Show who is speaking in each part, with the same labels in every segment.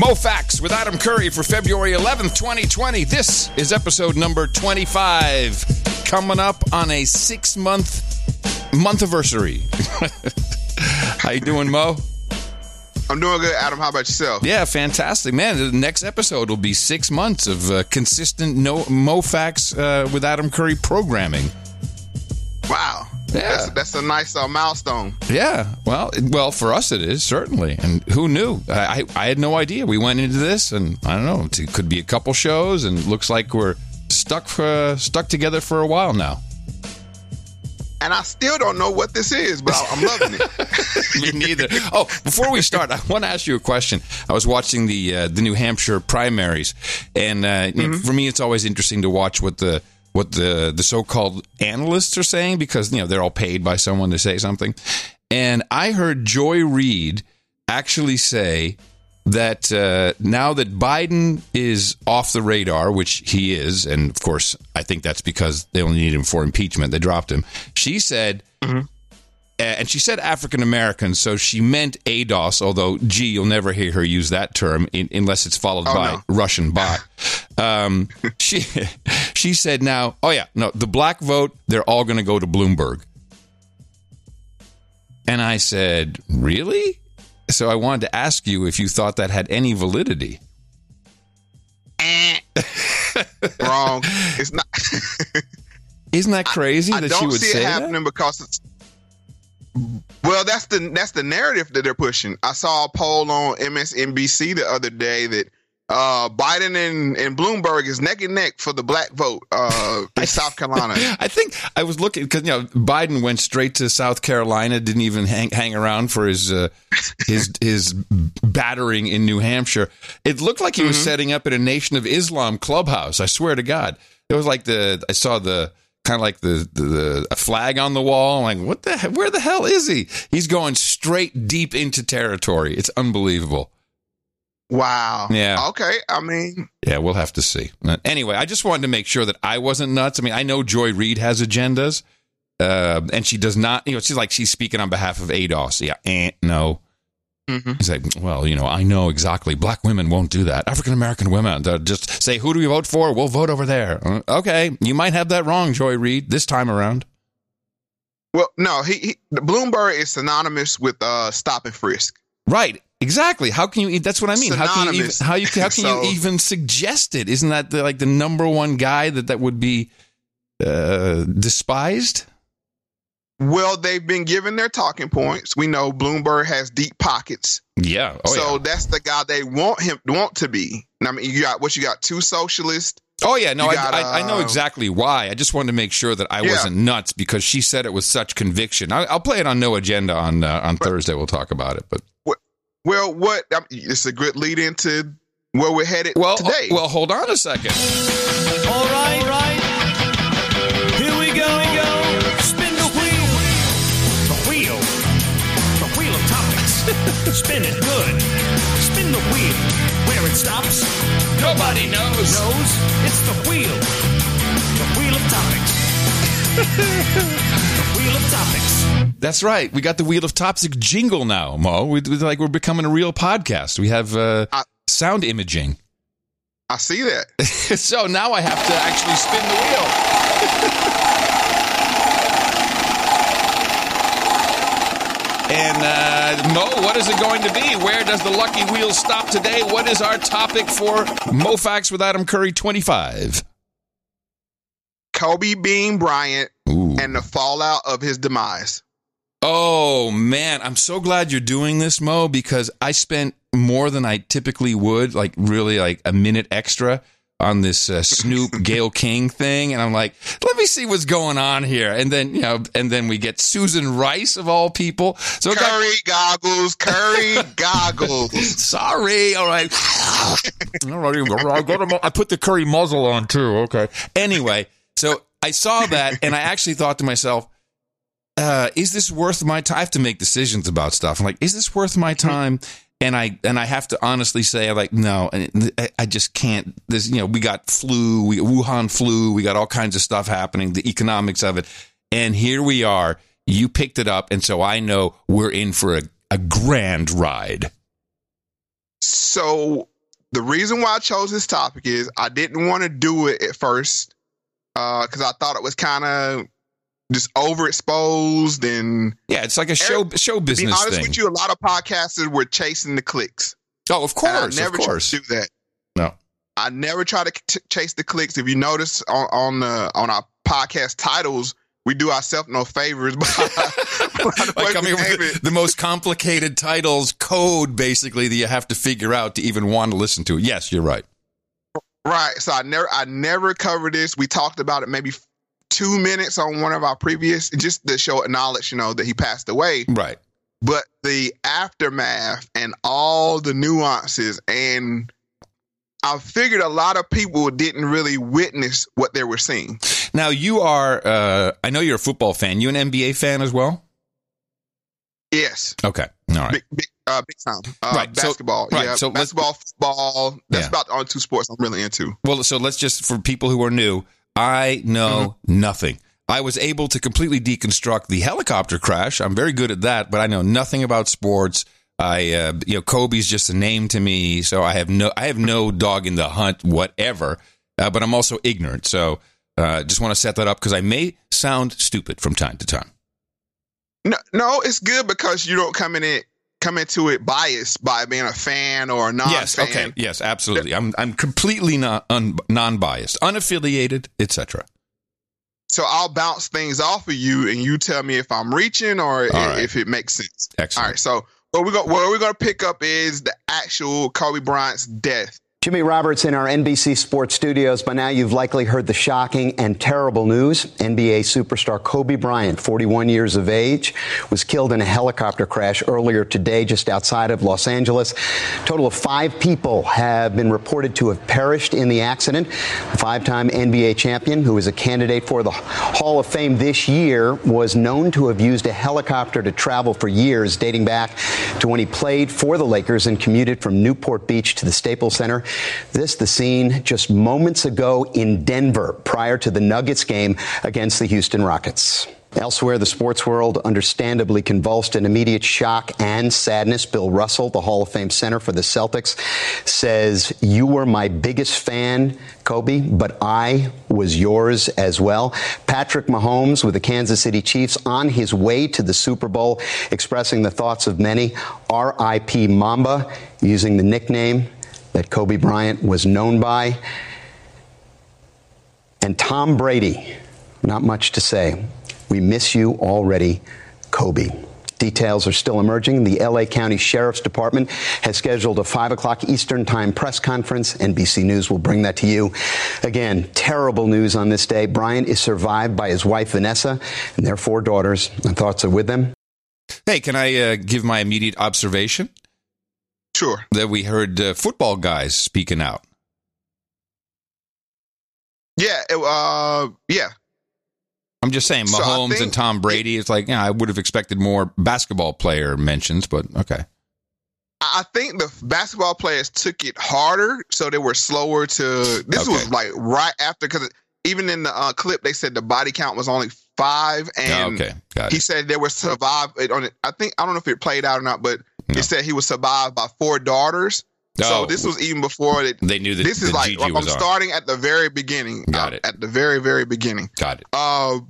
Speaker 1: MoFax with Adam Curry for February 11th, 2020. This is episode number 25. Coming up on a six month month anniversary. How you doing, Mo?
Speaker 2: I'm doing good, Adam. How about yourself?
Speaker 1: Yeah, fantastic, man. The next episode will be six months of uh, consistent no MoFax uh, with Adam Curry programming.
Speaker 2: Wow.
Speaker 1: Yeah.
Speaker 2: That's, that's a nice uh, milestone.
Speaker 1: Yeah, well, well, for us it is certainly, and who knew? I, I I had no idea. We went into this, and I don't know. It could be a couple shows, and looks like we're stuck for, stuck together for a while now.
Speaker 2: And I still don't know what this is, but I'm loving it.
Speaker 1: Me neither. Oh, before we start, I want to ask you a question. I was watching the uh, the New Hampshire primaries, and uh, know, for me, it's always interesting to watch what the what the the so called analysts are saying because you know they're all paid by someone to say something. And I heard Joy Reid actually say that uh, now that Biden is off the radar, which he is, and of course, I think that's because they only need him for impeachment. They dropped him. She said uh, and she said African American, so she meant ADOS. Although, gee, you'll never hear her use that term in, unless it's followed
Speaker 2: Oh,
Speaker 1: by
Speaker 2: no.
Speaker 1: Russian bot. Um, she she said now, oh yeah, no, the black vote, they're all going to go to Bloomberg. And I said, really? So I wanted to ask you if you thought that had any validity.
Speaker 2: Wrong. It's not.
Speaker 1: Isn't that crazy
Speaker 2: I
Speaker 1: that she
Speaker 2: don't
Speaker 1: would
Speaker 2: see
Speaker 1: say
Speaker 2: it
Speaker 1: that?
Speaker 2: happening because it's. Well, that's the that's the narrative that they're pushing. I saw a poll on MSNBC the other day that uh, Biden and, and Bloomberg is neck and neck for the black vote uh, in South Carolina.
Speaker 1: I think I was looking because you know Biden went straight to South Carolina, didn't even hang, hang around for his uh, his his battering in New Hampshire. It looked like he was setting up at a Nation of Islam clubhouse. I swear to God, it was like the I saw the kind of like the, the, the a flag on the wall. I'm like, what the he- where the hell is he? He's going straight deep into territory. It's unbelievable.
Speaker 2: Wow.
Speaker 1: Yeah.
Speaker 2: Okay. I mean,
Speaker 1: Yeah, we'll have to see. Uh, Anyway, I just wanted to make sure that I wasn't nuts. I mean, I know Joy Reid has agendas, uh, and she does not. You know, she's like she's speaking on behalf of ADOS. Yeah, eh, no.
Speaker 2: Mhm.
Speaker 1: He's like, well, you know, I know exactly. Black women won't do that. African American women they'll just say, "Who do we vote for? We'll vote over there." Uh, okay, you might have that wrong, Joy Reid, this time around.
Speaker 2: well, no, he, he Bloomberg is synonymous with uh, stop and frisk.
Speaker 1: Right. Exactly. How can you? e, That's what I mean. How can you even? How you? How can
Speaker 2: So-
Speaker 1: you even suggest it? Isn't that the, like the number one guy that that would be uh, despised?
Speaker 2: Well, they've been given their talking points. We know Bloomberg has deep pockets,
Speaker 1: Yeah. Oh
Speaker 2: so
Speaker 1: yeah.
Speaker 2: that's the guy they want him want to be. I mean, you got what you got two socialists.
Speaker 1: Oh yeah. No,
Speaker 2: you
Speaker 1: I,
Speaker 2: got,
Speaker 1: I, I know
Speaker 2: uh,
Speaker 1: exactly why. I just wanted to make sure that I
Speaker 2: Yeah.
Speaker 1: wasn't nuts because she said it with such conviction. I, I'll play it on No Agenda on uh, on Thursday. We'll talk about it. But
Speaker 2: Well, what? I mean, it's a good lead into where we're headed
Speaker 1: well,
Speaker 2: today.
Speaker 1: well, hold on a second.
Speaker 3: All right, Spin it good. Spin the wheel. Where it stops,
Speaker 1: Nobody knows.
Speaker 3: knows it's the wheel. The wheel of topics. the wheel of topics.
Speaker 1: That's right. We got the Wheel of Topics jingle now, Mo. We, we like we're becoming a real podcast. We have uh,
Speaker 2: I-
Speaker 1: sound imaging.
Speaker 2: I see that.
Speaker 1: so now I have to actually spin the wheel. and uh, Mo, what is it going to be? Where does the lucky wheel stop today? What is our topic for MoFax with Adam Curry 25?
Speaker 2: Kobe Bean Bryant
Speaker 1: Ooh.
Speaker 2: and the fallout of his demise.
Speaker 1: Oh man, I'm so glad you're doing this, Mo, because I spent more than I typically would, like really like a minute extra on this uh, Snoop Gayle King thing, and I'm like, see what's going on here, and then you know, and then we get Susan Rice of all people. So it got-
Speaker 2: Curry goggles, Curry goggles.
Speaker 1: Sorry. All right. All right. I got a mu- I put the curry muzzle on too. Okay. Anyway, so I saw that and I actually thought to myself, uh, is this worth my time? I have to make decisions about stuff. I'm like, is this worth my time? And I and I have to honestly say, I'm like, no, I- just can't. This, you know, we got flu, we Wuhan flu, we got all kinds of stuff happening, the economics of it, and here we are. You picked it up, and so I know we're in for a, a grand ride.
Speaker 2: So the reason why I chose this topic is I didn't want to do it at first uh, because I thought it was kind of just overexposed and
Speaker 1: Yeah, it's like a show show business.
Speaker 2: to be honest
Speaker 1: thing.
Speaker 2: with you, a lot of podcasters were chasing the clicks.
Speaker 1: oh, of
Speaker 2: And I
Speaker 1: course,
Speaker 2: never
Speaker 1: of course.
Speaker 2: try to do that.
Speaker 1: No.
Speaker 2: I never try to t- chase the clicks. If you notice on on the on our podcast titles, we do ourselves no favors. By, by the
Speaker 1: like coming
Speaker 2: we
Speaker 1: up with the, the most complicated titles code basically that you have to figure out to even want to listen to it. Yes, you're right.
Speaker 2: Right. So I never I never covered this. We talked about it maybe two minutes on one of our previous just to show acknowledge, you know, that he passed away.
Speaker 1: Right.
Speaker 2: But the aftermath and all the nuances and I figured a lot of people didn't really witness what they were seeing.
Speaker 1: Now you are uh I know you're a football fan. You an NBA fan as well?
Speaker 2: Yes.
Speaker 1: Okay. All right.
Speaker 2: Big, big, uh, big time. Uh,
Speaker 1: Right, so-
Speaker 2: Basketball.
Speaker 1: right,
Speaker 2: yeah.
Speaker 1: so
Speaker 2: basketball, football. That's
Speaker 1: Yeah.
Speaker 2: about the only two sports I'm really into.
Speaker 1: Well, so let's just for people who are new, I know
Speaker 2: Mm-hmm.
Speaker 1: nothing. I was able to completely deconstruct the helicopter crash. I'm very good at that, but I know nothing about sports. I, uh, you know, Kobe's just a name to me, so I have no, I have no dog in the hunt, whatever. Uh, but I'm also ignorant, so uh, just want to set that up because I may sound stupid from time to time.
Speaker 2: No, no, it's good because you don't come in it come into it biased by being a fan or a non
Speaker 1: yes, okay, yes, absolutely. I'm, I'm completely non, un, non-biased, unaffiliated, etc.
Speaker 2: So I'll bounce things off of you, and you tell me if I'm reaching or i-
Speaker 1: right.
Speaker 2: if it makes sense.
Speaker 1: Excellent.
Speaker 2: All right. So what we go, where we're going to pick up is the actual Kobe Bryant's death.
Speaker 4: Jimmy Roberts in our NBC Sports studios. By now, you've likely heard the shocking and terrible news. NBA superstar Kobe Bryant, 41 years of age, was killed in a helicopter crash earlier today just outside of Los Angeles. A total of five people have been reported to have perished in the accident. The five time NBA champion, who is a candidate for the Hall of Fame this year, was known to have used a helicopter to travel for years, dating back to when he played for the Lakers and commuted from Newport Beach to the Staples Center. This, the scene just moments ago in Denver prior to the Nuggets game against the Houston Rockets. Elsewhere, the sports world understandably convulsed in immediate shock and sadness. Bill Russell, the Hall of Fame center for the Celtics, says, You were my biggest fan, Kobe, but I was yours as well. Patrick Mahomes with the Kansas City Chiefs on his way to the Super Bowl, expressing the thoughts of many. R.I.P. Mamba, using the nickname that Kobe Bryant was known by. And Tom Brady, not much to say. We miss you already, Kobe. Details are still emerging. The LA County Sheriff's Department has scheduled a 5 o'clock Eastern Time press conference. NBC News will bring that to you. Again, terrible news on this day. Bryant is survived by his wife, Vanessa, and their four daughters. My thoughts are with them.
Speaker 1: Hey, can I uh, give my immediate observation?
Speaker 2: Sure.
Speaker 1: that we heard uh, football guys speaking out.
Speaker 2: Yeah. it- uh, yeah.
Speaker 1: I'm just saying,
Speaker 2: So
Speaker 1: Mahomes
Speaker 2: think-
Speaker 1: and Tom Brady. It's like, yeah, I would have expected more basketball player mentions, but okay.
Speaker 2: I think the basketball players took it harder, so they were slower to. This
Speaker 1: Okay.
Speaker 2: was like right after, because even in the uh, clip, they said the body count was only five, and
Speaker 1: okay, got
Speaker 2: he said there were survived on it. I think I don't know if it played out or not, but
Speaker 1: No.
Speaker 2: it said he was survived by four daughters.
Speaker 1: Oh.
Speaker 2: So this was even before that.
Speaker 1: They knew that
Speaker 2: This is like I'm
Speaker 1: on.
Speaker 2: starting at the very beginning.
Speaker 1: Got
Speaker 2: uh,
Speaker 1: it.
Speaker 2: At the very very beginning.
Speaker 1: Got it.
Speaker 2: Uh,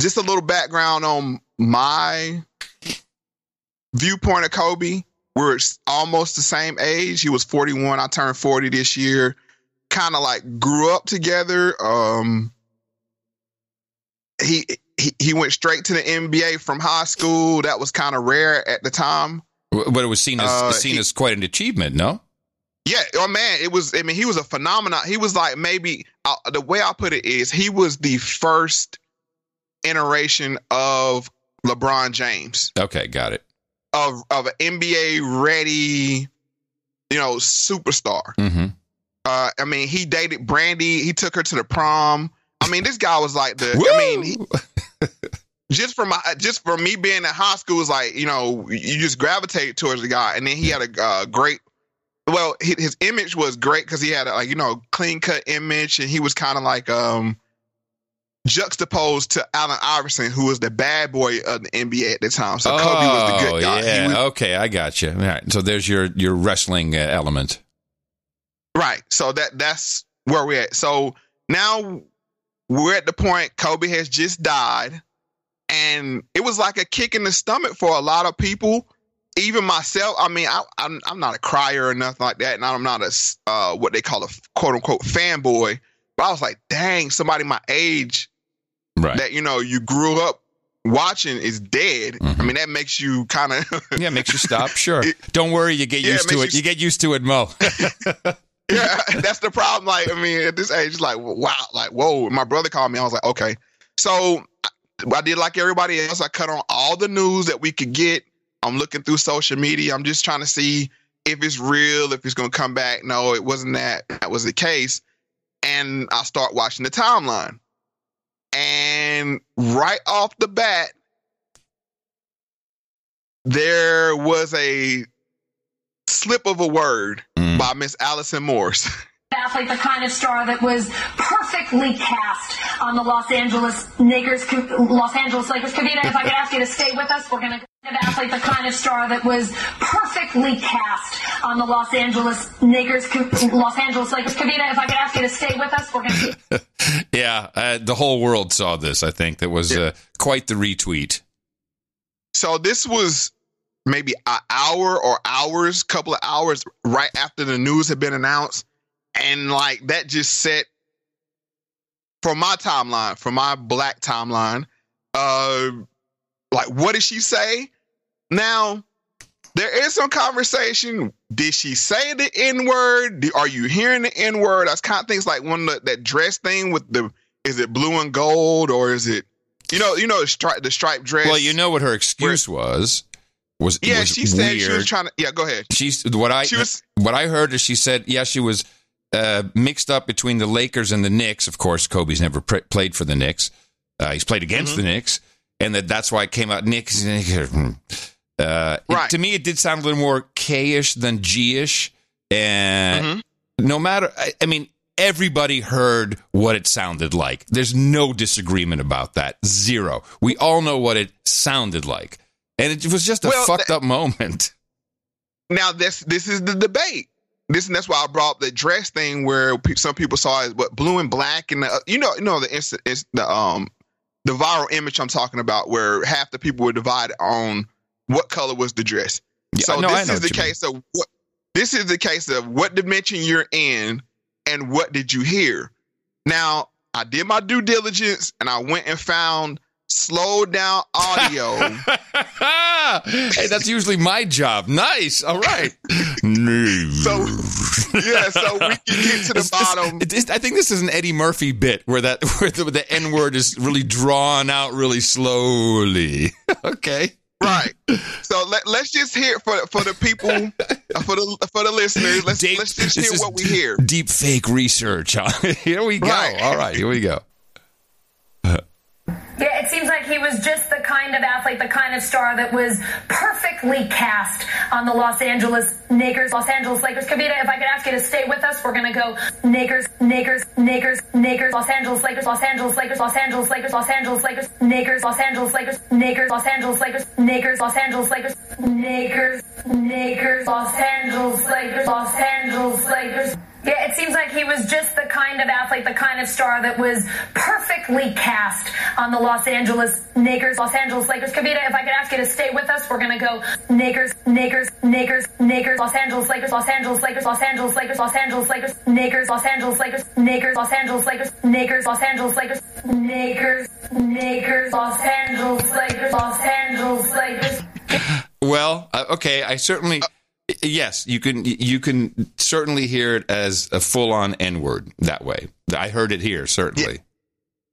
Speaker 2: just a little background on my viewpoint of Kobe. We're almost the same age. He was 41. I turned 40 this year. Kind of like grew up together. Um, he, he he went straight to the NBA from high school. That was kind of rare at the time.
Speaker 1: But it was seen as
Speaker 2: Uh,
Speaker 1: seen
Speaker 2: he-
Speaker 1: as quite an achievement, no?
Speaker 2: Yeah, oh man, it was. I mean, he was a phenomenon. He was like maybe uh, the way I put it is he was the first iteration of LeBron James
Speaker 1: Okay, got it.
Speaker 2: of of an NBA ready, you know, superstar.
Speaker 1: Mm-hmm.
Speaker 2: Uh, I mean, he dated Brandy. He took her to the prom. I mean, this guy was like the. I mean, he, just from my, just from me being in high school was like you know you just gravitate towards the guy, and then he had a uh, great. Well, hi- his image was great because he had a like you know clean cut image, and he was kind of like um juxtaposed to Allen Iverson, who was the bad boy of the NBA at the time. So Kobe was the good guy.
Speaker 1: Oh, yeah.
Speaker 2: was-
Speaker 1: okay, I got you. All right. So there's your your wrestling uh, element.
Speaker 2: Right. So that that's where we're at. So now we're at the point Kobe has just died, and it was like a kick in the stomach for a lot of people. Even myself. I mean, I, I'm I'm not a crier or nothing like that, and I'm not a uh, what they call a quote unquote fanboy. But I was like, dang, somebody my age
Speaker 1: Right.
Speaker 2: that you know you grew up watching is dead.
Speaker 1: Mm-hmm.
Speaker 2: I mean, that makes you kind of
Speaker 1: yeah, makes you stop. Sure. Don't worry, you get
Speaker 2: Yeah,
Speaker 1: used
Speaker 2: it
Speaker 1: to it.
Speaker 2: you-
Speaker 1: You get used to it, Mo.
Speaker 2: yeah, that's the problem. Like, I mean, at this age, like, wow, like, whoa. My brother called me. I was like, okay. So I- did like everybody else. I cut on all the news that we could get. I'm looking through social media. I'm just trying to see if it's real, if it's going to come back. No, it wasn't that. That was the case. And I start watching the timeline. And right off the bat, there was a slip of a word
Speaker 1: Mm.
Speaker 2: by Miss Allison Morse.
Speaker 5: athlete, the kind of star that was perfectly cast on the Los Angeles Lakers. Los Angeles Lakers. Kavita, if I could ask you to stay with us, we're going to athlete, the kind of star that was perfectly cast on the Los Angeles Lakers. Los Angeles Lakers. Kavita, if I could ask you to stay with us, we're going to.
Speaker 1: yeah, uh, the whole world saw this. I think that was uh, quite the retweet.
Speaker 2: So this was maybe an hour or hours, couple of hours right after the news had been announced. And like that just set for my timeline, for my black timeline, uh like what did she say? Now there is some conversation. Did she say the N word? Are you hearing the N word? That's kind of things like one of the, that dress thing with the is it blue and gold or is it you know you know the stripe the striped dress?
Speaker 1: Well, you know what her excuse was. Was
Speaker 2: Yeah,
Speaker 1: was
Speaker 2: she said
Speaker 1: weird.
Speaker 2: she was trying to. Yeah, go ahead.
Speaker 1: She's what I
Speaker 2: She was-
Speaker 1: what I heard is she said yeah she was uh, mixed up between the Lakers and the Knicks. Of course, Kobe's never pr- played for the Knicks. Uh, he's played against
Speaker 2: Mm-hmm.
Speaker 1: the Knicks, and that that's why it came out Knicks. Uh, it- to me, it did sound a little more K-ish than G-ish, and
Speaker 2: Mm-hmm.
Speaker 1: no matter. I, I mean. Everybody heard what it sounded like. There's no disagreement about that. Zero. We all know what it sounded like. And it was just a
Speaker 2: Well,
Speaker 1: fucked up moment.
Speaker 2: Now this this is the debate. This and that's why I brought up the dress thing where pe- some people saw it, what blue and black and the, you know you know the inst- it's the um the viral image I'm talking about where half the people were divided on what color was the dress.
Speaker 1: Yeah,
Speaker 2: so
Speaker 1: no,
Speaker 2: this is the
Speaker 1: you mean.
Speaker 2: case of what this is the case of what dimension you're in and what did you hear. Now I did my due diligence and I went and found slowed down audio.
Speaker 1: hey, that's usually my job. Nice. All right. no.
Speaker 2: So yeah, so we can get to the
Speaker 1: It's- it's-
Speaker 2: bottom.
Speaker 1: it is- I think this is an Eddie Murphy bit where that where the, the N word is really drawn out really slowly. okay.
Speaker 2: Right. So let, let's just hear for for the people, uh, for the for the listeners. Let's
Speaker 1: Deep-
Speaker 2: let's just hear what we hear.
Speaker 1: Deep fake research. here we go.
Speaker 2: Right.
Speaker 1: All right. Here we go.
Speaker 5: Yeah, it seems like he was just the kind of athlete, the kind of star that was perfectly cast on the Los Angeles Lakers. Los Angeles Lakers. Kavita, if I could ask you to stay with us, we're gonna go Lakers, Lakers, Lakers, Lakers, Los Angeles Lakers, Los Angeles Lakers, Los Angeles Lakers, Los Angeles Lakers, Lakers, Los Angeles Lakers, Lakers, Los Angeles Lakers, Lakers, Los Angeles Lakers, Lakers, Lakers, Los Angeles Lakers, Los Angeles Lakers. Yeah, it seems like he was just the kind of athlete, the kind of star that was perfectly cast on the Los Angeles Lakers. Los Angeles Lakers. Kavita, if I could ask you to stay with us, we're gonna go Lakers, Lakers, Lakers, Lakers, Los Angeles Lakers, Los Angeles Lakers, Los Angeles Lakers, Los Angeles Lakers, Lakers, Los Angeles Lakers, Lakers, Los Angeles Lakers, Lakers, Los Angeles Lakers, Lakers, Lakers, Los Angeles Lakers, Los Angeles Lakers.
Speaker 1: Well, uh, okay. I certainly. Yes, you can. You can certainly hear it as a full-on N-word that way. I heard it here certainly.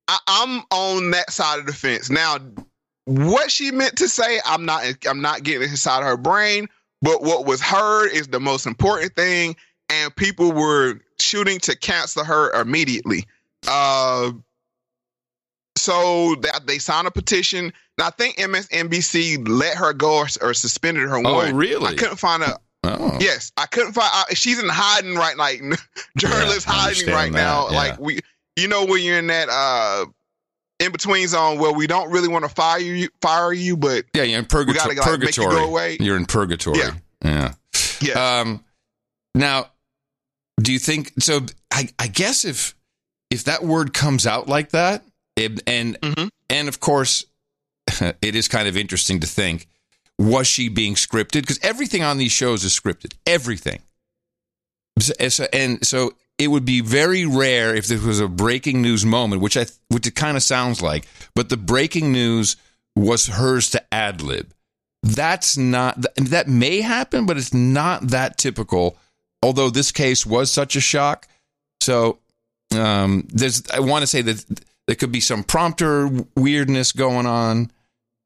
Speaker 2: I, I'm on that side of the fence now. What she meant to say, I'm not. I'm not getting inside her brain. But what was heard is the most important thing, and people were shooting to cancel her immediately. Uh, so that they signed a petition. And I think MSNBC let her go or, or suspended her.
Speaker 1: Oh,
Speaker 2: one.
Speaker 1: really?
Speaker 2: I couldn't find a.
Speaker 1: Oh.
Speaker 2: Yes, I couldn't find. Uh, she's in hiding right, like journalists
Speaker 1: Yeah,
Speaker 2: hiding right
Speaker 1: understand
Speaker 2: now.
Speaker 1: yeah.
Speaker 2: Like we, you know, when you're in that uh in between zone where we don't really want to fire you, fire you, but
Speaker 1: Yeah, you're in
Speaker 2: gotta, like, make you
Speaker 1: purgatory.
Speaker 2: go away.
Speaker 1: You're in purgatory.
Speaker 2: Yeah.
Speaker 1: Yeah.
Speaker 2: yeah,
Speaker 1: Um, now, Do you think so? I, I guess if if that word comes out like that, it, and
Speaker 2: Mhm.
Speaker 1: and of course, it is kind of interesting to think was she being scripted? Because everything on these shows is scripted. Everything. So- And so it would be very rare if there was a breaking news moment, which I which it kind of sounds like, but the breaking news was hers to ad lib. That's not that may happen, but it's not that typical. Although this case was such a shock, so um, there's I want to say that there could be some prompter weirdness going on.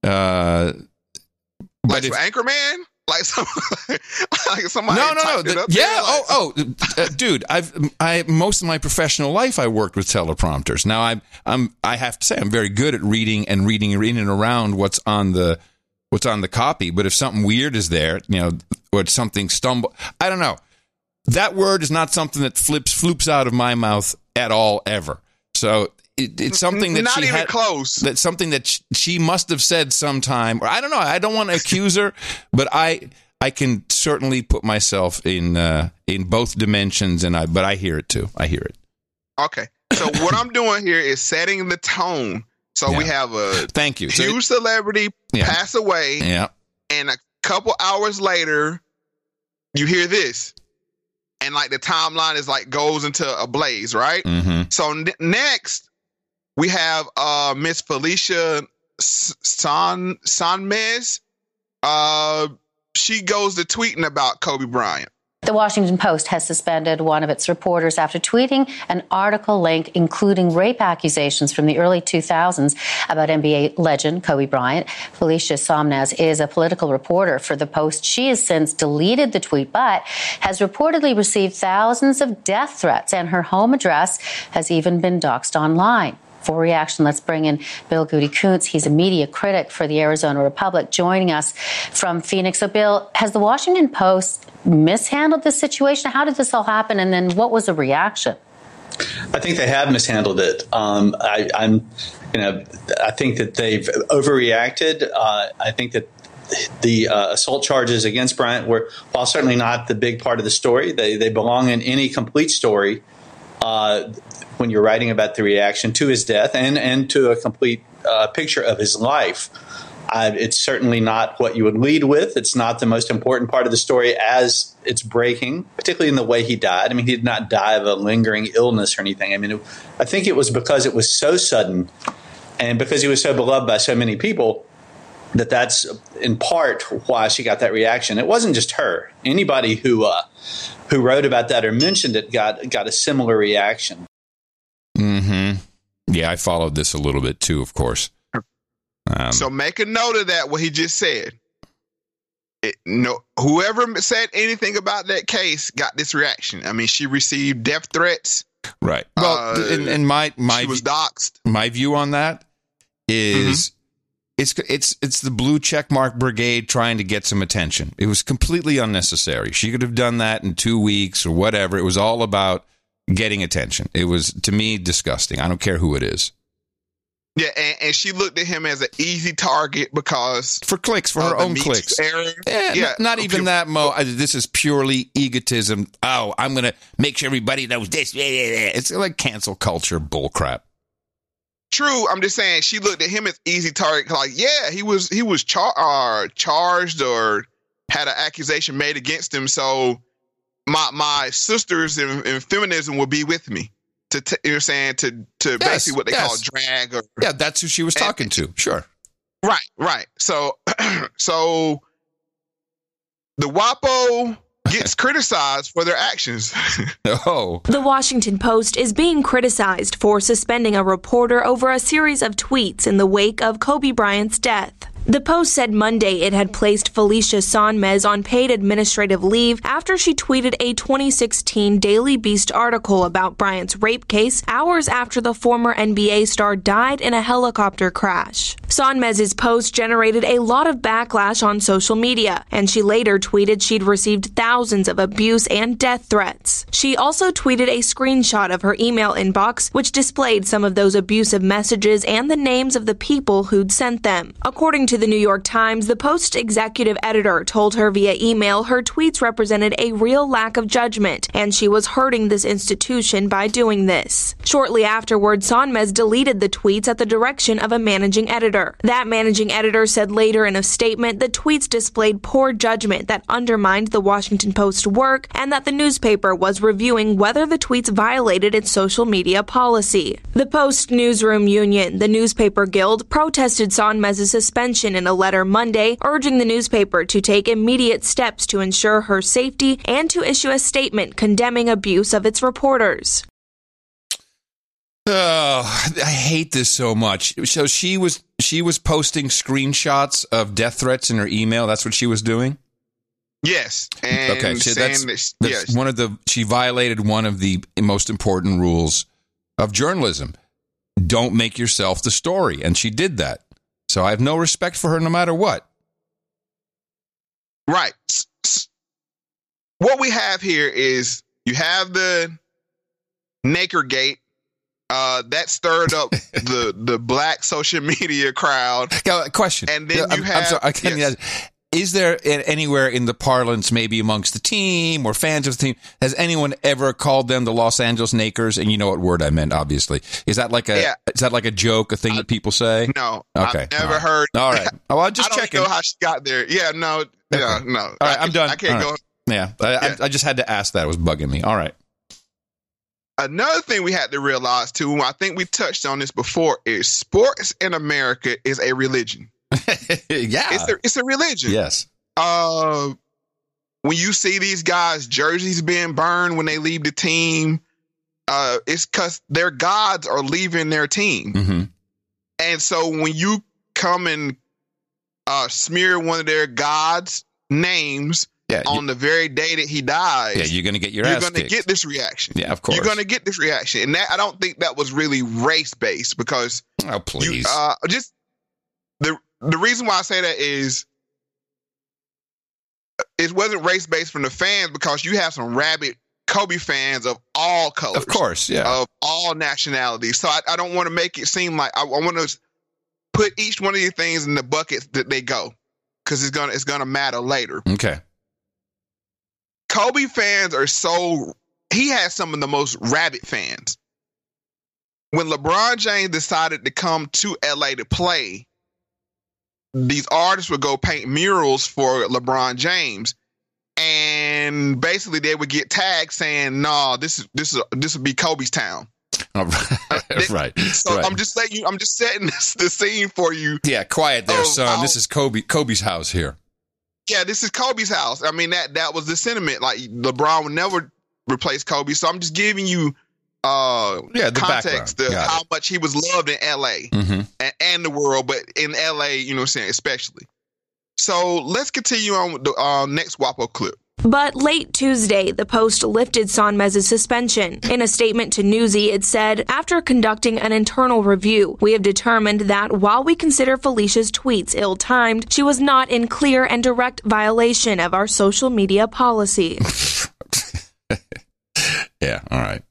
Speaker 1: Uh, but if,
Speaker 2: for Anchorman, like some, like somebody.
Speaker 1: no, no, no. the-
Speaker 2: up there,
Speaker 1: yeah.
Speaker 2: like-
Speaker 1: oh, oh, uh, dude. I've I most of my professional life I worked with teleprompters. Now I'm I'm I have to say I'm very good at reading and reading in and around what's on the what's on the copy. But if something weird is there, you know, or something stumble, I don't know. That word is not something that flips floops out of my mouth at all ever. So it, it's something that
Speaker 2: not
Speaker 1: she
Speaker 2: even
Speaker 1: had
Speaker 2: close.
Speaker 1: that's something that sh- she must have said sometime or i don't know i don't want to accuse her but i i can certainly put myself in uh in both dimensions and i but i hear it too i hear it
Speaker 2: Okay. So what I'm doing here is setting the tone. So we have a
Speaker 1: thank you So-
Speaker 2: huge celebrity
Speaker 1: Yeah.
Speaker 2: pass away,
Speaker 1: yeah
Speaker 2: and a couple hours later, you hear this, and like the timeline is like goes into a blaze, right?
Speaker 1: hmm
Speaker 2: So n- next, we have uh Miss Felicia San Sanmez. Uh, she goes to tweeting about Kobe Bryant.
Speaker 6: The Washington Post has suspended one of its reporters after tweeting an article link including rape accusations from the early 2000s about NBA legend Kobe Bryant. Felicia Sonmez is a political reporter for the Post. She has since deleted the tweet, but has reportedly received thousands of death threats, and her home address has even been doxxed online. For reaction, let's bring in Bill Goodykoontz. He's a media critic for the Arizona Republic, joining us from Phoenix. So, Bill, has the Washington Post mishandled this situation? How did this all happen? And then what was the reaction?
Speaker 7: I think they have mishandled it. Um, I, I'm, you know, I think that they've overreacted. Uh, I think that the uh, assault charges against Bryant were, while certainly not the big part of the story, they they belong in any complete story. Uh, when you're writing about the reaction to his death and and to a complete uh, picture of his life. Uh, it's certainly not what you would lead with. It's not the most important part of the story as it's breaking, particularly in the way he died. I mean, he did not die of a lingering illness or anything. I mean, it, I think it was because it was so sudden and because he was so beloved by so many people that that's in part why she got that reaction. It wasn't just her. Anybody who uh, who wrote about that or mentioned it got got a similar reaction.
Speaker 1: Hmm yeah i followed this a little bit too of course um,
Speaker 2: So make a note of that. What he just said. It, no, whoever said anything about that case got this reaction. I mean, she received death threats.
Speaker 1: right well
Speaker 2: uh,
Speaker 1: and, and my my
Speaker 2: she was doxxed.
Speaker 1: my view on that is it's it's it's the blue checkmark brigade trying to get some attention. It was completely unnecessary. She could have done that in two weeks or whatever. It was all about getting attention. It was to me disgusting. I don't care who it is
Speaker 2: Yeah, and, and she looked at him as an easy target because
Speaker 1: for clicks for her own clicks.
Speaker 2: era.
Speaker 1: Yeah,
Speaker 2: yeah,
Speaker 1: n- not even that, Mo. I- This is purely egotism. Oh, I'm going to make sure everybody knows this. Yeah, yeah, yeah. It's like cancel culture bullcrap.
Speaker 2: True, I'm just saying she looked at him as easy target. Like, yeah, he was he was char- uh, charged or had an accusation made against him. So my my sisters in, in feminism will be with me to t- you're saying to to
Speaker 1: Yes,
Speaker 2: basically what they
Speaker 1: yes.
Speaker 2: call drag or
Speaker 1: Yeah, that's who she was talking to. Sure.
Speaker 2: right right. So so the WAPO gets criticized for their actions.
Speaker 1: Oh,
Speaker 8: The Washington Post is being criticized for suspending a reporter over a series of tweets in the wake of Kobe Bryant's death. The Post said Monday it had placed Felicia Sonmez on paid administrative leave after she tweeted a 2016 Daily Beast article about Bryant's rape case hours after the former NBA star died in a helicopter crash. Sonmez's post generated a lot of backlash on social media, and she later tweeted she'd received thousands of abuse and death threats. She also tweeted a screenshot of her email inbox, which displayed some of those abusive messages and the names of the people who'd sent them. According to the New York Times, the Post executive editor told her via email her tweets represented a real lack of judgment, and she was hurting this institution by doing this. Shortly afterward, Sonmez deleted the tweets at the direction of a managing editor. That managing editor said later in a statement the tweets displayed poor judgment that undermined the Washington Post work and that the newspaper was reviewing whether the tweets violated its social media policy. The Post Newsroom Union, the newspaper guild, protested Sonmez's suspension in a letter Monday, urging the newspaper to take immediate steps to ensure her safety and to issue a statement condemning abuse of its reporters.
Speaker 1: Oh, I hate this so much. So she was she was posting screenshots of death threats in her email. That's what she was doing.
Speaker 2: Yes. And
Speaker 1: okay, so that's, that's
Speaker 2: yes.
Speaker 1: one of the she violated one of the most important rules of journalism. Don't make yourself the story, and she did that. So I have no respect for her, no matter what.
Speaker 2: Right. What we have here is you have the Naker Gate. Uh, that stirred up the the black social media crowd.
Speaker 1: Question.
Speaker 2: And then you
Speaker 1: I'm, I'm
Speaker 2: have-
Speaker 1: sorry, I can't-
Speaker 2: yes.
Speaker 1: Is there anywhere in the parlance, maybe amongst the team or fans of the team, has anyone ever called them the Los Angeles Nakers? And you know what word I meant, obviously. Is that like a
Speaker 2: Yeah.
Speaker 1: is that like a joke, a thing that people say?
Speaker 2: No,
Speaker 1: Okay,
Speaker 2: I've never
Speaker 1: all right.
Speaker 2: heard.
Speaker 1: All right. Oh, I'll just
Speaker 2: I don't
Speaker 1: checking.
Speaker 2: know how she got there. Yeah, no, yeah, no.
Speaker 1: All right,
Speaker 2: I
Speaker 1: I'm done.
Speaker 2: I can't
Speaker 1: All
Speaker 2: go.
Speaker 1: right. Yeah, I,
Speaker 2: Yeah.
Speaker 1: I, I just had to ask that. It was bugging me. All right.
Speaker 2: Another thing we had to realize too, I think we touched on this before, is sports in America is a religion.
Speaker 1: yeah.
Speaker 2: It's a, it's a religion.
Speaker 1: yes.
Speaker 2: uh when you see these guys jerseys being burned when they leave the team uh it's because their gods are leaving their team
Speaker 1: hmm
Speaker 2: and so when you come and uh smear one of their gods names
Speaker 1: Yeah. you-
Speaker 2: on the very day that he dies
Speaker 1: yeah. You're gonna get your
Speaker 2: you're going to get this reaction
Speaker 1: yeah, of course.
Speaker 2: you're going to get this reaction and that i don't think that was really race based because
Speaker 1: oh,
Speaker 2: you,
Speaker 1: please.
Speaker 2: uh, just the the reason why I say that is it wasn't race based from the fans because you have some rabid Kobe fans of all colors,
Speaker 1: of course. Yeah.
Speaker 2: of all nationalities. So I, I don't want to make it seem like I, I want to put each one of these things in the buckets that they go because it's gonna it's gonna matter later.
Speaker 1: okay.
Speaker 2: Kobe fans are so he has some of the most rabid fans. When LeBron James decided to come to LA to play, these artists would go paint murals for LeBron James. And basically they would get tagged saying, "No, this is this is this would be Kobe's town."
Speaker 1: All right. Uh, right.
Speaker 2: So
Speaker 1: right.
Speaker 2: I'm just saying you I'm just setting this, the scene for you.
Speaker 1: yeah. Quiet there,
Speaker 2: Oh,
Speaker 1: son.
Speaker 2: oh.
Speaker 1: This is Kobe. Kobe's house here.
Speaker 2: Yeah, this is Kobe's house. I mean that that was the sentiment. Like LeBron would never replace Kobe. So I'm just giving you uh
Speaker 1: Yeah. The
Speaker 2: context
Speaker 1: background.
Speaker 2: of
Speaker 1: Got
Speaker 2: how much he was loved in LA
Speaker 1: Mm-hmm.
Speaker 2: and, and the world, but in LA, you know what I'm saying, especially. So let's continue on with the uh, next WAPO clip.
Speaker 8: But late Tuesday, the Post lifted Sonmez's suspension. In a statement to Newsy, it said, After conducting an internal review, we have determined that while we consider Felicia's tweets ill timed, she was not in clear and direct violation of our social media policy.
Speaker 1: Yeah. All right.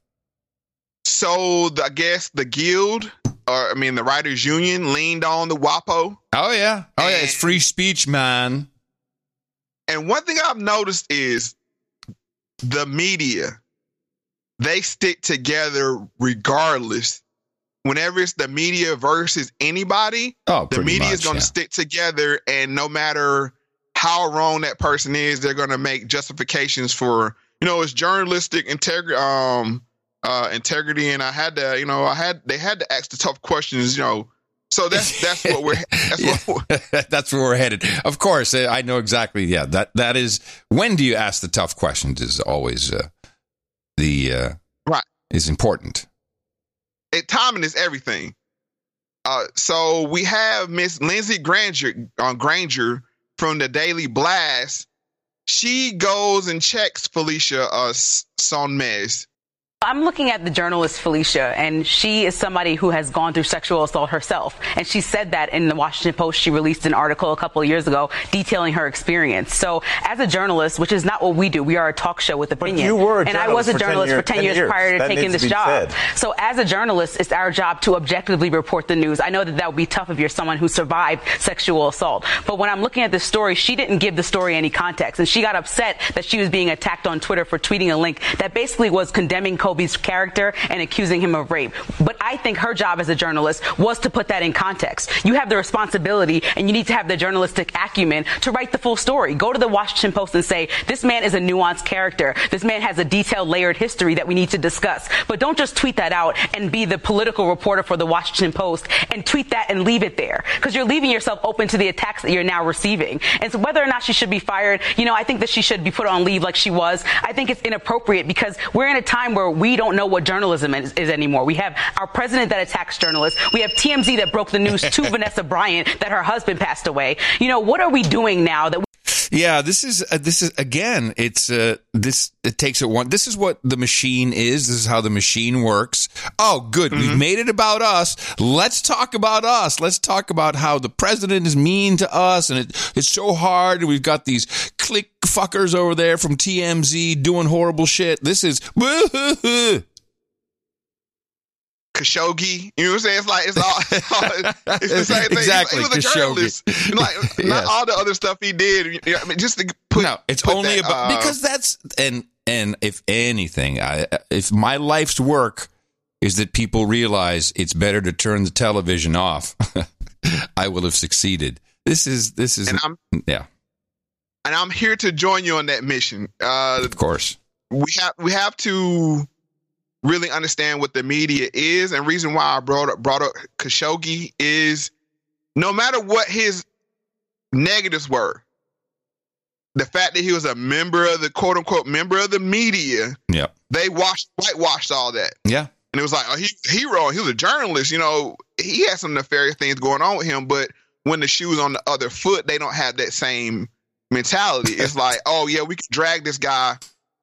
Speaker 2: So the, I guess the guild, or I mean the writers union, leaned on the WAPO.
Speaker 1: Oh yeah. Oh yeah. It's free speech, man.
Speaker 2: And one thing I've noticed is the media, they stick together regardless. Whenever it's the media versus anybody,
Speaker 1: Oh,
Speaker 2: the media is going to
Speaker 1: yeah.
Speaker 2: stick together, and no matter how wrong that person is, they're going to make justifications for you know it's journalistic integrity, um, uh, integrity. And I had to, you know, I had they had to ask the tough questions, you know. So that's that's what we're that's
Speaker 1: Yeah.
Speaker 2: what we're,
Speaker 1: That's where we're headed. Of course, eh, I know exactly. Yeah, that that is. When do you ask the tough questions? Is always uh, the uh,
Speaker 2: Right.
Speaker 1: is important.
Speaker 2: it, timing is everything. Uh, so we have Miss Lindsay Granger on Granger from the Daily Blast. She goes and checks Felicia uh, Sonmez
Speaker 9: I'm looking at the journalist Felicia, and she is somebody who has gone through sexual assault herself. And she said that in the Washington Post. She released an article a couple of years ago detailing her experience. So, as a journalist, which is not what we do, we are a talk show with opinion.
Speaker 10: you were a
Speaker 9: and I was a
Speaker 10: journalist for 10
Speaker 9: journalist for 10
Speaker 10: years-
Speaker 9: years,
Speaker 10: 10 years.
Speaker 9: prior to
Speaker 10: That
Speaker 9: taking this job.
Speaker 10: said.
Speaker 9: So, as a journalist, it's our job to objectively report the news. I know that that would be tough if you're someone who survived sexual assault. But when I'm looking at this story, she didn't give the story any context. And she got upset that she was being attacked on Twitter for tweeting a link that basically was condemning Kobe's character and accusing him of rape. But I think her job as a journalist was to put that in context. You have the responsibility and you need to have the journalistic acumen to write the full story. Go to the Washington Post and say, this man is a nuanced character. This man has a detailed layered history that we need to discuss. But don't just tweet that out and be the political reporter for the Washington Post and tweet that and leave it there. Because you're leaving yourself open to the attacks that you're now receiving. And so whether or not she should be fired, you know, I think that she should be put on leave like she was. I think it's inappropriate because we're in a time where we don't know what journalism is, is anymore. We have our president that attacks journalists. We have TMZ that broke the news to Vanessa Bryant that her husband passed away. You know, what are we doing now that
Speaker 1: Yeah, this is uh, this is again. It's uh, this it takes it one. This is what the machine is. This is how the machine works. Oh, good. We've made it about us. Let's talk about us. Let's talk about how the president is mean to us, and it, it's so hard. And We've got these click fuckers over there from TMZ doing horrible shit. This is
Speaker 2: Khashoggi. You know what I'm saying? It's like it's all it's the same thing.
Speaker 1: Exactly,
Speaker 2: He was a
Speaker 1: Khashoggi.
Speaker 2: journalist. Like not
Speaker 1: Yes.
Speaker 2: all the other stuff he did. You know, I mean, just to put
Speaker 1: no, it's
Speaker 2: put
Speaker 1: only
Speaker 2: that,
Speaker 1: about
Speaker 2: uh,
Speaker 1: because that's and and if anything, I if my life's work is that people realize it's better to turn the television off, I will have succeeded. This is this is
Speaker 2: And I'm-
Speaker 1: yeah,
Speaker 2: and I'm here to join you on that mission. Uh,
Speaker 1: of course.
Speaker 2: we have we have to really understand what the media is, and reason why I brought up brought up Khashoggi is no matter what his negatives were, the fact that he was a member of the quote unquote member of the media,
Speaker 1: Yep.
Speaker 2: they washed whitewashed all that.
Speaker 1: Yeah.
Speaker 2: And it was like, oh, he's a hero. He was a journalist. You know, he had some nefarious things going on with him. But when the shoe's on the other foot, they don't have that same mentality. It's like, oh yeah, we can drag this guy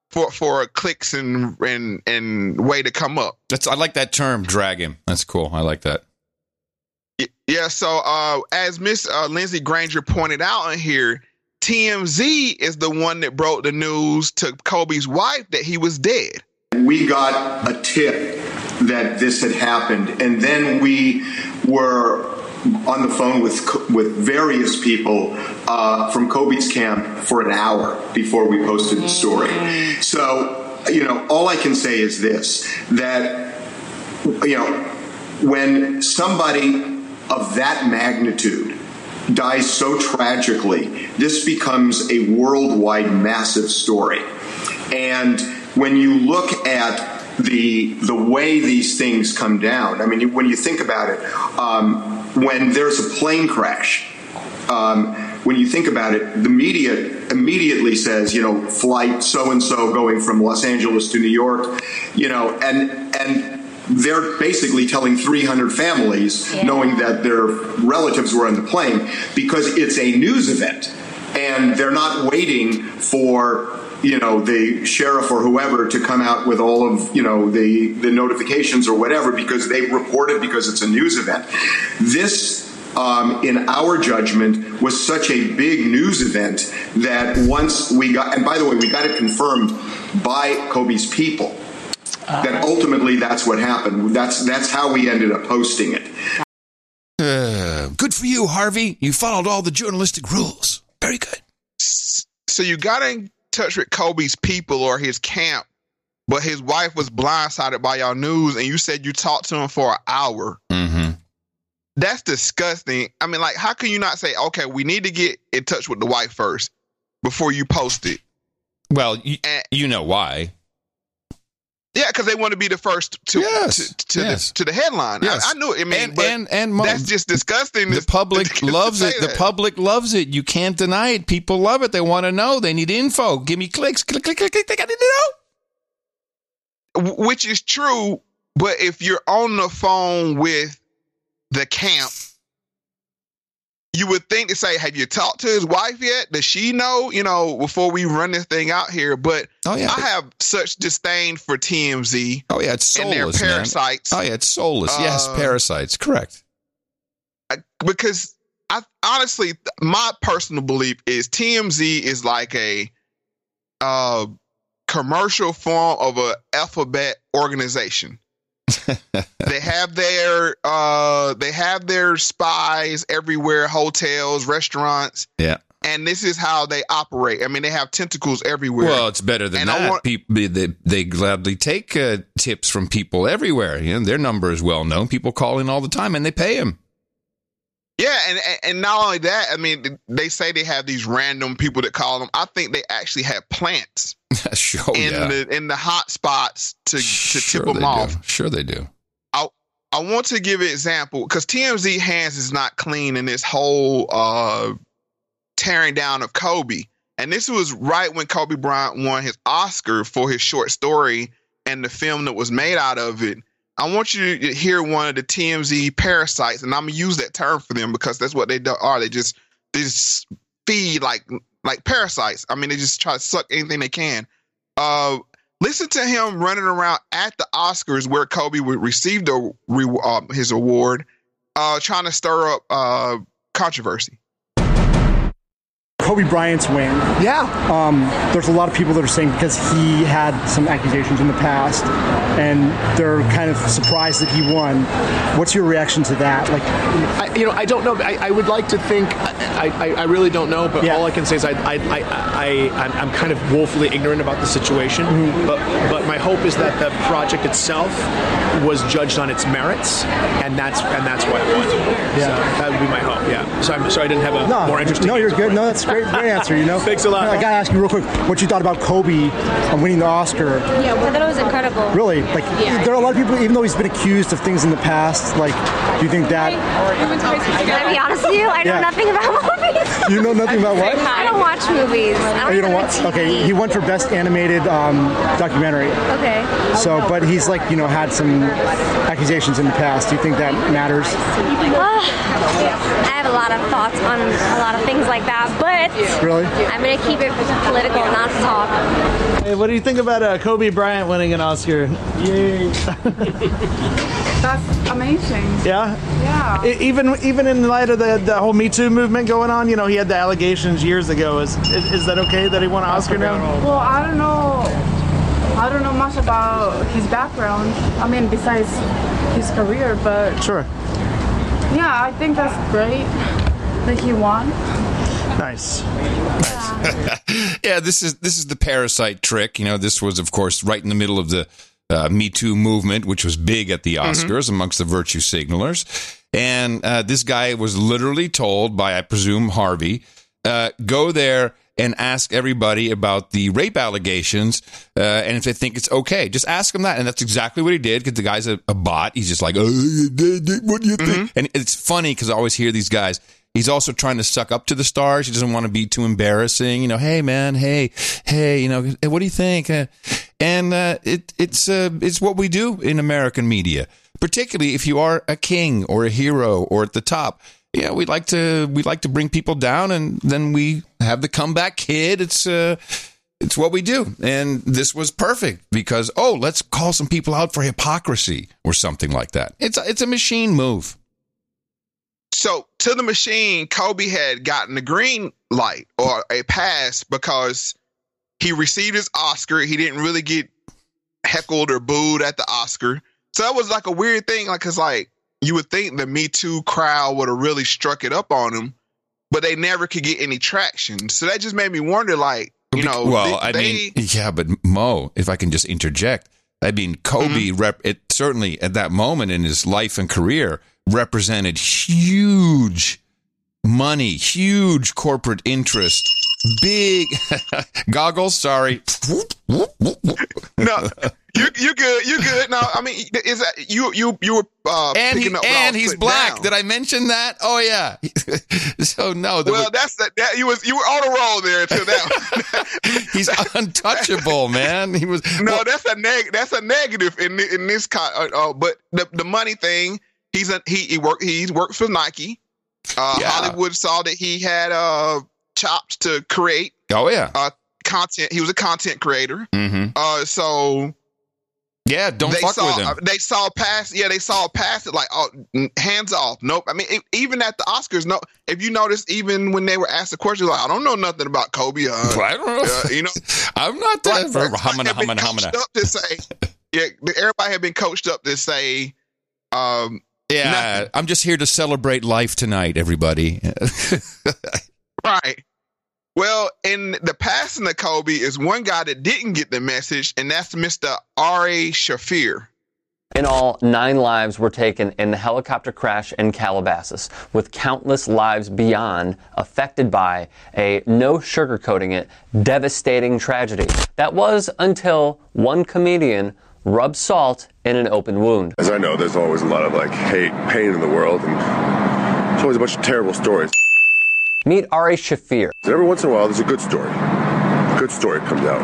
Speaker 2: for for clicks and and and way to come up.
Speaker 1: That's I like that term, drag him. That's cool. I like that.
Speaker 2: Yeah. So uh, as Miss uh, Lindsay Granger pointed out in here, TMZ is the one that broke the news to Kobe's wife that he was dead.
Speaker 11: We got a tip that this had happened, and then we were on the phone with with various people uh, from Kobe's camp for an hour before we posted the story. So, you know, all I can say is this: that you know, when somebody of that magnitude dies so tragically, this becomes a worldwide massive story. And when you look at the the way these things come down, I mean, when you think about it, um, when there's a plane crash, um, when you think about it, the media immediately says, you know, flight so and so going from Los Angeles to New York, you know, and and they're basically telling 300 families, knowing that their relatives were on the plane, because it's a news event, and they're not waiting for you know the sheriff or whoever to come out with all of you know the the notifications or whatever because they report it because it's a news event. This um, in our judgment, was such a big news event that once we got, and by the way, we got it confirmed by Kobe's people. That ultimately, that's what happened. That's that's how we ended up posting it.
Speaker 1: Uh, good for you, Harvey. You followed all the journalistic rules. Very good.
Speaker 2: So you got in touch with Kobe's people or his camp, but his wife was blindsided by y'all news, and you said you talked to him for an hour.
Speaker 1: Mm-hmm.
Speaker 2: That's disgusting. I mean, like, how can you not say, okay, we need to get in touch with the wife first before you post it?
Speaker 1: Well, you, you know why.
Speaker 2: Yeah, because they want to be the first to
Speaker 1: Yes,
Speaker 2: to, to,
Speaker 1: yes.
Speaker 2: the, to the headline.
Speaker 1: Yes.
Speaker 2: I, I knew it. I mean,
Speaker 1: And- and- and
Speaker 2: that's just disgusting.
Speaker 1: The public loves it. The public loves it. You can't deny it. People love it. They want to know. They need info. Give me clicks. Click, click, click, click. They got to know.
Speaker 2: which is true. But if you're on the phone with the camp, you would think to say, have you talked to his wife yet? Does she know, you know, before we run this thing out here? But
Speaker 1: Oh, yeah.
Speaker 2: I have such disdain for TMZ
Speaker 1: Oh yeah, it's
Speaker 2: and
Speaker 1: soulless.
Speaker 2: their
Speaker 1: man.
Speaker 2: parasites
Speaker 1: Oh yeah, it's soulless. yes,
Speaker 2: Uh,
Speaker 1: parasites. Correct.
Speaker 2: because I honestly, my personal belief is TMZ is like a uh, commercial form of a alphabet organization. they have their uh, they have their spies everywhere, hotels, restaurants,
Speaker 1: Yeah.
Speaker 2: and this is how they operate. I mean, they have tentacles everywhere.
Speaker 1: Well, it's better than
Speaker 2: And
Speaker 1: that.
Speaker 2: want-
Speaker 1: people they, they gladly take uh, tips from people everywhere. You know, their number is well known. People call in all the time, and they pay them.
Speaker 2: Yeah, and and- not only that, I mean, they say they have these random people that call them. I think they actually have plants
Speaker 1: sure,
Speaker 2: in
Speaker 1: yeah.
Speaker 2: the in the hot spots to to
Speaker 1: sure
Speaker 2: tip them off.
Speaker 1: do. Sure, they do.
Speaker 2: I I want to give an example because TMZ hands is not clean in this whole uh tearing down of Kobe, and this was right when Kobe Bryant won his Oscar for his short story and the film that was made out of it. I want you to hear one of the TMZ parasites, and I'm gonna use that term for them because that's what they are. They just they just feed like like parasites. I mean, they just try to suck anything they can. Uh, listen to him running around at the Oscars where Kobe would receive the re- uh, his award, uh, trying to stir up uh, controversy.
Speaker 10: Kobe Bryant's win. Yeah. Um, there's a lot of people that are saying because he had some accusations in the past, and they're kind of surprised that he won. What's your reaction to that? Like,
Speaker 12: I, you know, I don't know. I, I would like to think. I, I, I really don't know. But all I can say is I, I, I, I, I'm- I'm kind of woefully ignorant about the situation. But, but my hope is that the project itself was judged on its merits, and that's and that's why it won. Yeah, that would be my hope. Yeah. So I'm sorry I didn't have a
Speaker 10: no,
Speaker 12: more interesting.
Speaker 10: no, you're good. No, that's a great, great answer. You know.
Speaker 12: Thanks a lot.
Speaker 10: I gotta ask you real quick what you thought about Kobe uh, winning the Oscar.
Speaker 13: Yeah, I thought it was incredible.
Speaker 10: Really, like
Speaker 13: Yeah.
Speaker 10: there are a lot of people, even though he's been accused of things in the past. Like, do you think that
Speaker 13: Can I be honest with you? I know
Speaker 10: Yeah.
Speaker 13: nothing about movies.
Speaker 10: you know nothing about what?
Speaker 13: I don't watch movies. I
Speaker 10: Oh,
Speaker 13: don't
Speaker 10: you don't
Speaker 13: have
Speaker 10: want?
Speaker 13: a TV.
Speaker 10: Okay, he won for best animated um, documentary.
Speaker 13: Okay.
Speaker 10: So, but he's like you know had some accusations in the past. Do you think that matters?
Speaker 13: Uh, I have a lot of thoughts on a lot of things like that, but
Speaker 10: Really?
Speaker 13: I'm gonna keep it political, not talk.
Speaker 14: Hey, what do you think about uh, Kobe Bryant winning an Oscar? Yay!
Speaker 15: That's amazing.
Speaker 14: Yeah.
Speaker 15: Yeah.
Speaker 14: Even even in light of the, the whole Me Too movement going on, you know, he had the allegations years ago. Is is, is that okay that he won an Oscar now?
Speaker 15: Well, I don't know. I don't know much about his background. I mean, besides his career, but
Speaker 14: sure.
Speaker 15: Yeah, I think that's great that he won.
Speaker 14: Nice.
Speaker 1: yeah, this is this is the parasite trick. You know, this was of course right in the middle of the uh, Me Too movement, which was big at the Oscars amongst the virtue signalers. And uh, this guy was literally told by, I presume, Harvey, uh, go there and ask everybody about the rape allegations, uh, and if they think it's okay, just ask them that. And that's exactly what he did because the guy's a, a bot. He's just like, oh, what do you think? And it's funny because I always hear these guys. He's also trying to suck up to the stars. He doesn't want to be too embarrassing. You know, hey man, hey, hey, you know, hey, what do you think? Uh, and uh, it, it's uh, it's what we do in American media, particularly if you are a king or a hero or at the top. Yeah, we like to we like to bring people down, and then we have the comeback kid. It's uh, it's what we do, and this was perfect because oh, let's call some people out for hypocrisy or something like that. It's a, it's a machine move.
Speaker 2: So to the machine, Kobe had gotten the green light or a pass because he received his Oscar. He didn't really get heckled or booed at the Oscar. So that was like a weird thing. Like, cause like you would think the Me Too crowd would have really struck it up on him, but they never could get any traction. So that just made me wonder, like, you know,
Speaker 1: well,
Speaker 2: they-
Speaker 1: I
Speaker 2: they-
Speaker 1: mean, yeah, but Mo, if I can just interject, I mean, Kobe mm-hmm. rep it certainly at that moment in his life and career represented huge money, huge corporate interest, big goggles. Sorry,
Speaker 2: no, you you good, you good. now I mean, is that you you you were uh,
Speaker 1: and, he, and he's black.
Speaker 2: down.
Speaker 1: Did I mention that? Oh yeah. so no,
Speaker 2: Well,
Speaker 1: was-
Speaker 2: that's the, that you was you were on a roll there until that.
Speaker 1: he's untouchable, man. He was
Speaker 2: no, that's a neg. That's a negative in in this kind. Uh, uh, but the the money thing, he's a he he worked he's worked for Nike. Uh,
Speaker 1: Yeah.
Speaker 2: Hollywood saw that he had uh, chops to create
Speaker 1: Oh yeah.
Speaker 2: uh, content. He was a content creator.
Speaker 1: Mm-hmm.
Speaker 2: Uh, so
Speaker 1: Yeah. Don't
Speaker 2: they
Speaker 1: fuck
Speaker 2: saw
Speaker 1: with him.
Speaker 2: they saw past yeah they saw past it like oh hands off nope I mean even at the Oscars no if you notice even when they were asked the question like I don't know nothing about Kobe uh,
Speaker 1: I don't know.
Speaker 2: uh, you know
Speaker 1: I'm not that.
Speaker 2: right.
Speaker 1: Humana, humana,
Speaker 2: coached
Speaker 1: humana.
Speaker 2: up to say yeah everybody had been coached up to say um
Speaker 1: Yeah,
Speaker 2: nothing.
Speaker 1: I'm just here to celebrate life tonight, everybody.
Speaker 2: right well in the passing of Kobe is one guy that didn't get the message and that's Mr. Ari Shaffir
Speaker 16: In all, nine lives were taken in the helicopter crash in Calabasas, with countless lives beyond affected by a no sugarcoating it devastating tragedy. That was until one comedian rubbed salt in an open wound.
Speaker 17: As I know, there's always a lot of like hate, pain in the world, and there's always a bunch of terrible stories.
Speaker 16: Meet Ari Shaffir.
Speaker 17: Every once in a while, there's a good story. A good story comes out.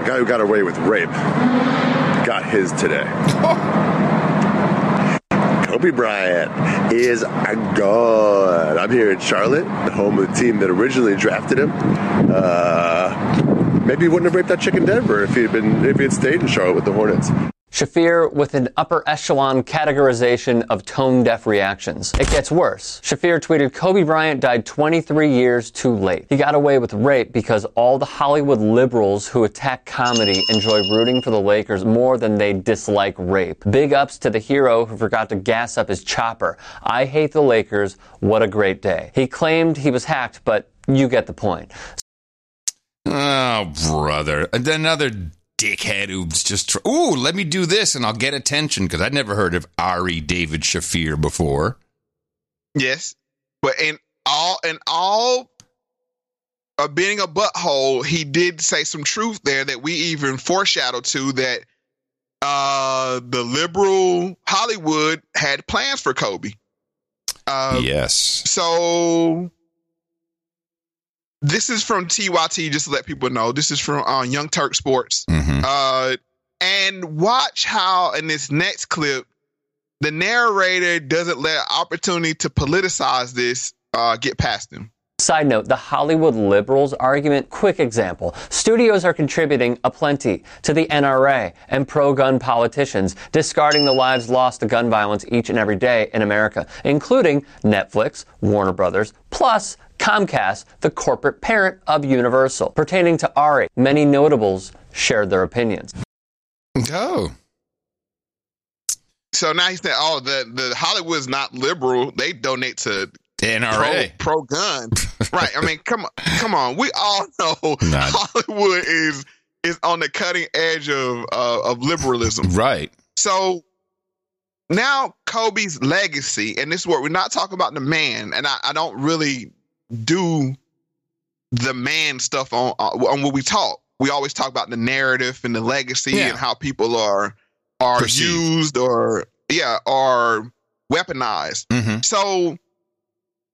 Speaker 17: The guy who got away with rape got his today. Kobe Bryant is gone. I'm here in Charlotte, the home of the team that originally drafted him. Uh, maybe he wouldn't have raped that chick in Denver if he had been if he had stayed in Charlotte with the Hornets.
Speaker 16: Shaffir with an upper echelon categorization of tone deaf reactions. It gets worse. Shaffir tweeted Kobe Bryant died 23 years too late. He got away with rape because all the Hollywood liberals who attack comedy enjoy rooting for the Lakers more than they dislike rape. Big ups to the hero who forgot to gas up his chopper. I hate the Lakers. What a great day. He claimed he was hacked, but you get the point.
Speaker 1: oh, brother. Another dickhead who's just, tr- ooh, let me do this and I'll get attention because I'd never heard of Ari David Shaffir before.
Speaker 2: Yes, but in all in all of being a butthole, he did say some truth there that we even foreshadowed to that uh the liberal Hollywood had plans for Kobe. Uh,
Speaker 1: yes.
Speaker 2: So this is from TYT, just to let people know. This is from uh, Young Turk Sports.
Speaker 1: Mm-hmm.
Speaker 2: Uh, and watch how in this next clip, the narrator doesn't let opportunity to politicize this uh, get past him.
Speaker 16: Side note, the Hollywood liberals argument, quick example. Studios are contributing aplenty to the NRA and pro-gun politicians, discarding the lives lost to gun violence each and every day in America, including Netflix, Warner Brothers, plus Comcast, the corporate parent of Universal. Pertaining to Ari, many notables shared their opinions.
Speaker 1: Oh.
Speaker 2: So now he's saying, "Oh, the the Hollywood's not liberal; they donate to
Speaker 1: The NRA.
Speaker 2: pro gun." right? I mean, come on, come on. We all know
Speaker 1: Nah.
Speaker 2: Hollywood is is on the cutting edge of uh, of liberalism.
Speaker 1: Right.
Speaker 2: So now Kobe's legacy, and this is what we're not talking about the man, and I, I don't really do the man stuff on uh, on what we talk. We always talk about the narrative and the legacy
Speaker 1: Yeah.
Speaker 2: and how people are are
Speaker 1: Perceived.
Speaker 2: used or yeah are weaponized.
Speaker 1: Mm-hmm.
Speaker 2: So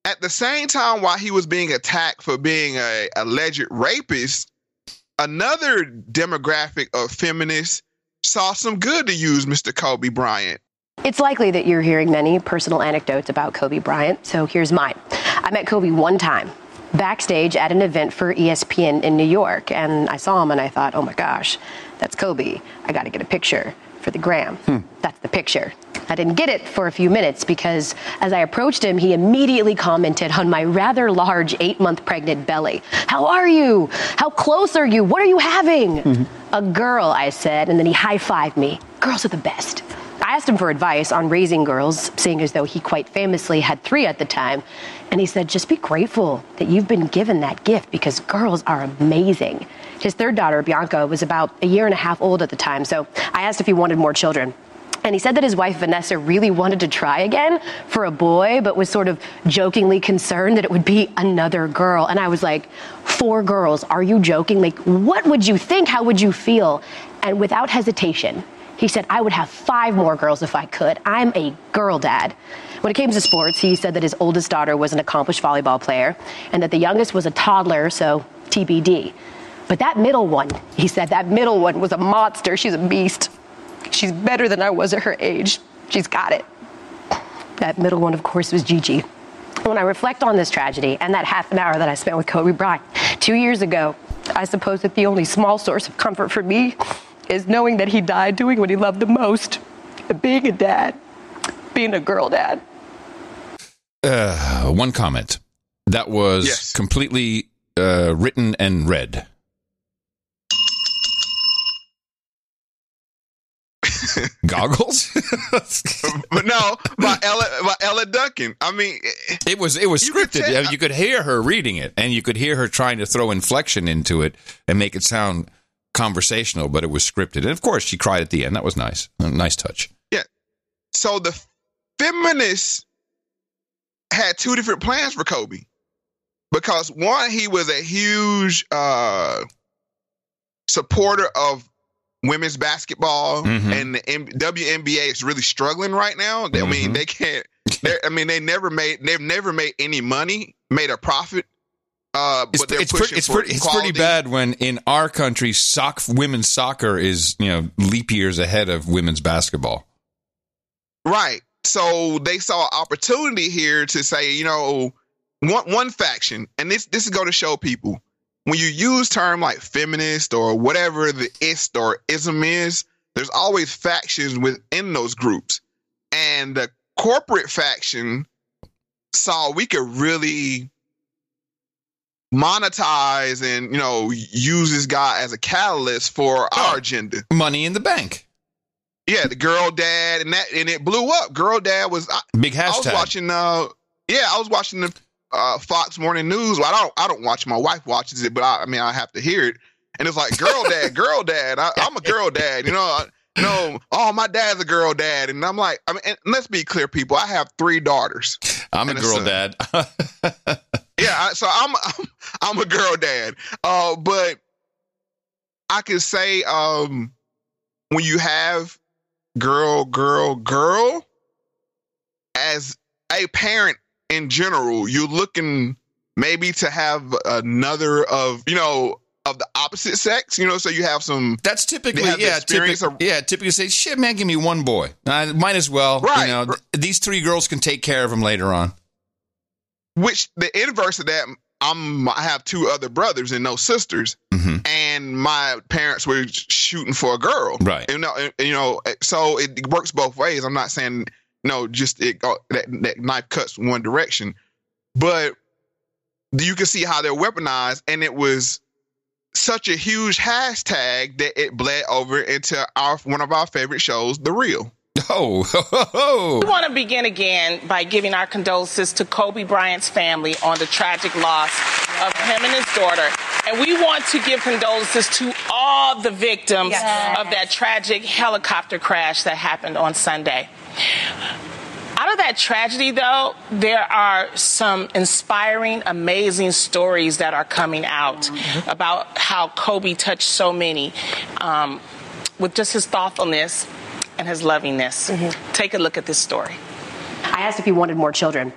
Speaker 2: at the same time, while he was being attacked for being a alleged rapist, another demographic of feminists saw some good to use Mr. Kobe Bryant.
Speaker 18: It's likely that you're hearing many personal anecdotes about Kobe Bryant, so here's mine. I met Kobe one time backstage at an event for ESPN in New York, and I saw him and I thought, oh my gosh, that's Kobe. I got to get a picture for the gram. Hmm. That's the picture. I didn't get it for a few minutes because as I approached him, he immediately commented on my rather large eight month pregnant belly. How are you? How close are you? What are you having? Mm-hmm. A girl, I said, and then he high fived me. Girls are the best. Asked him for advice on raising girls, seeing as though he quite famously had three at the time. And he said, just be grateful that you've been given that gift because girls are amazing. His third daughter, Bianca, was about a year and a half old at the time, so I asked if he wanted more children. And he said that his wife Vanessa really wanted to try again for a boy, but was sort of jokingly concerned that it would be another girl. And I was like, Four girls, are you joking? Like, what would you think? How would you feel? And without hesitation, he said, I would have five more girls if I could. I'm a girl dad. When it came to sports, he said that his oldest daughter was an accomplished volleyball player and that the youngest was a toddler, so TBD. But that middle one, he said, that middle one was a monster. She's a beast. She's better than I was at her age. She's got it. That middle one, of course, was Gigi. When I reflect on this tragedy and that half an hour that I spent with Kobe Bryant two years ago, I suppose that the only small source of comfort for me is knowing that he died doing what he loved the most being a dad, being a girl dad.
Speaker 1: Uh, one comment that was completely uh, written and read. Goggles?
Speaker 2: but no, by Ella, by Ella Duncan. I mean,
Speaker 1: It was it was
Speaker 2: You could
Speaker 1: scripted.
Speaker 2: tell-
Speaker 1: you could hear her reading it, and you could hear her trying to throw inflection into it and make it sound conversational, but it was scripted. And of course, she cried at the end. That was nice. Nice touch.
Speaker 2: yeah. So the feminists had two different plans for Kobe. Because one, he was a huge uh, supporter of women's basketball,
Speaker 1: Mhm.
Speaker 2: and the M- WNBA is really struggling right now. I mean,
Speaker 1: Mhm.
Speaker 2: they can't. I mean, they never made. They've never made any money, made a profit. Uh,
Speaker 1: It's,
Speaker 2: they're
Speaker 1: it's,
Speaker 2: pushing
Speaker 1: pretty, it's, pretty, it's pretty bad when in our country, soc- women's soccer is you know leap years ahead of women's basketball.
Speaker 2: Right. So they saw an opportunity here to say, you know, one one faction, and this this is going to show people when you use term like feminist or whatever the ist or ism is, there's always factions within those groups, and the corporate faction saw we could really monetize and you know use this guy as a catalyst for our agenda.
Speaker 1: Money in the bank.
Speaker 2: Yeah, the girl dad and that and it blew up. Girl dad was I,
Speaker 1: Big
Speaker 2: I was watching uh yeah, I was watching the uh Fox Morning News. Well, I don't I don't watch my wife watches it, but I, I mean I have to hear it. And it's like girl dad, girl dad. I, I'm a girl dad, you know. I, no, oh my dad's a girl dad, and I'm like, I mean, and let's be clear, people. I have three daughters.
Speaker 1: I'm a girl
Speaker 2: son.
Speaker 1: dad.
Speaker 2: Yeah, I, so I'm, I'm I'm a girl dad. Uh, but I can say um when you have girl, girl, girl, as a parent in general, you're looking maybe to have another of you know of the opposite sex. You know, so you have some.
Speaker 1: That's typically
Speaker 2: they have the
Speaker 1: yeah, typically, yeah, typically say, shit, man, give me one boy. I might as well.
Speaker 2: Right.
Speaker 1: You know, th- these three girls can take care of him later on.
Speaker 2: Which the inverse of that, I'm I have two other brothers and no sisters, mm-hmm. and my parents were shooting for a girl,
Speaker 1: Right.
Speaker 2: You know, and- uh, and, you know, so it works both ways. I'm not saying no, just it uh, that that knife cuts one direction, but you can see how they're weaponized, and it was such a huge hashtag that it bled over into our one of our favorite shows, The Real.
Speaker 1: Oh,
Speaker 19: We want to begin again by giving our condolences to Kobe Bryant's family on the tragic loss of him and his daughter. And we want to give condolences to all the victims
Speaker 20: Yes.
Speaker 19: of that tragic helicopter crash that happened on Sunday. Out of that tragedy, though, there are some inspiring, amazing stories that are coming out about how Kobe touched so many um, with just his thoughtfulness and his lovingness. Mm-hmm. Take a look at this story.
Speaker 18: I asked if he wanted more children.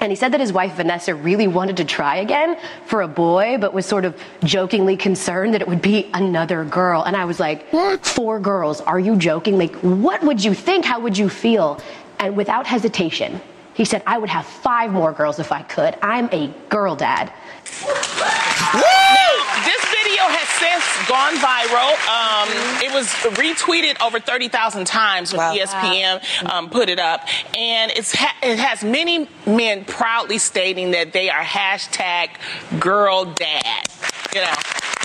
Speaker 18: And he said that his wife Vanessa really wanted to try again for a boy, but was sort of jokingly concerned that it would be another girl. And I was like, Four girls? Are you joking? Like, what would you think? How would you feel? And without hesitation, he said, I would have five more girls if I could. I'm a girl dad.
Speaker 19: Now, this video has since gone viral. Um, it was retweeted over 30,000 times when E ESPN um, put it up. And it's ha- it has many men proudly stating that they are hashtag girl dad. You know.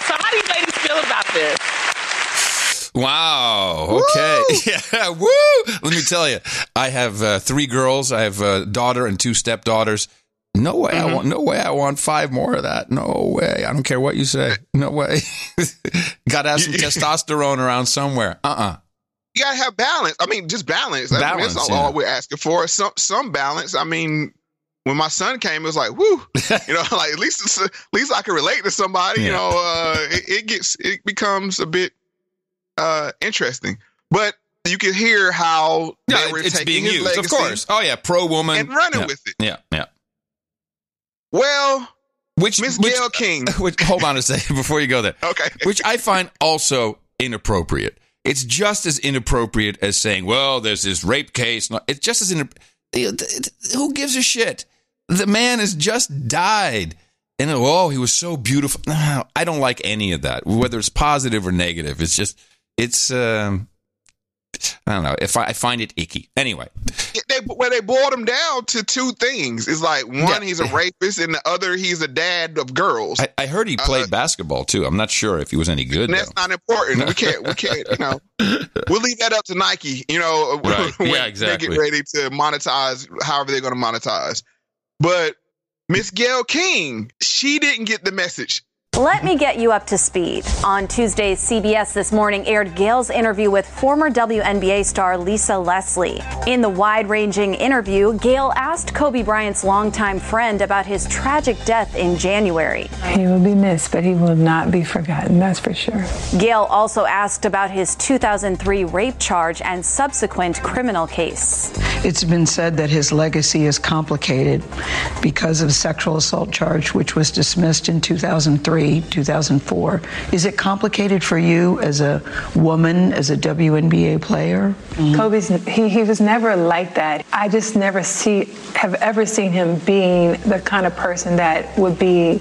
Speaker 19: So how do you ladies feel about this?
Speaker 1: Wow. Okay. Yeah. Woo. Let me tell you, I have uh, three girls. I have a daughter and two stepdaughters. No way.
Speaker 2: Mm-hmm.
Speaker 1: I want. No way. I want five more of that. No way. I don't care what you say. No way. Got to have some testosterone around somewhere. Uh. uh
Speaker 2: you gotta have balance. I mean, just balance. I mean,
Speaker 1: Balance,
Speaker 2: that's
Speaker 1: yeah.
Speaker 2: all we're asking for. Some some balance. I mean, when my son came, it was like, whoo, you know, like at least it's, at least I can relate to somebody. You know, uh, it, it gets it becomes a bit uh interesting, but you can hear how
Speaker 1: Yeah,
Speaker 2: they were
Speaker 1: it's
Speaker 2: taking
Speaker 1: being
Speaker 2: his
Speaker 1: used,
Speaker 2: legacy
Speaker 1: of course. Oh yeah, pro woman
Speaker 2: and running
Speaker 1: Yeah.
Speaker 2: with it.
Speaker 1: Yeah, yeah.
Speaker 2: Well,
Speaker 1: which
Speaker 2: Miss Gayle King.
Speaker 1: Which, hold on a second before you go there.
Speaker 2: Okay.
Speaker 1: Which I find also inappropriate. It's just as inappropriate as saying, "Well, there's this rape case." It's just as in, who gives a shit? The man has just died. And oh, he was so beautiful. No, I don't like any of that, whether it's positive or negative. It's just, it's, um, I don't know. If I, I find it icky. Anyway,
Speaker 2: they well they boiled him down to two things. It's like one, yeah. he's a rapist, and the other, he's a dad of girls.
Speaker 1: I, I heard he played uh, basketball too. I'm not sure if he was any good.
Speaker 2: That's
Speaker 1: though.
Speaker 2: not important. We can't. We can't. You know, we'll leave that up to Nike. You know,
Speaker 1: right. yeah, exactly.
Speaker 2: they get ready to monetize, however they're going to monetize. But Miss Gayle King, she didn't get the message.
Speaker 20: Let me get you up to speed. On Tuesday, CBS This Morning aired Gayle's interview with former WNBA star Lisa Leslie. In the wide ranging interview, Gayle asked Kobe Bryant's longtime friend about his tragic death in January.
Speaker 21: He will be missed, but he will not be forgotten, that's for sure.
Speaker 20: Gayle also asked about his 2003 rape charge and subsequent criminal case.
Speaker 21: It's been said that his legacy is complicated because of a sexual assault charge, which was dismissed in 2003. 2004. Is it complicated for you as a woman, as a WNBA player? Mm-hmm. Kobe's he, he was never like that. I just never see have ever seen him being the kind of person that would be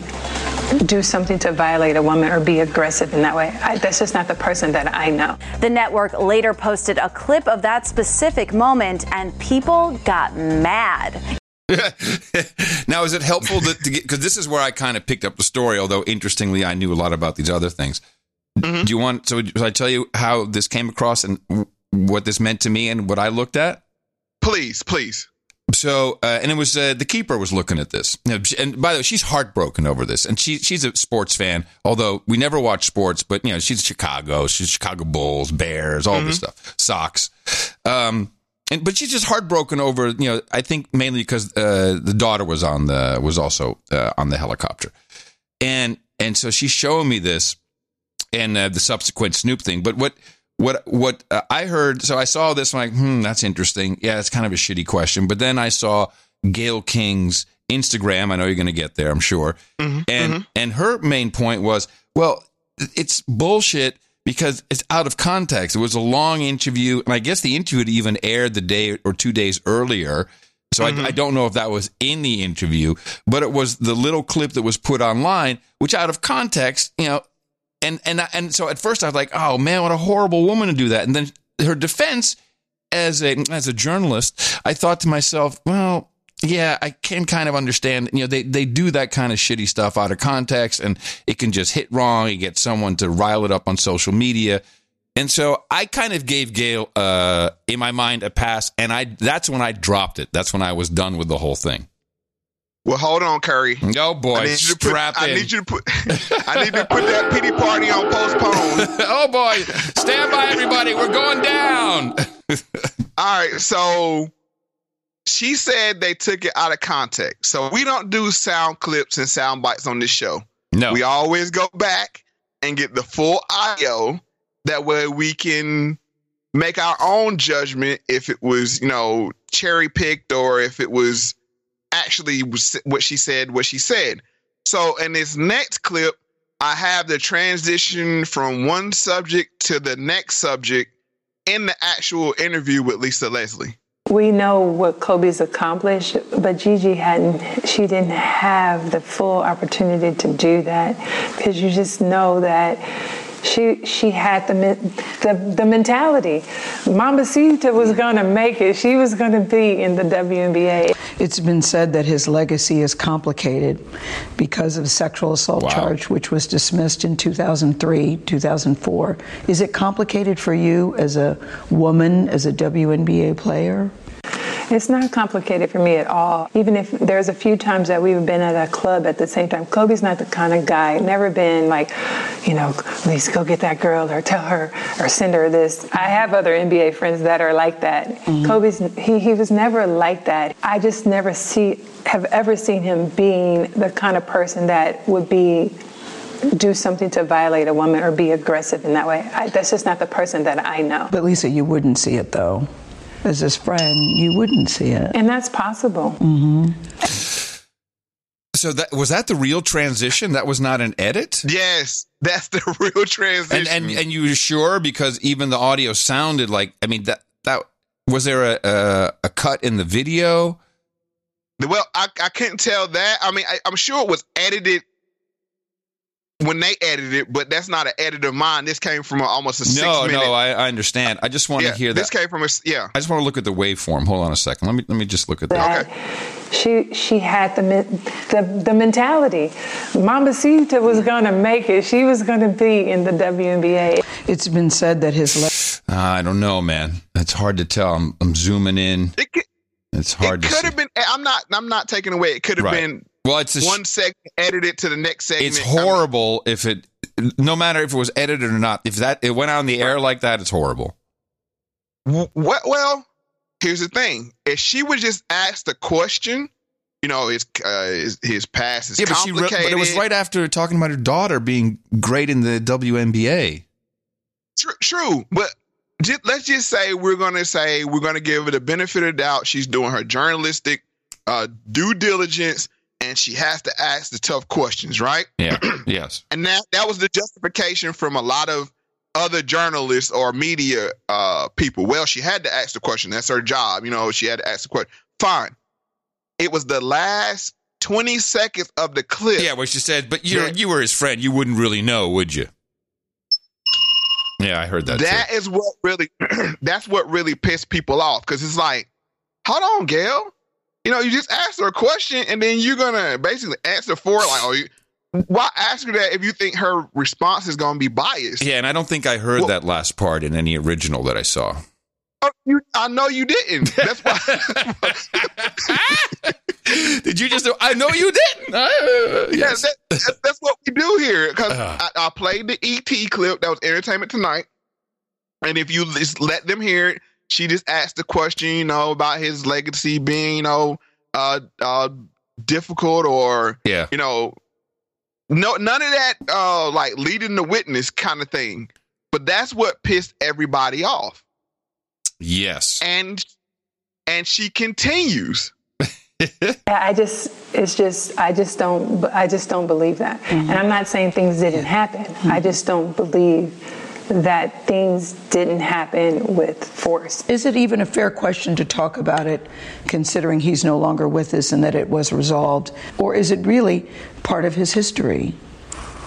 Speaker 21: do something to violate a woman or be aggressive in that way. I, that's just not the person that I know.
Speaker 20: The network later posted a clip of that specific moment, and people got mad.
Speaker 1: now, is it helpful to, to get because this is where I kind of picked up the story? Although interestingly, I knew a lot about these other things. Mm-hmm. Do you want? So, should I tell you how this came across and what this meant to me and what I looked at?
Speaker 2: Please, please.
Speaker 1: So, uh, and it was uh, the keeper was looking at this, and by the way, she's heartbroken over this, and she she's a sports fan. Although we never watch sports, but you know she's Chicago, she's Chicago Bulls, Bears, all mm-hmm. this stuff, Sox. Um, and but she's just heartbroken over you know I think mainly because uh, the daughter was on the was also uh, on the helicopter, and and so she's showing me this and uh, the subsequent Snoop thing. But what what what uh, I heard, so I saw this, I'm like, hmm, that's interesting. Yeah, it's kind of a shitty question. But then I saw Gayle King's Instagram. I know you're going to get there, I'm sure. Mm-hmm, and mm-hmm. and her main point was, well, it's bullshit because it's out of context. It was a long interview, and I guess the interview had even aired the day or two days earlier. So mm-hmm. I, I, don't know if that was in the interview, but it was the little clip that was put online, which out of context, you know, and and and so at first I was like, oh man, what a horrible woman to do that. And then her defense as a as a journalist, I thought to myself, well, yeah, I can kind of understand. You know, they, they do that kind of shitty stuff out of context and it can just hit wrong. You get someone to rile it up on social media. And so I kind of gave Gayle, uh, in my mind, a pass. And I, that's when I dropped it. That's when I was done with the whole thing.
Speaker 2: Well, hold on, Curry.
Speaker 1: Oh boy, I need you to
Speaker 2: put. I need you to put. I need to put that pity party on postpone.
Speaker 1: oh boy, stand by, everybody. We're going down.
Speaker 2: All right, so she said they took it out of context. So we don't do sound clips and sound bites on this show.
Speaker 1: No.
Speaker 2: We always go back and get the full audio. That way we can make our own judgment if it was, you know, cherry picked or if it was actually what she said, what she said. So in this next clip, I have the transition from one subject to the next subject in the actual interview with Lisa Leslie.
Speaker 21: We know what Kobe's accomplished, but Gigi hadn't, she didn't have the full opportunity to do that because you just know that she she had the the, the mentality. Mambacita was going to make it. She was going to be in the WNBA. It's been said that his legacy is complicated because of a sexual assault wow. charge, which was dismissed in 2003, 2004. Is it complicated for you as a woman, as a WNBA player? It's not complicated for me at all. Even if there's a few times that we've been at a club at the same time, Kobe's not the kind of guy, never been like, you know, please go get that girl or tell her or send her this. I have other NBA friends that are like that. Mm-hmm. Kobe's, he, he was never like that. I just never see, have ever seen him being the kind of person that would be do something to violate a woman or be aggressive in that way. I, that's just not the person that I know. But Lisa, you wouldn't see it though as his friend, you wouldn't see it. And that's possible. Mm-hmm.
Speaker 1: So that was that the real transition? That was not an edit.
Speaker 2: Yes, that's the real transition.
Speaker 1: And and and you were sure because even the audio sounded like I mean that that Was there a, a a cut in the video?
Speaker 2: Well, I I couldn't tell that. I mean, I, I'm sure it was edited when they edited it, but that's not an edit of mine. This came from a, almost a six
Speaker 1: No,
Speaker 2: minute.
Speaker 1: no, I, I understand. I just want
Speaker 2: yeah,
Speaker 1: to hear that.
Speaker 2: This came from a s- yeah.
Speaker 1: I just want to look at the waveform. Hold on a second. Let me let me just look at that. Okay.
Speaker 21: She she had the the, the mentality. Mambacita was going to make it. She was going to be in the WNBA.
Speaker 22: It's been said that his le-
Speaker 1: Uh, I don't know, man. It's hard to tell. I'm, I'm zooming in. it's hard to
Speaker 2: Could
Speaker 1: see.
Speaker 2: have been. I'm not. I'm not taking away. It could have
Speaker 1: Right.
Speaker 2: been.
Speaker 1: Well, it's a sh-
Speaker 2: one segment edited to the next segment.
Speaker 1: It's horrible if it, no matter if it was edited or not. If that it went out on the air like that, it's horrible.
Speaker 2: What? Well, here's the thing: if she was just asked a question, you know, his uh, his, his past is
Speaker 1: yeah, but she, re-
Speaker 2: complicated.
Speaker 1: but it was right after talking about her daughter being great in the WNBA.
Speaker 2: True, true, but just, let's just say we're gonna say we're gonna give her the benefit of the doubt. She's doing her journalistic uh, due diligence, and she has to ask the tough questions, right?
Speaker 1: Yeah. yes.
Speaker 2: And that that was the justification from a lot of other journalists or media uh, people. Well, she had to ask the question. That's her job. You know, she had to ask the question. Fine. It was the last 20 seconds of the clip.
Speaker 1: Yeah, where she said, "But you you were his friend. You wouldn't really know, would you?" Yeah, I heard that.
Speaker 2: That is what really that's what really pissed people off because it's like, hold on, Gayle. You know, you just ask her a question and then you're gonna basically answer for it. Like, oh, you, why ask her that if you think her response is gonna be biased?
Speaker 1: Yeah, and I don't think I heard that last part in any original that I saw.
Speaker 2: Oh, you, I know you didn't. That's why.
Speaker 1: Did you just? I know you didn't. Uh,
Speaker 2: Yeah,
Speaker 1: yes.
Speaker 2: that, that- that's what we do here. Because
Speaker 1: Uh.
Speaker 2: I, I played the ET clip that was Entertainment Tonight, and if you just let them hear it, she just asked the question, you know, about his legacy being, you know, uh, uh, difficult or,
Speaker 1: yeah,
Speaker 2: you know, no, none of that, uh, like leading the witness kind of thing. But that's what pissed everybody off,
Speaker 1: Yes.
Speaker 2: and and she continues.
Speaker 21: I just, it's just, I just don't, I just don't believe that. And I'm not saying things didn't happen. I just don't believe that things didn't happen with force.
Speaker 22: Is it even a fair question to talk about it, considering he's no longer with us and that it was resolved? Or is it really part of his history?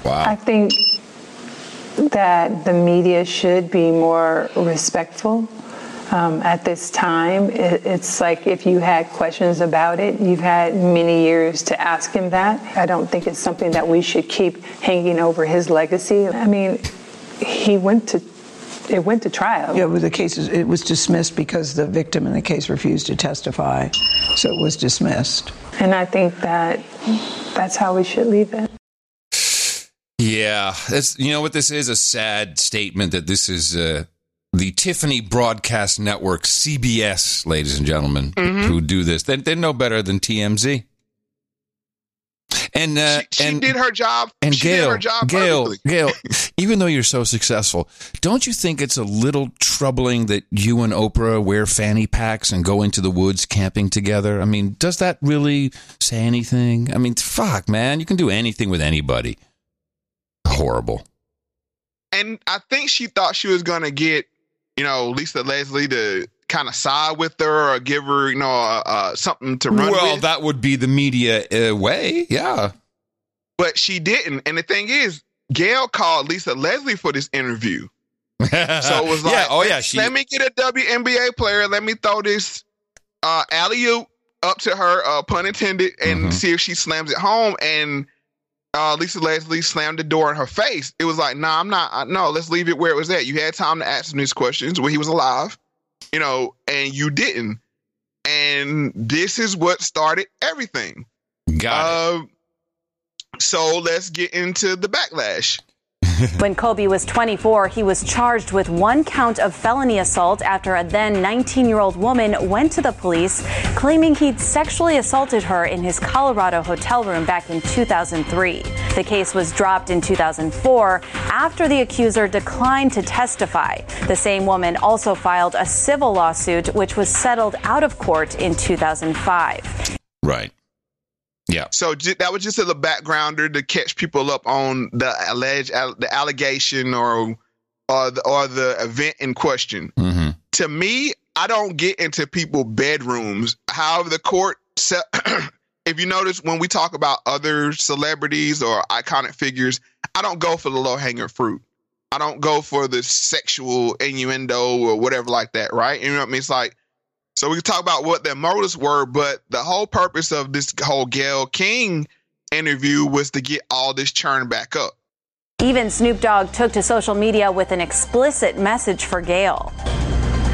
Speaker 22: Wow.
Speaker 21: I think that the media should be more respectful. Um, at this time, it, it's like if you had questions about it, you've had many years to ask him that. I don't think it's something that we should keep hanging over his legacy. I mean, he went to it went to trial.
Speaker 22: Yeah, well, the case is, it was dismissed because the victim in the case refused to testify, so it was dismissed.
Speaker 21: And I think that that's how we should leave it.
Speaker 1: Yeah, that's you know what this is a sad statement that this is uh, the Tiffany Broadcast Network CBS, ladies and gentlemen,
Speaker 2: Mhm.
Speaker 1: who do this. They, they're no better than TMZ. And uh,
Speaker 2: She
Speaker 1: and
Speaker 2: did her job.
Speaker 1: and
Speaker 2: she
Speaker 1: Gayle,
Speaker 2: did her job
Speaker 1: Gayle,
Speaker 2: perfectly.
Speaker 1: Gayle, even though you're so successful, don't you think it's a little troubling that you and Oprah wear fanny packs and go into the woods camping together? I mean, does that really say anything? I mean, fuck, man, you can do anything with anybody. Horrible.
Speaker 2: and I think she thought she was gonna get, you know, Lisa Leslie to kind of side with her or give her, you know, uh, uh, something to run
Speaker 1: well,
Speaker 2: with.
Speaker 1: that would be the media uh, way. Yeah.
Speaker 2: but she didn't. And the thing is, Gayle called Lisa Leslie for this interview. So it was like,
Speaker 1: yeah. Oh, yeah.
Speaker 2: let-
Speaker 1: She,
Speaker 2: let me get a WNBA player. Let me throw this uh, alley oop up to her, uh, pun intended, and
Speaker 1: Mm-hmm.
Speaker 2: see if she slams it home. And uh, Lisa Leslie slammed the door in her face. It was like, nah, I'm not. Uh, no, let's leave it where it was at. You had time to ask him these questions when he was alive, you know, and you didn't. And this is what started everything.
Speaker 1: Got
Speaker 2: it. Um, so let's get into the backlash.
Speaker 20: When Kobe was 24, he was charged with one count of felony assault after a then 19 year old woman went to the police claiming he'd sexually assaulted her in his Colorado hotel room back in 2003. The case was dropped in 2004 after the accuser declined to testify. The same woman also filed a civil lawsuit, which was settled out of court in 2005.
Speaker 1: Right. Yeah.
Speaker 2: So ju- that was just a little backgrounder to catch people up on the alleged al- the allegation or or the, or the event in question.
Speaker 1: Mm-hmm.
Speaker 2: To me, I don't get into people bedrooms. However, the court se- if you notice when we talk about other celebrities or iconic figures, I don't go for the low hanging fruit. I don't go for the sexual innuendo or whatever like that, right? You know what I mean? It's like, so we can talk about what their motives were, but the whole purpose of this whole Gayle King interview was to get all this churn back up.
Speaker 20: Even Snoop Dogg took to social media with an explicit message for Gayle.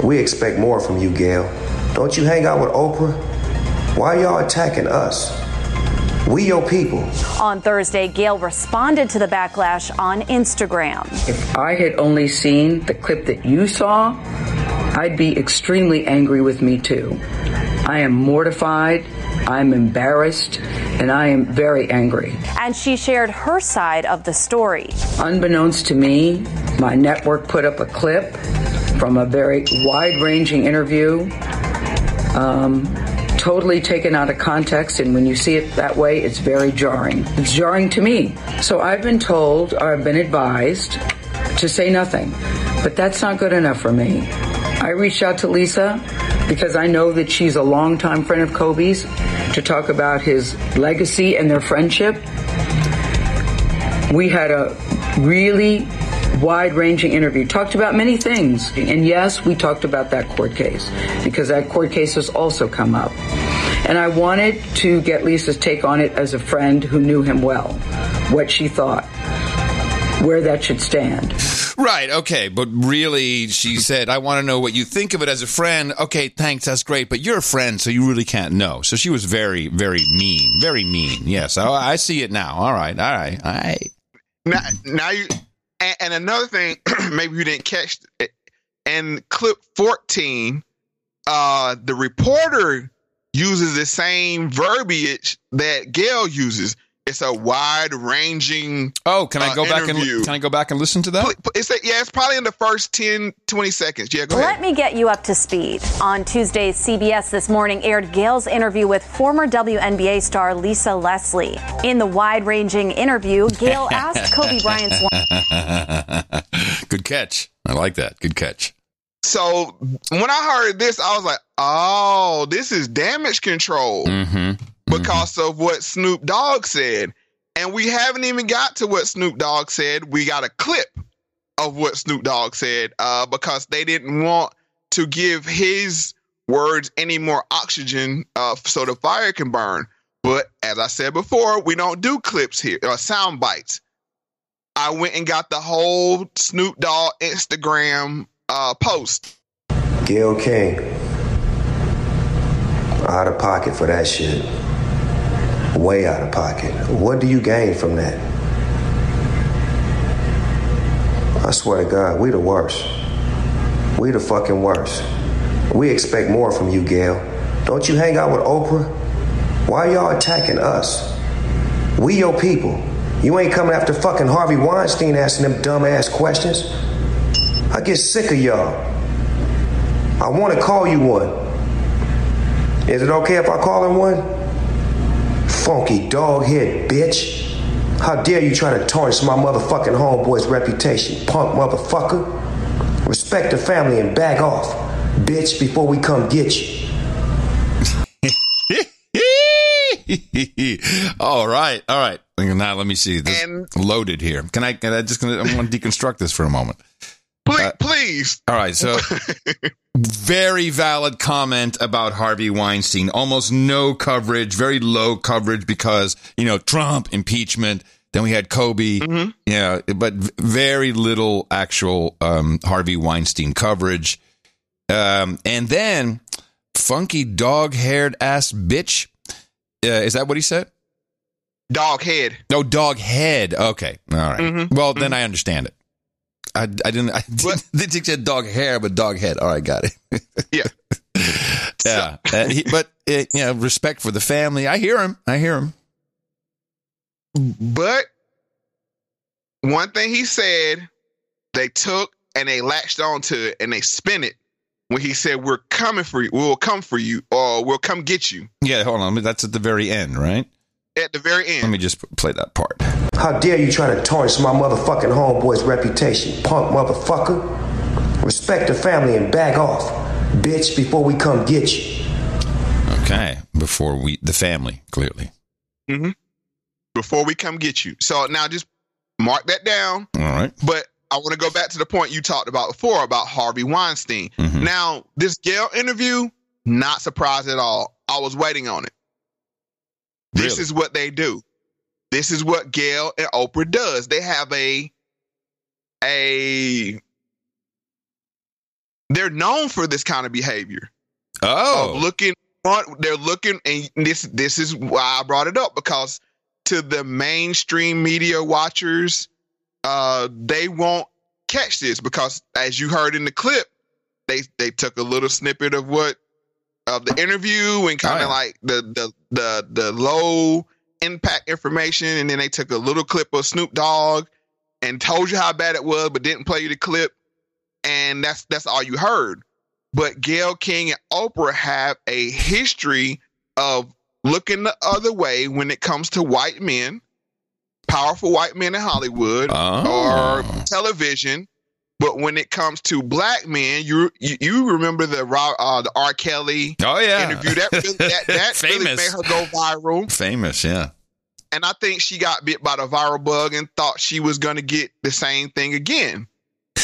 Speaker 23: We expect more from you, Gayle. Don't you hang out with Oprah? Why y'all attacking us? We your people.
Speaker 20: On Thursday, Gayle responded to the backlash on Instagram.
Speaker 24: If I had only seen the clip that you saw, I'd be extremely angry with me too. I am mortified, I'm embarrassed, and I am very angry.
Speaker 20: And she shared her side of the story.
Speaker 24: Unbeknownst to me, my network put up a clip from a very wide ranging interview. Um, totally taken out of context, and when you see it that way, it's very jarring. It's jarring to me. So I've been told, or I've been advised to say nothing, but that's not good enough for me. I reached out to Lisa because I know that she's a longtime friend of Kobe's to talk about his legacy and their friendship. We had a really wide ranging interview, talked about many things. And yes, we talked about that court case because that court case has also come up. And I wanted to get Lisa's take on it as a friend who knew him well, what she thought, where that should stand.
Speaker 1: Right, okay, but really, she said, I want to know what you think of it as a friend. Okay, thanks, that's great, but you're a friend, so you really can't know. So she was very, very mean, very mean. Yes, I, I see it now. All right, all right, all right.
Speaker 2: Now, now you, and, and another thing, maybe you didn't catch it. In clip 14, uh, the reporter uses the same verbiage that Gayle uses. It's a wide ranging.
Speaker 1: Oh, can I
Speaker 2: uh,
Speaker 1: go back
Speaker 2: interview.
Speaker 1: and can I go back and listen to that?
Speaker 2: It's a, yeah, it's probably in the first 10, 20 seconds. Yeah, go ahead.
Speaker 20: Let me get you up to speed. On Tuesday, CBS this morning aired Gayle's interview with former WNBA star Lisa Leslie. In the wide ranging interview, Gayle asked Kobe Bryant's
Speaker 1: Good catch. I like that. Good catch.
Speaker 2: So when I heard this, I was like, "Oh, this is damage control
Speaker 1: Mm-hmm.
Speaker 2: because of what Snoop Dogg said." And we haven't even got to what Snoop Dogg said. We got a clip of what Snoop Dogg said uh, because they didn't want to give his words any more oxygen uh, so the fire can burn. But as I said before, we don't do clips here or sound bites. I went and got the whole Snoop Dogg Instagram uh, post.
Speaker 23: Gayle King. Out of pocket for that shit. Way out of pocket. What do you gain from that? I swear to God, we the worst. We the fucking worst. We expect more from you, Gayle. Don't you hang out with Oprah? Why y'all attacking us? We your people. You ain't coming after fucking Harvey Weinstein asking them dumbass questions. I get sick of y'all. I want to call you one. Is it okay if I call him one? Funky dog head bitch. How dare you try to tarnish my motherfucking homeboy's reputation, punk motherfucker? Respect the family and back off, bitch, before we come get you.
Speaker 1: all right, all right. Now let me see. This loaded here. Can I? Can I just? Gonna, I want to deconstruct this for a moment.
Speaker 2: Please, please.
Speaker 1: All right. So, very valid comment about Harvey Weinstein. Almost no coverage, very low coverage because you know Trump impeachment. Then we had Kobe. Yeah, but very little actual um, Harvey Weinstein coverage. Um, and then funky dog haired ass bitch. Uh, is that what he said?
Speaker 2: Dog head.
Speaker 1: No, dog head. Okay. All right.
Speaker 2: Mhm.
Speaker 1: Well, then I understand it. I, I didn't. I didn't, think said dog hair, but dog head. All right, got it.
Speaker 2: yeah.
Speaker 1: yeah. Uh, he, but uh, you know, respect for the family. I hear him. I hear him.
Speaker 2: But one thing he said, they took and they latched onto it and they spin it when he said, "We're coming for you. We'll come for you, or we'll come get you."
Speaker 1: Yeah. Hold on. That's at the very end, right?
Speaker 2: At the very end.
Speaker 1: Let me just play that part.
Speaker 23: How dare you try to tarnish my motherfucking homeboy's reputation, punk motherfucker? Respect the family and back off, bitch, before we come get you.
Speaker 1: Okay, before we the family clearly.
Speaker 2: Mm-hmm. Before we come get you. So now just mark that down.
Speaker 1: All right.
Speaker 2: But I want to go back to the point you talked about before about Harvey Weinstein.
Speaker 1: Mm-hmm.
Speaker 2: Now, this Gayle interview, not surprised at all. I was waiting on it. This
Speaker 1: Really?
Speaker 2: is what they do. This is what Gayle and Oprah does. They have a a they're known for this kind of behavior.
Speaker 1: Oh,
Speaker 2: Of looking they're looking, and this this is why I brought it up because to the mainstream media watchers, uh, they won't catch this because as you heard in the clip, they they took a little snippet of what of the interview and kind of like the the the the low impact information, and then they took a little clip of Snoop Dogg and told you how bad it was, but didn't play you the clip, and that's that's all you heard. But Gayle King and Oprah have a history of looking the other way when it comes to white men, powerful white men in Hollywood
Speaker 1: Oh.
Speaker 2: or television. But when it comes to black men, you you, you remember the uh, the R. Kelly
Speaker 1: Oh, yeah.
Speaker 2: interview that really, that, that really made her go viral.
Speaker 1: famous, yeah.
Speaker 2: And I think she got bit by the viral bug and thought she was going to get the same thing again.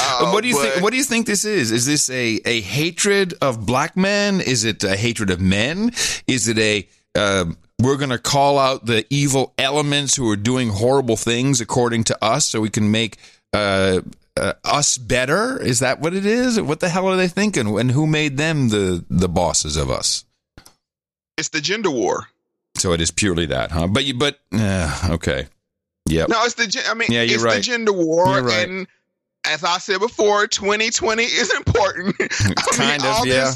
Speaker 2: Uh,
Speaker 1: what do you
Speaker 2: but-
Speaker 1: think? What do you think this is? Is this a a hatred of black men? Is it a hatred of men? Is it a um, we're going to call out the evil elements who are doing horrible things according to us, so we can make uh, uh, us better? Is that what it is? What the hell are they thinking? And who made them the the bosses of us?
Speaker 2: It's the gender war.
Speaker 1: So it is purely that, huh? But you, but uh, okay, yep.
Speaker 2: No, it's the. I mean,
Speaker 1: Yeah, you're
Speaker 2: it's
Speaker 1: right.
Speaker 2: the gender war,
Speaker 1: right.
Speaker 2: and as I said before, 2020 is important. I mean,
Speaker 1: kind of, yeah.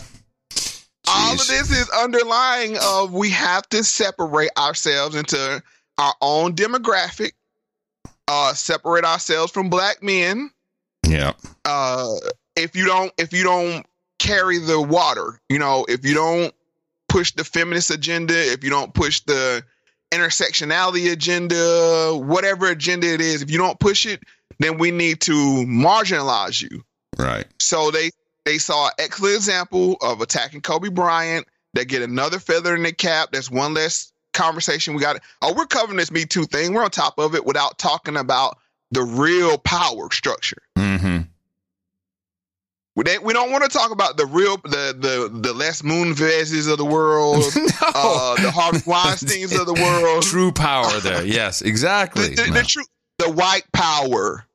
Speaker 2: This, all of this is underlying of we have to separate ourselves into our own demographic, uh, separate ourselves from black men.
Speaker 1: Yeah.
Speaker 2: Uh, if you don't, if you don't carry the water, you know, if you don't push the feminist agenda, if you don't push the intersectionality agenda, whatever agenda it is, if you don't push it, then we need to marginalize you.
Speaker 1: Right.
Speaker 2: So they they saw an excellent example of attacking Kobe Bryant. They get another feather in the cap. That's one less conversation we got. Oh, we're covering this Me Too thing. We're on top of it without talking about the real power structure.
Speaker 1: Mm-hmm.
Speaker 2: We, they, we don't want to talk about the real the the the Les Moonveses of the world, uh, the Harvey Weinstein's of the world,
Speaker 1: True power there. Yes, exactly.
Speaker 2: the, the, the true the white power.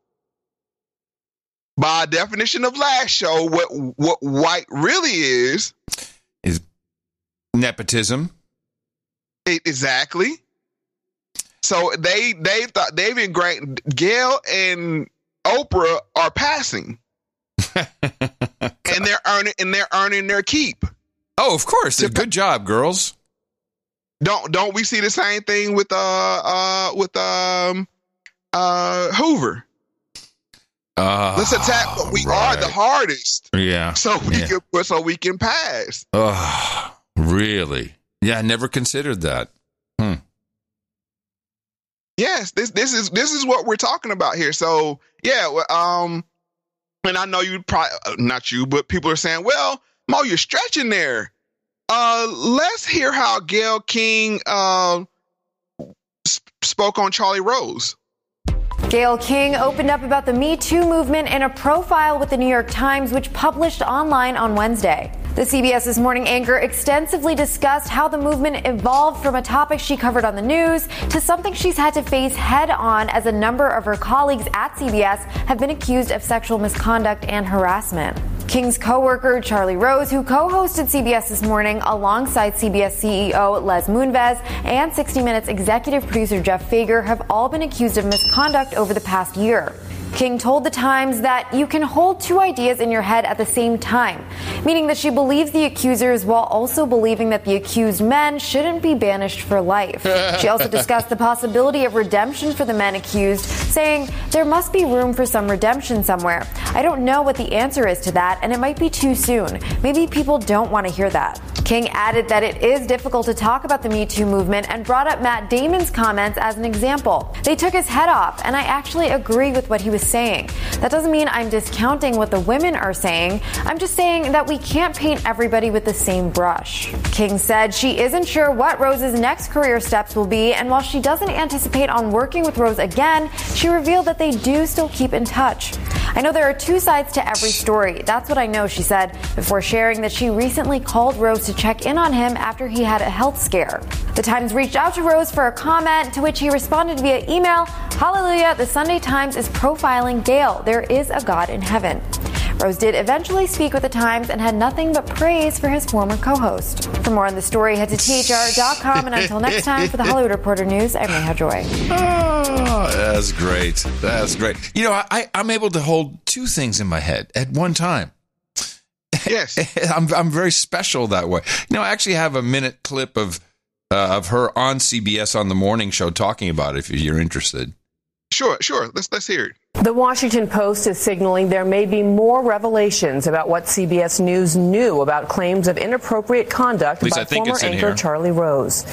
Speaker 2: By definition of last show, what what white really is
Speaker 1: is nepotism.
Speaker 2: It, exactly. So they they thought they've been great. Gayle and Oprah are passing, and they're earning and they're earning their keep.
Speaker 1: Oh, of course. Good job, girls.
Speaker 2: Don't don't we see the same thing with uh uh with um uh Hoover?
Speaker 1: Uh,
Speaker 2: Let's attack what we are the hardest,
Speaker 1: Yeah.
Speaker 2: so we
Speaker 1: yeah.
Speaker 2: can so we can pass.
Speaker 1: Oh, really? Yeah, I never considered that.
Speaker 2: Yes, this this is this is what we're talking about here. So yeah, um, and I know you probably not you, but people are saying, well, Mo, you're stretching there. Uh, let's hear how Gayle King uh, sp- spoke on Charlie Rose.
Speaker 25: Gayle King opened up about the Me Too movement in a profile with the New York Times, which published online on Wednesday. The CBS This Morning anchor extensively discussed how the movement evolved from a topic she covered on the news to something she's had to face head on as a number of her colleagues at CBS have been accused of sexual misconduct and harassment. King's co-worker Charlie Rose, who co-hosted CBS This Morning alongside CBS CEO Les Moonves and 60 Minutes executive producer Jeff Fager, have all been accused of misconduct over the past year. King told the Times that you can hold two ideas in your head at the same time, meaning that she believes the accusers while also believing that the accused men shouldn't be banished for life. She also discussed the possibility of redemption for the men accused, saying there must be room for some redemption somewhere. I don't know what the answer is to that, and it might be too soon. Maybe people don't want to hear that. King added that it is difficult to talk about the Me Too movement and brought up Matt Damon's comments as an example. They took his head off, and I actually agree with what he was saying. That doesn't mean I'm discounting what the women are saying. I'm just saying that we can't paint everybody with the same brush. King said she isn't sure what Rose's next career steps will be, and while she doesn't anticipate on working with Rose again, she revealed that they do still keep in touch. I know there are two sides to every story. That's what I know, she said, before sharing that she recently called Rose to check in on him after he had a health scare. The Times reached out to Rose for a comment, to which he responded via email Hallelujah, the Sunday Times is profiling Gayle. There is a God in heaven. Rose did eventually speak with the Times and had nothing but praise for his former co host. For more on the story, head to thr.com. And until next time, for the Hollywood Reporter News, I'm Reha Joy.
Speaker 1: Oh, that's great. That's great. You know, I, I'm able to hold two things in my head at one time.
Speaker 2: Yes.
Speaker 1: I'm, I'm very special that way. You know, I actually have a minute clip of uh, of her on CBS on the morning show talking about it if you're interested.
Speaker 2: Sure, sure. Let's let's hear it.
Speaker 26: The Washington Post is signaling there may be more revelations about what CBS News knew about claims of inappropriate conduct by former anchor
Speaker 1: here.
Speaker 26: Charlie Rose.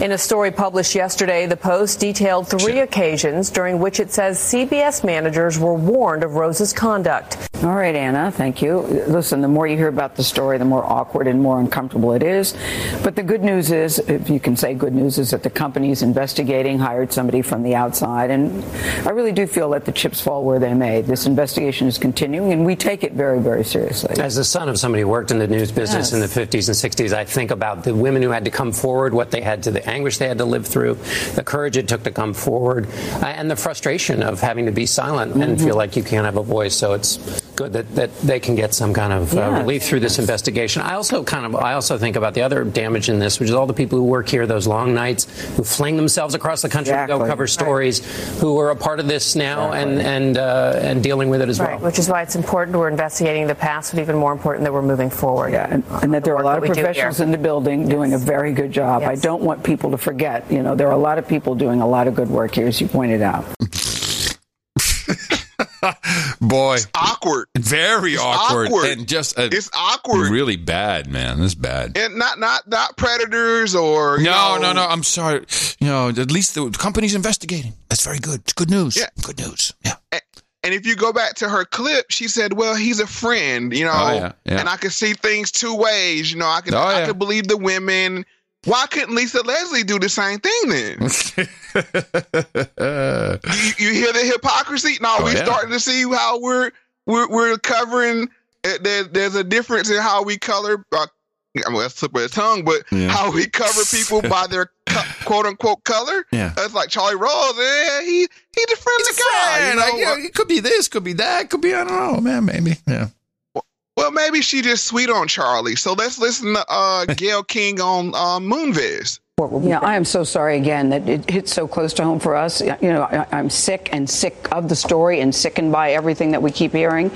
Speaker 26: In a story published yesterday, the Post detailed three occasions during which it says CBS managers were warned of Rose's conduct.
Speaker 24: All right, Anna, thank you. Listen, the more you hear about the story, the more awkward and more uncomfortable it is. But the good news is, if you can say good news, is that the company is investigating, hired somebody from the outside. And I really do feel that the chips fall where they may. This investigation is continuing, and we take it very, very seriously.
Speaker 27: As the son of somebody who worked in the news business
Speaker 24: Yes.
Speaker 27: in the 50s and 60s, I think about the women who had to come forward, what they had to, the anguish they had to live through, the courage it took to come forward, and the frustration of having to be silent and
Speaker 24: Mhm.
Speaker 27: feel like you can't have a voice. So it's good that, that they can get some kind of uh, relief through this investigation. I also kind of, I also think about the other damage in this, which is all the people who work here those long nights, who fling themselves across the country to go
Speaker 26: Exactly.
Speaker 27: cover
Speaker 26: Right.
Speaker 27: stories, who are a part of this now and and uh, and dealing with it as well.
Speaker 26: Right, which is why it's important we're investigating the past, but even more important that we're moving forward.
Speaker 24: Yeah, and, and that there are a lot of
Speaker 26: that we do here.
Speaker 24: professionals in the building doing a very good job. I don't want people to forget, you know, there are a lot of people doing a lot of good work here, as you pointed out.
Speaker 1: Boy,
Speaker 2: awkward.
Speaker 1: Very
Speaker 2: It's
Speaker 1: awkward,
Speaker 2: awkward.
Speaker 1: and just uh,
Speaker 2: It's awkward.
Speaker 1: Really bad, man. This is bad.
Speaker 2: And not not not predators or
Speaker 1: No,
Speaker 2: know,
Speaker 1: no, no. I'm sorry. You know, at least the company's investigating. That's very good. It's good news.
Speaker 2: Yeah.
Speaker 1: Good news. Yeah.
Speaker 2: And if you go back to her clip, she said, "Well, he's a friend, you know,
Speaker 1: Oh, yeah, yeah.
Speaker 2: and I could see things two ways. You know, I could
Speaker 1: Oh,
Speaker 2: I
Speaker 1: yeah.
Speaker 2: could believe the women. Why couldn't Lisa Leslie do the same thing then? you, you hear the hypocrisy? Now
Speaker 1: Oh,
Speaker 2: we
Speaker 1: yeah.
Speaker 2: starting to see how we're we're, we're covering. uh, There, there's a difference in how we color. Uh, I mean, that's slip of the tongue, but
Speaker 1: Yeah.
Speaker 2: how we cover people by their quote unquote color.
Speaker 1: Yeah.
Speaker 2: It's like Charlie Rose. Yeah, he he's a friendly guy.
Speaker 1: friend.
Speaker 2: You know?
Speaker 1: Like, yeah, it could be this, could be that, could be I don't know, man. Maybe. Yeah.
Speaker 2: Well, maybe she just sweet on Charlie. So let's listen to uh, Gayle King on uh,
Speaker 24: Yeah, I am so sorry again that it hits so close to home for us. You know, I, I'm sick and sick of the story and sickened by everything that we keep hearing.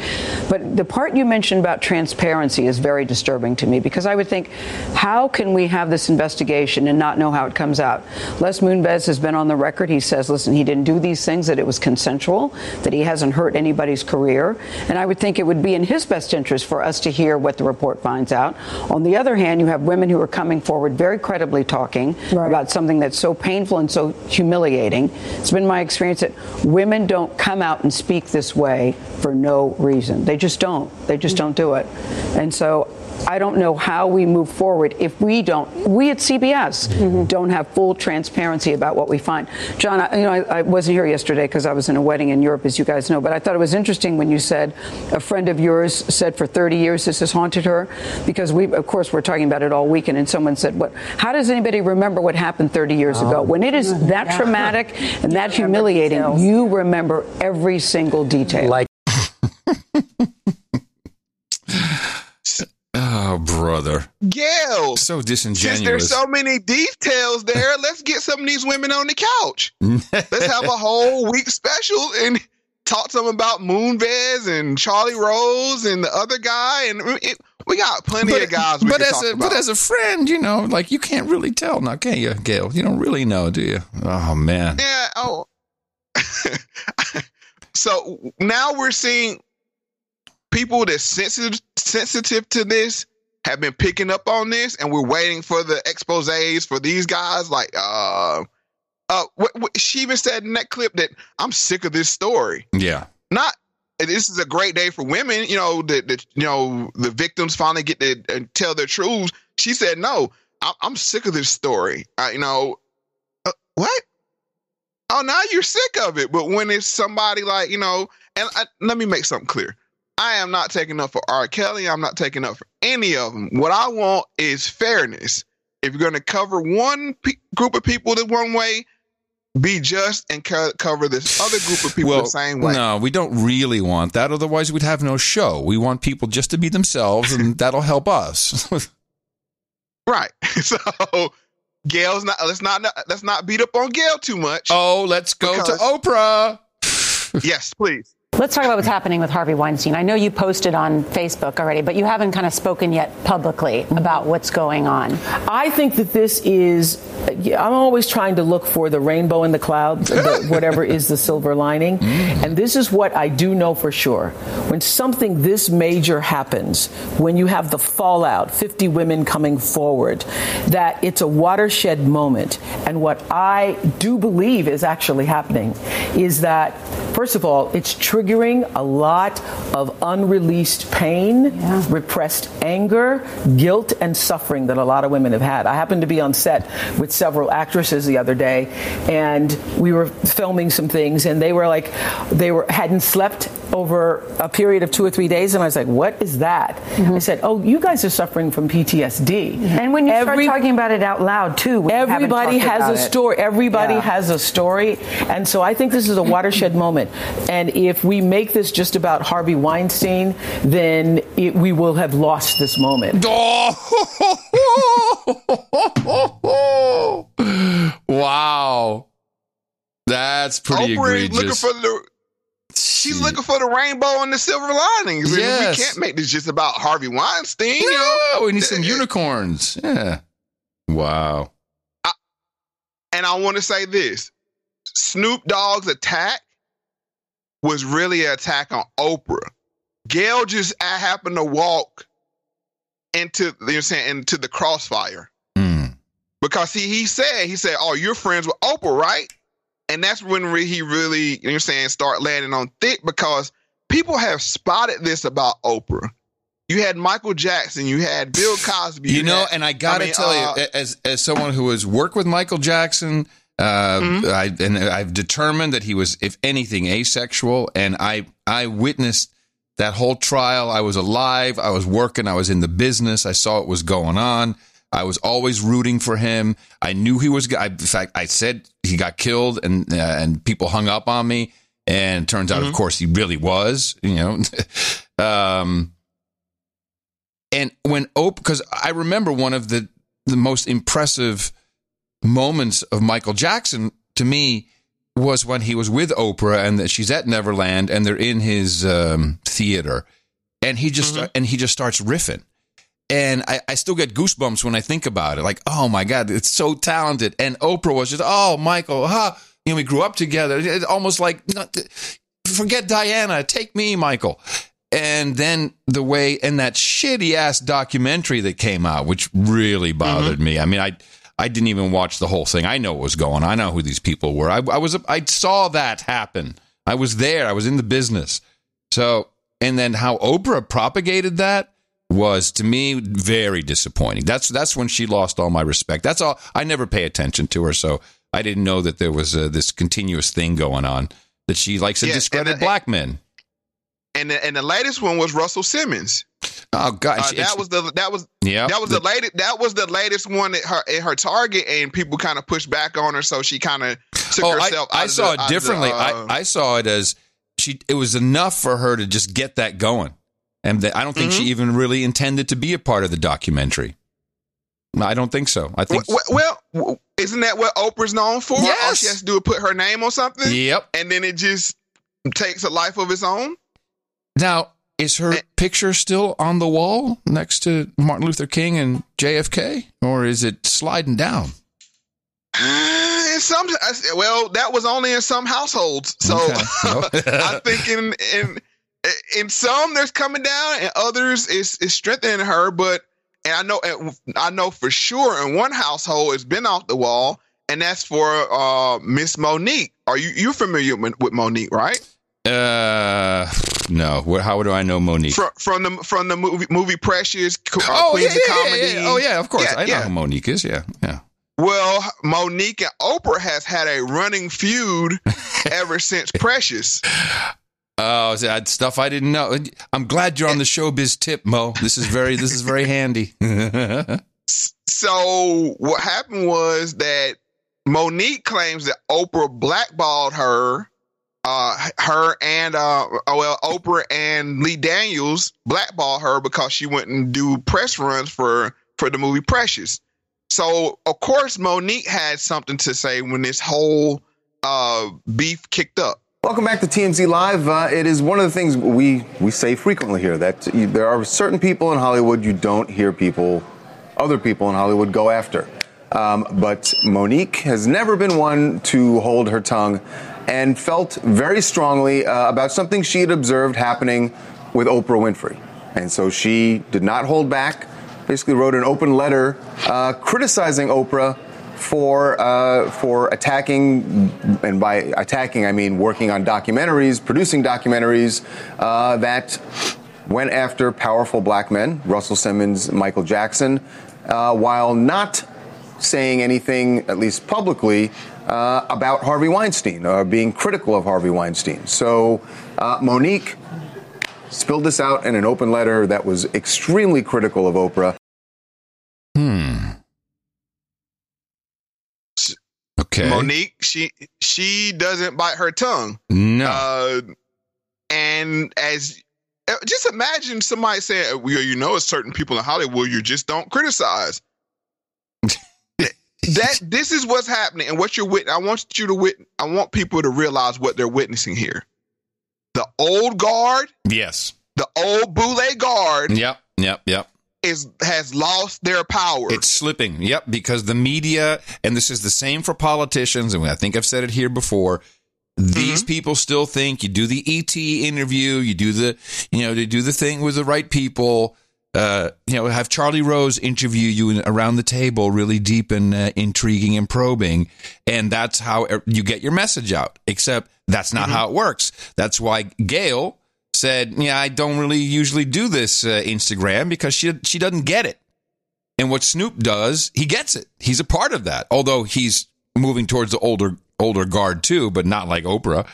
Speaker 24: But the part you mentioned about transparency is very disturbing to me because I would think, how can we have this investigation and not know how it comes out? Les Moonves has been on the record. He says, listen, he didn't do these things, that it was consensual, that he hasn't hurt anybody's career. And I would think it would be in his best interest for us to hear what the report finds out. On the other hand, you have women who are coming forward very credibly talking about something that's so painful and so humiliating. It's been my experience that women don't come out and speak this way for no reason. They just don't. They just mm-hmm. don't do it. And so I don't know how we move forward if we don't, we at CBS don't have full transparency about what we find. John, I, you know, I, I wasn't here yesterday because I was in a wedding in Europe, as you guys know, but I thought it was interesting when you said a friend of yours said for 30 years this has haunted her because we, of course, we're talking about it all weekend, and someone said, "What? How does anybody remember what happened 30 years ago? When it is that
Speaker 26: Yeah.
Speaker 24: traumatic and that humiliating, you remember every single detail."
Speaker 27: Like
Speaker 1: Oh, brother.
Speaker 2: Gayle.
Speaker 1: So
Speaker 2: Since
Speaker 1: disingenuous.
Speaker 2: there's so many details there, let's get some of these women on the couch. let's have a whole week special and talk to them about Moonves and Charlie Rose and the other guy. And it, we got plenty of guys we
Speaker 1: but as a
Speaker 2: about.
Speaker 1: but as a friend, you know, like you can't really tell now, can you, Gayle? You don't really know, do you? Oh man.
Speaker 2: Yeah. Oh. so now we're seeing people that's sensitive sensitive to this have been picking up on this, and we're waiting for the exposés for these guys. Like, uh, uh, what, what, she even said in that clip that I'm sick of this story.
Speaker 1: Yeah.
Speaker 2: Not this is a great day for women. You know, the, the you know the victims finally get to uh, tell their truths. She said, "No, I, am sick of this story. I, you know, uh, what? Oh, now you're sick of it. But when it's somebody like you know, and I, let me make something clear. I am not taking up for R. Kelly. I'm not taking up for any of them. What I want is fairness. If you're going to cover one pe- group of people the one way, be just and co- cover this other group of people
Speaker 1: well,
Speaker 2: the same way.
Speaker 1: No, we don't really want that. Otherwise, we'd have no show. We want people just to be themselves, and that'll help us.
Speaker 2: right. So, Gayle's not. Let's not. Let's not beat up on Gayle too much.
Speaker 1: Oh, let's go because, to Oprah.
Speaker 2: yes, please.
Speaker 28: Let's talk about what's happening with Harvey Weinstein. I know you posted on Facebook already, but you haven't kind of spoken yet publicly about what's going on.
Speaker 29: I think that this is, I'm always trying to look for the rainbow in the clouds, the, whatever is the silver lining. Mm. And this is what I do know for sure. When something this major happens, when you have the fallout, 50 women coming forward, that it's a watershed moment. And what I do believe is actually happening is that, first of all, it's triggering triggering a lot of unreleased pain, yeah. repressed anger, guilt, and suffering that a lot of women have had. I happened to be on set with several actresses the other day, and we were filming some things, and they were like, they were hadn't slept over a period of two or three days, and I was like, "What is that?" Mm-hmm. I said, "Oh, you guys are suffering from PTSD."
Speaker 28: And when you Every, start talking about it out loud, too,
Speaker 29: everybody has a
Speaker 28: it.
Speaker 29: story. Everybody yeah. has a story, and so I think this is a watershed moment. And if we make this just about Harvey Weinstein, then it, we will have lost this moment.
Speaker 1: wow. That's pretty
Speaker 2: Oprah
Speaker 1: egregious.
Speaker 2: looking for the She's looking for the rainbow and the silver linings.
Speaker 1: Yes.
Speaker 2: We can't make this just about Harvey Weinstein.
Speaker 1: No,
Speaker 2: you know?
Speaker 1: we need some unicorns. Yeah. Wow.
Speaker 2: I, and I want to say this Snoop Dogg's attack was really an attack on Oprah. Gayle just happened to walk into you know saying into the crossfire.
Speaker 1: Mm.
Speaker 2: Because he he said, he said, Oh, you're friends with Oprah, right? And that's when he really, you know saying, start landing on thick because people have spotted this about Oprah. You had Michael Jackson, you had Bill Cosby.
Speaker 1: You,
Speaker 2: you
Speaker 1: know,
Speaker 2: had,
Speaker 1: and I gotta I mean, tell uh, you, as as someone who has worked with Michael Jackson, uh, mm-hmm. I, and I've determined that he was, if anything, asexual. And I, I witnessed that whole trial. I was alive. I was working. I was in the business. I saw what was going on. I was always rooting for him. I knew he was. I, in fact, I said he got killed, and uh, and people hung up on me. And turns out, mm-hmm. of course, he really was. You know, um, and when Oprah, because I remember one of the the most impressive moments of Michael Jackson to me was when he was with Oprah and that she's at Neverland and they're in his um, theater, and he just mm-hmm. and he just starts riffing and I, I, still get goosebumps when I think about it. Like, oh my God, it's so talented. And Oprah was just, oh, Michael, huh? You know, we grew up together. It's almost like, forget Diana, take me, Michael. And then the way, and that shitty ass documentary that came out, which really bothered mm-hmm. me. I mean, I, I didn't even watch the whole thing. I know what was going. on. I know who these people were. I, I was, I saw that happen. I was there. I was in the business. So, and then how Oprah propagated that was to me very disappointing. That's that's when she lost all my respect. That's all. I never pay attention to her, so I didn't know that there was uh, this continuous thing going on that she likes to yes, discredit the, black men.
Speaker 2: And the, and the latest one was Russell Simmons.
Speaker 1: Oh gosh,
Speaker 2: uh, that was the that was
Speaker 1: yeah
Speaker 2: that was the, the latest that was the latest one at her at her target, and people kind of pushed back on her, so she kind of took oh, herself.
Speaker 1: I, I saw
Speaker 2: the,
Speaker 1: it differently.
Speaker 2: The, uh,
Speaker 1: I, I saw it as she. It was enough for her to just get that going and I don't think mm-hmm. she even really intended to be a part of the documentary. I don't think so. I think
Speaker 2: well, well isn't that what Oprah's known for?
Speaker 1: Yes.
Speaker 2: All she has to do is put her name on something.
Speaker 1: Yep.
Speaker 2: And then it just takes a life of its own.
Speaker 1: Now, is her picture still on the wall next to Martin Luther King and JFK, or is it sliding down?
Speaker 2: Uh, in some, well, that was only in some households. So okay. I'm thinking in in some there's coming down and others is is strengthening her but and I know I know for sure in one household it's been off the wall, and that's for uh, Miss Monique. Are you you familiar with Monique, right?
Speaker 1: Uh, no. What, how do I know Monique?
Speaker 2: From, from the from the movie movie Precious, uh,
Speaker 1: oh,
Speaker 2: Queens
Speaker 1: yeah,
Speaker 2: of
Speaker 1: yeah,
Speaker 2: Comedy.
Speaker 1: yeah, yeah. Oh yeah, of course. I know who Monique is. Yeah, yeah.
Speaker 2: Well, Monique and Oprah has had a running feud ever since Precious.
Speaker 1: Oh, is that stuff I didn't know. I'm glad you're on the showbiz tip, Mo. This is very this is very handy.
Speaker 2: So what happened was that Monique claims that Oprah blackballed her, uh, her and uh, oh, well, Oprah and Lee Daniels blackballed her because she went and do press runs for for the movie Precious. So of course Monique had something to say when this whole uh, beef kicked up.
Speaker 30: Welcome back to TMZ Live. Uh, it is one of the things we, we say frequently here that you, there are certain people in Hollywood you don't hear people, other people in Hollywood go after. Um, but Monique has never been one to hold her tongue and felt very strongly uh, about something she had observed happening with Oprah Winfrey. And so she did not hold back, basically wrote an open letter uh, criticizing Oprah for uh, for attacking, and by attacking I mean working on documentaries, producing documentaries uh, that went after powerful black men, Russell Simmons, Michael Jackson, uh, while not saying anything, at least publicly, uh, about Harvey Weinstein or being critical of Harvey Weinstein. So uh, Monique spilled this out in an open letter that was extremely critical of Oprah.
Speaker 1: Hmm. Okay.
Speaker 2: Monique, she she doesn't bite her tongue.
Speaker 1: No.
Speaker 2: Uh, and as uh, just imagine somebody saying, "Well, you know, certain people in Hollywood you just don't criticize." that this is what's happening, and what you're wit. I want you to wit. I want people to realize what they're witnessing here. The old guard,
Speaker 1: Yes.
Speaker 2: the old boule guard,
Speaker 1: Yep. Yep. Yep.
Speaker 2: is has lost their power.
Speaker 1: It's slipping. Yep, because the media, and this is the same for politicians, and I think I've said it here before. These mm-hmm. people still think you do the ET interview, you do the, you know, they do the thing with the right people. Uh, you know, have Charlie Rose interview you in, around the table, really deep and uh, intriguing and probing, and that's how er- you get your message out. Except that's not how it works. That's why Gayle said, "Yeah, I don't really usually do this uh, Instagram because she she doesn't get it." And what Snoop does, he gets it. He's a part of that. Although he's moving towards the older older guard too, but not like Oprah.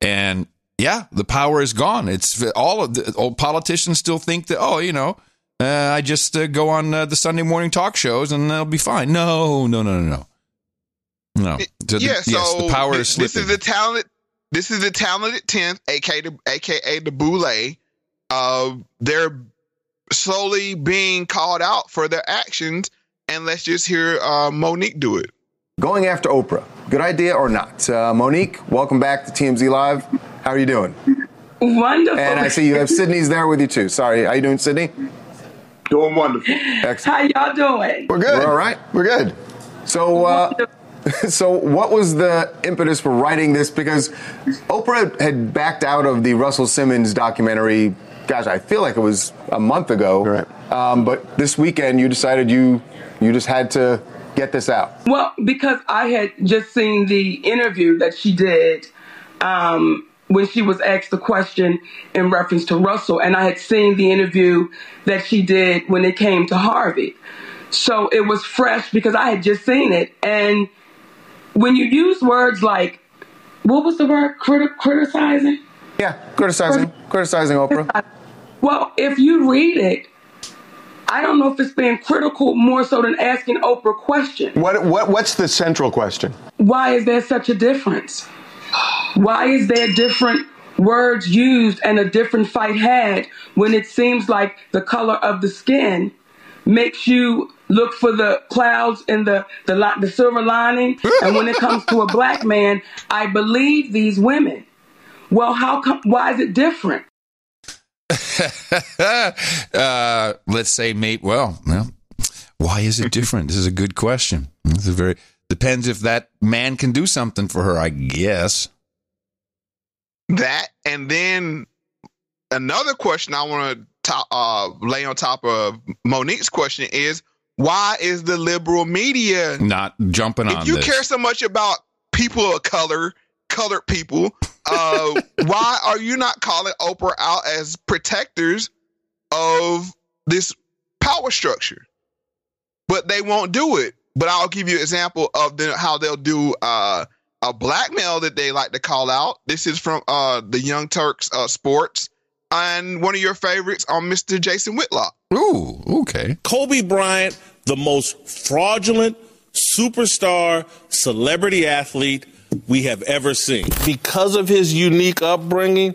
Speaker 1: And yeah, the power is gone. It's all of the old politicians still think that oh, you know, uh, I just uh, go on uh, the Sunday morning talk shows and they'll be fine. No, no, no, no, no. No. So the-
Speaker 2: yeah, so
Speaker 1: yes, the power is
Speaker 2: this is the talented. This is the talented tenth, aka the, aka the boule. Uh, they're slowly being called out for their actions, and let's just hear uh, Monique do it.
Speaker 30: Going after Oprah, good idea or not? Uh, Monique, welcome back to TMZ Live. How are you doing?
Speaker 31: Wonderful.
Speaker 30: And I see you have Sydney's there with you too. Sorry, how you doing, Sydney?
Speaker 31: Doing wonderful.
Speaker 30: Excellent.
Speaker 31: How y'all doing?
Speaker 30: We're good. We're all right. We're good. So, uh, so what was the impetus for writing this? Because Oprah had backed out of the Russell Simmons documentary. Gosh, I feel like it was a month ago. Right. Um, but this weekend, you decided you you just had to get this out.
Speaker 31: Well, because I had just seen the interview that she did um, when she was asked the question in reference to Russell, and I had seen the interview that she did when it came to Harvey. So it was fresh because I had just seen it. And when you use words like, what was the word? Criti- criticizing?
Speaker 30: Yeah, criticizing, criticizing Oprah.
Speaker 31: Well, if you read it, I don't know if it's being critical more so than asking Oprah questions.
Speaker 32: What, what, what's the central question?
Speaker 31: Why is there such a difference? Why is there different words used and a different fight had when it seems like the color of the skin makes you look for the clouds and the the, li- the silver lining and when it comes to a black man i believe these women well how come why is it different
Speaker 1: uh, let's say, mate. Well, well, why is it different? this is a good question. This is very depends if that man can do something for her. I guess.
Speaker 2: That and then another question I want to uh, lay on top of Monique's question is why is the liberal media
Speaker 1: not jumping on
Speaker 2: if you
Speaker 1: this.
Speaker 2: care so much about people of color, colored people, uh, why are you not calling Oprah out as protectors of this power structure? But they won't do it. But I'll give you an example of the, how they'll do uh, a blackmail that they like to call out. This is from uh, the Young Turks uh, Sports and one of your favorites on Mr. Jason Whitlock.
Speaker 1: Ooh, okay.
Speaker 33: Kobe Bryant, the most fraudulent superstar celebrity athlete we have ever seen. Because of his unique upbringing,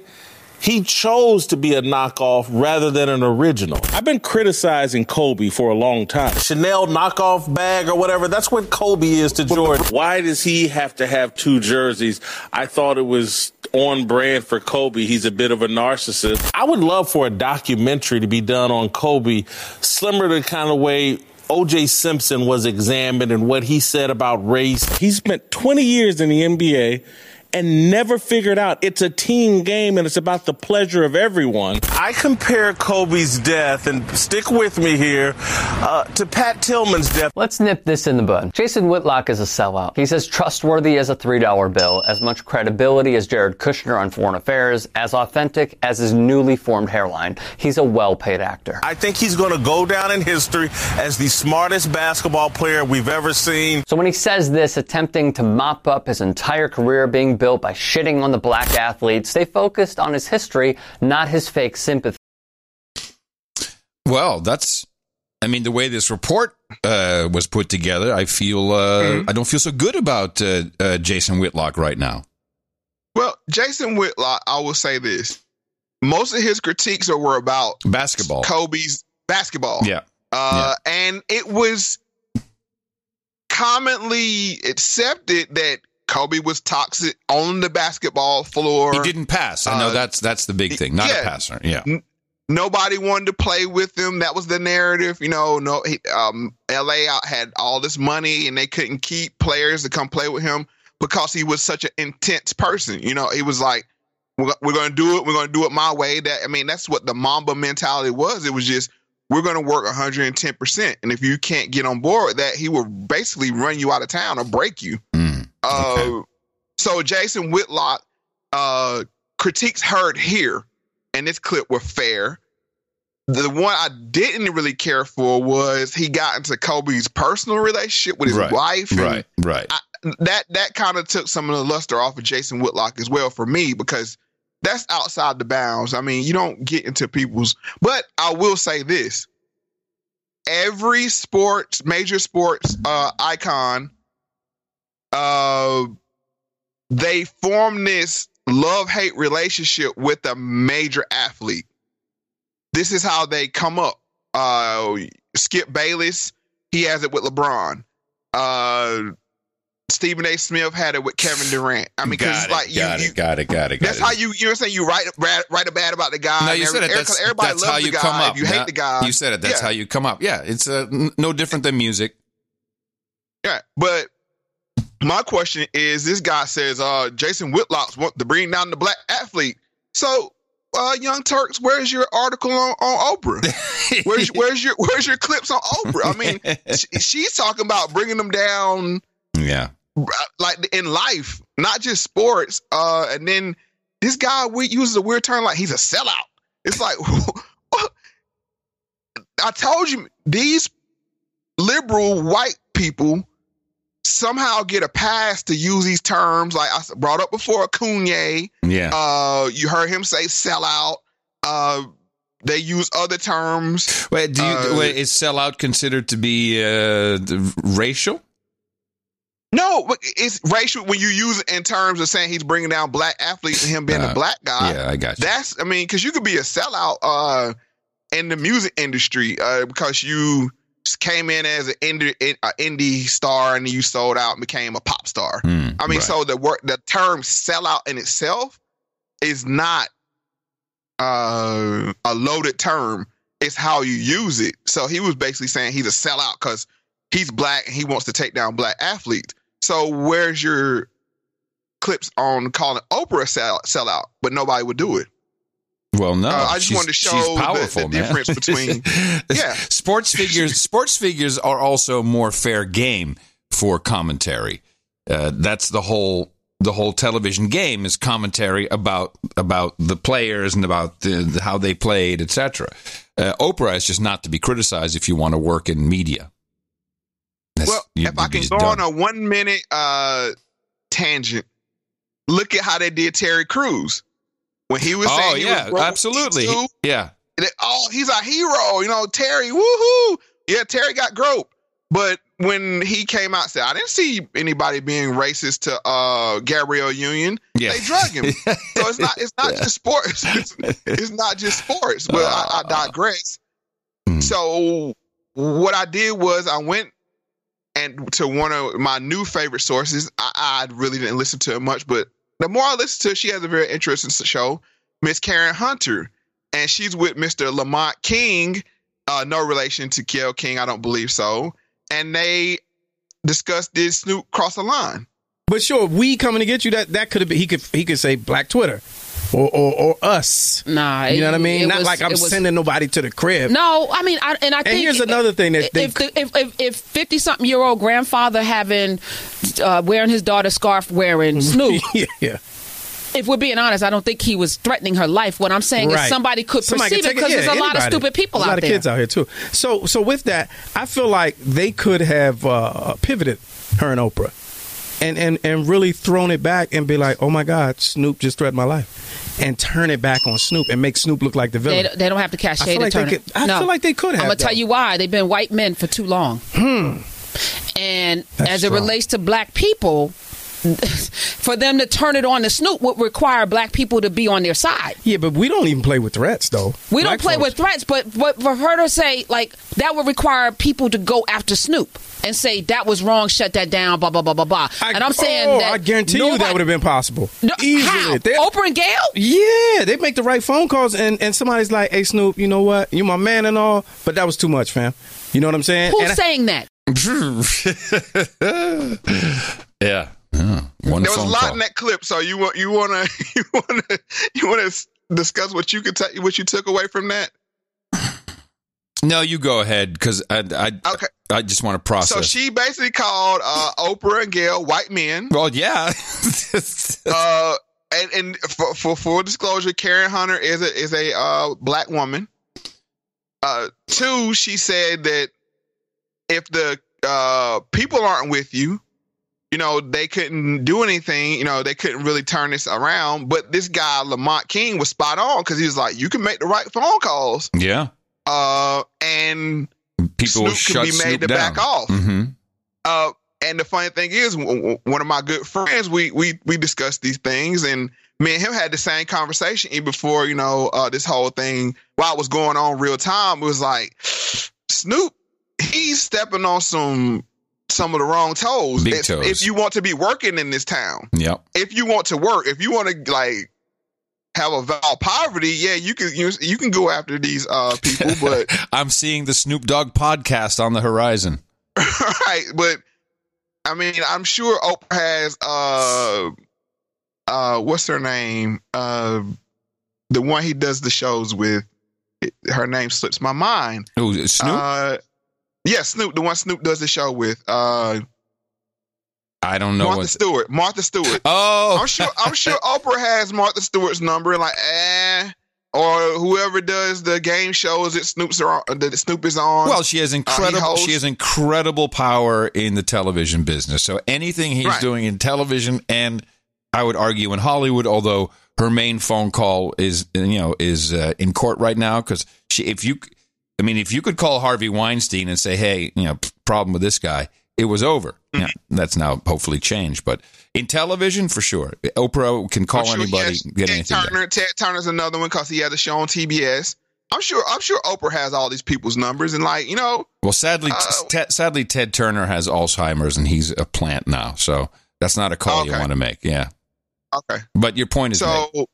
Speaker 33: he chose to be a knockoff rather than an original. I've been criticizing Kobe for a long time. Chanel knockoff bag or whatever, that's what Kobe is to Jordan. Why does he have to have two jerseys? I thought it was on brand for Kobe. He's a bit of a narcissist. I would love for a documentary to be done on Kobe, similar to the kind of way OJ Simpson was examined and what he said about race. He spent 20 years in the NBA and never figured out it's a team game and it's about the pleasure of everyone. I compare Kobe's death, and stick with me here, uh, to Pat Tillman's death.
Speaker 16: Let's nip this in the bud. Jason Whitlock is a sellout. He's as trustworthy as a $3 bill, as much credibility as Jared Kushner on Foreign Affairs, as authentic as his newly formed hairline. He's a well paid actor.
Speaker 33: I think he's going to go down in history as the smartest basketball player we've ever seen.
Speaker 16: So when he says this, attempting to mop up his entire career being built by shitting on the black athletes, They focused on his history, not his fake sympathy.
Speaker 1: Well, that's. I mean, the way this report uh, was put together, I feel uh,
Speaker 2: Mm-hmm.
Speaker 1: I don't feel so good about uh, uh, Jason Whitlock right now.
Speaker 2: Well, Jason Whitlock, I will say this. Most of his critiques were about
Speaker 1: Basketball.
Speaker 2: Kobe's basketball.
Speaker 1: Yeah.
Speaker 2: Uh, and it was commonly accepted that Kobe was toxic on the basketball floor.
Speaker 1: He didn't pass. I know
Speaker 2: Uh,
Speaker 1: that's that's the big thing. Not
Speaker 2: yeah.
Speaker 1: a passer. Yeah.
Speaker 2: N- Nobody wanted to play with him. That was the narrative. You know, no, he, um, LA had all this money and they couldn't keep players to come play with him because he was such an intense person. You know, he was like, we're, we're going to do it. We're going to do it my way. That I mean, that's what the Mamba mentality was. It was just we're going to work 110 percent, and if you can't get on board with that, he will basically run you out of town or break you. Uh, so Jason Whitlock uh, critiques heard here, and this clip were fair. The one I didn't really care for was he got into Kobe's personal relationship with his
Speaker 1: Right.
Speaker 2: wife.
Speaker 1: Right. Right.
Speaker 2: I, that that kind of took some of the luster off of Jason Whitlock as well for me because that's outside the bounds. I mean, you don't get into people's. But I will say this: every sports, major sports uh, icon, uh, they form this love hate relationship with a major athlete. This is how they come up. Uh, Skip Bayless, he has it with LeBron. Uh, Stephen A. Smith had it with Kevin Durant. I mean, because
Speaker 1: got it,
Speaker 2: like you,
Speaker 1: got
Speaker 2: you
Speaker 1: it, got it, got it, got
Speaker 2: that's
Speaker 1: it.
Speaker 2: how you you know what I'm saying you write write a bad about the guy.
Speaker 1: No, you said
Speaker 2: every-
Speaker 1: it. That's,
Speaker 2: everybody
Speaker 1: that's
Speaker 2: loves
Speaker 1: how
Speaker 2: the
Speaker 1: you
Speaker 2: guy.
Speaker 1: come up.
Speaker 2: If you hate the guy,
Speaker 1: You said it. That's
Speaker 2: yeah.
Speaker 1: how you come up. Yeah, it's uh, no different than music.
Speaker 2: Yeah, but my question is, this guy says uh, Jason Whitlock's want to bring down the black athlete. So, uh, Young Turks, where's your article on, on Oprah? Where's where's your where's your clips on Oprah? I mean, she, she's talking about bringing them down
Speaker 1: Yeah.
Speaker 2: like in life, not just sports. Uh, and then this guy we uses a weird term like he's a sellout. It's like I told you these liberal white people somehow get a pass to use these terms. Like I brought up before, Kanye.
Speaker 1: Yeah.
Speaker 2: Uh, you heard him say sellout. Uh, they use other terms.
Speaker 1: Wait, do you,
Speaker 2: Uh,
Speaker 1: wait, is sellout considered to be uh, racial?
Speaker 2: No, it's racial when you use it in terms of saying he's bringing down black athletes and him being
Speaker 1: Uh,
Speaker 2: a black guy.
Speaker 1: yeah, I got you.
Speaker 2: That's, I mean, because you could be a sellout uh, in the music industry uh, because you came in as an indie, a indie star and you sold out and became a pop star. I mean,
Speaker 1: right.
Speaker 2: so the word, the term sellout in itself is not uh, a loaded term. It's how you use it. So he was basically saying he's a sellout because he's black and he wants to take down black athletes. So where's your clips on calling Oprah a sell, sellout? But nobody would do it.
Speaker 1: Well, no,
Speaker 2: Uh, I just
Speaker 1: she's-
Speaker 2: wanted to show the-
Speaker 1: powerful,
Speaker 2: the
Speaker 1: man.
Speaker 2: difference between- yeah.
Speaker 1: sports figures. Sports figures are also more fair game for commentary. Uh, that's the whole the whole television game is commentary about about the players and about the, the- how they played, etc. Uh, Oprah is just not to be criticized if you want to work in media. That's-
Speaker 2: Well,
Speaker 1: you-
Speaker 2: if I can go
Speaker 1: done.
Speaker 2: on a one minute uh, tangent, look at how they did Terry Crews when he was
Speaker 1: Oh
Speaker 2: saying he
Speaker 1: yeah, absolutely.
Speaker 2: too,
Speaker 1: Yeah,
Speaker 2: that, oh, he's a hero. You know, Terry, woohoo. Yeah, Terry got groped. But when he came out said, I didn't see anybody being racist to uh, Gabrielle Union.
Speaker 1: Yeah.
Speaker 2: They drug him. so it's not it's not just sports. It's, it's not just sports. But I, I digress. So what I did was I went and to one of my new favorite sources. I, I really didn't listen to it much, but the more I listen to it, she has a very interesting show, Miss Karen Hunter. And she's with Mr. Lamont King, uh, no relation to Gayle King, I don't believe so. And they discussed did Snoop cross the line?
Speaker 34: But sure, we coming to get you. That that could have been. He could he could say Black Twitter, or or, or us.
Speaker 35: Nah,
Speaker 34: you know what I mean. Not
Speaker 35: was-
Speaker 34: like I'm sending nobody to the crib.
Speaker 35: No, I mean, I, and I
Speaker 34: And
Speaker 35: think
Speaker 34: here's another thing that
Speaker 35: if the, if if if fifty something year old grandfather having uh, wearing his daughter's scarf wearing Snoop.
Speaker 34: yeah.
Speaker 35: If we're being honest, I don't think he was threatening her life. What I'm saying
Speaker 34: Right.
Speaker 35: is somebody could
Speaker 34: Somebody
Speaker 35: perceive it because
Speaker 34: yeah,
Speaker 35: there's a lot of stupid people
Speaker 34: out there.
Speaker 35: a
Speaker 34: lot
Speaker 35: there.
Speaker 34: of kids out here too. So so with that, I feel like they could have uh, pivoted her and Oprah, and and and really thrown it back and be like, oh my God, Snoop just threatened my life, and turn it back on Snoop and make Snoop look like the
Speaker 35: They,
Speaker 34: villain.
Speaker 35: don't- they don't have to cast
Speaker 34: I feel like they could- I
Speaker 35: no.
Speaker 34: feel like they could have,
Speaker 35: I'm gonna tell you why. They've been white men for too long.
Speaker 34: Hmm.
Speaker 35: And
Speaker 34: That's
Speaker 35: as it
Speaker 34: strong.
Speaker 35: relates to black people, for them to turn it on to Snoop would require black people to be on their side.
Speaker 34: Yeah, but we don't even play with threats though.
Speaker 35: We
Speaker 34: Black
Speaker 35: don't play
Speaker 34: folks-
Speaker 35: with threats, but, but for her to say like that would require people to go after Snoop and say that was wrong, shut that down, blah blah blah blah blah. and I'm saying
Speaker 34: oh,
Speaker 35: that
Speaker 34: I guarantee you that would have been possible.
Speaker 35: No,
Speaker 34: Easily.
Speaker 35: how?
Speaker 34: They-
Speaker 35: Oprah and Gayle?
Speaker 34: Yeah, they make the right phone calls, and, and somebody's like, "Hey, Snoop, you know what? You my man and all, but that was too much, fam. You know what I'm saying?"
Speaker 35: Who's
Speaker 34: And I-
Speaker 35: saying that?
Speaker 1: yeah. Yeah. One
Speaker 2: there was a lot
Speaker 1: call.
Speaker 2: in that clip, so you want you want to you want to you want to discuss what you could take what you took away from that.
Speaker 1: No, you go ahead because I, I,
Speaker 2: Okay.
Speaker 1: I just want to process.
Speaker 2: So she basically called uh, Oprah and Gayle white men.
Speaker 1: well, yeah.
Speaker 2: uh, and and for, for full disclosure, Karen Hunter is a is a uh, black woman. Uh, two, she said that if the uh, people aren't with you, you know they couldn't do anything. You know they couldn't really turn this around. But this guy Lamont King was spot on because he was like, you can make the right phone calls,
Speaker 1: yeah.
Speaker 2: uh, and
Speaker 1: People
Speaker 2: Snoop can be made
Speaker 1: Snoop
Speaker 2: to
Speaker 1: down.
Speaker 2: back off.
Speaker 1: hmm
Speaker 2: Uh, and the funny thing is, w- w- one of my good friends, we we we discussed these things, and me and him had the same conversation even before you know uh, this whole thing while it was going on real time. It was like Snoop, he's stepping on some some of the wrong toes.
Speaker 1: Big
Speaker 2: if,
Speaker 1: toes.
Speaker 2: if you want to be working in this town,
Speaker 1: Yep.
Speaker 2: if you want to work, if you want to like have a vow of poverty, yeah, you can you, you can go after these uh people, but
Speaker 1: I'm seeing the Snoop Dogg podcast on the horizon.
Speaker 2: right, but I mean, I'm sure Oprah has uh uh what's her name? Uh the one he does the shows with. Her name slips my mind.
Speaker 1: Oh, Snoop.
Speaker 2: Uh yeah, Snoop, the one Snoop does the show with. Uh
Speaker 1: I don't know
Speaker 2: Martha
Speaker 1: what.
Speaker 2: Stewart. Martha Stewart.
Speaker 1: Oh,
Speaker 2: I'm sure I'm sure Oprah has Martha Stewart's number and like eh or whoever does the game shows that Snoop's are on, that Snoop is on.
Speaker 1: Well, she has
Speaker 2: Uh,
Speaker 1: incredible.
Speaker 2: hosts.
Speaker 1: she has incredible power in the television business. So anything he's
Speaker 2: Right.
Speaker 1: doing in television, and I would argue in Hollywood, although her main phone call is you know is uh, in court right now because she if you, I mean, if you could call Harvey Weinstein and say, hey, you know, problem with this guy, it was over.
Speaker 2: Mm-hmm.
Speaker 1: Yeah, that's now hopefully changed, but in television for sure, Oprah can call
Speaker 2: sure
Speaker 1: anybody,
Speaker 2: has
Speaker 1: get
Speaker 2: Ted. Turner. Ted Turner's another one because he had a show on TBS. I'm sure. I'm sure Oprah has all these people's numbers and like you know.
Speaker 1: Well, sadly,
Speaker 2: Uh,
Speaker 1: Ted- sadly, Ted Turner has Alzheimer's and he's a plant now, so that's not a call you want to make. Yeah,
Speaker 2: Okay.
Speaker 1: but your point is made.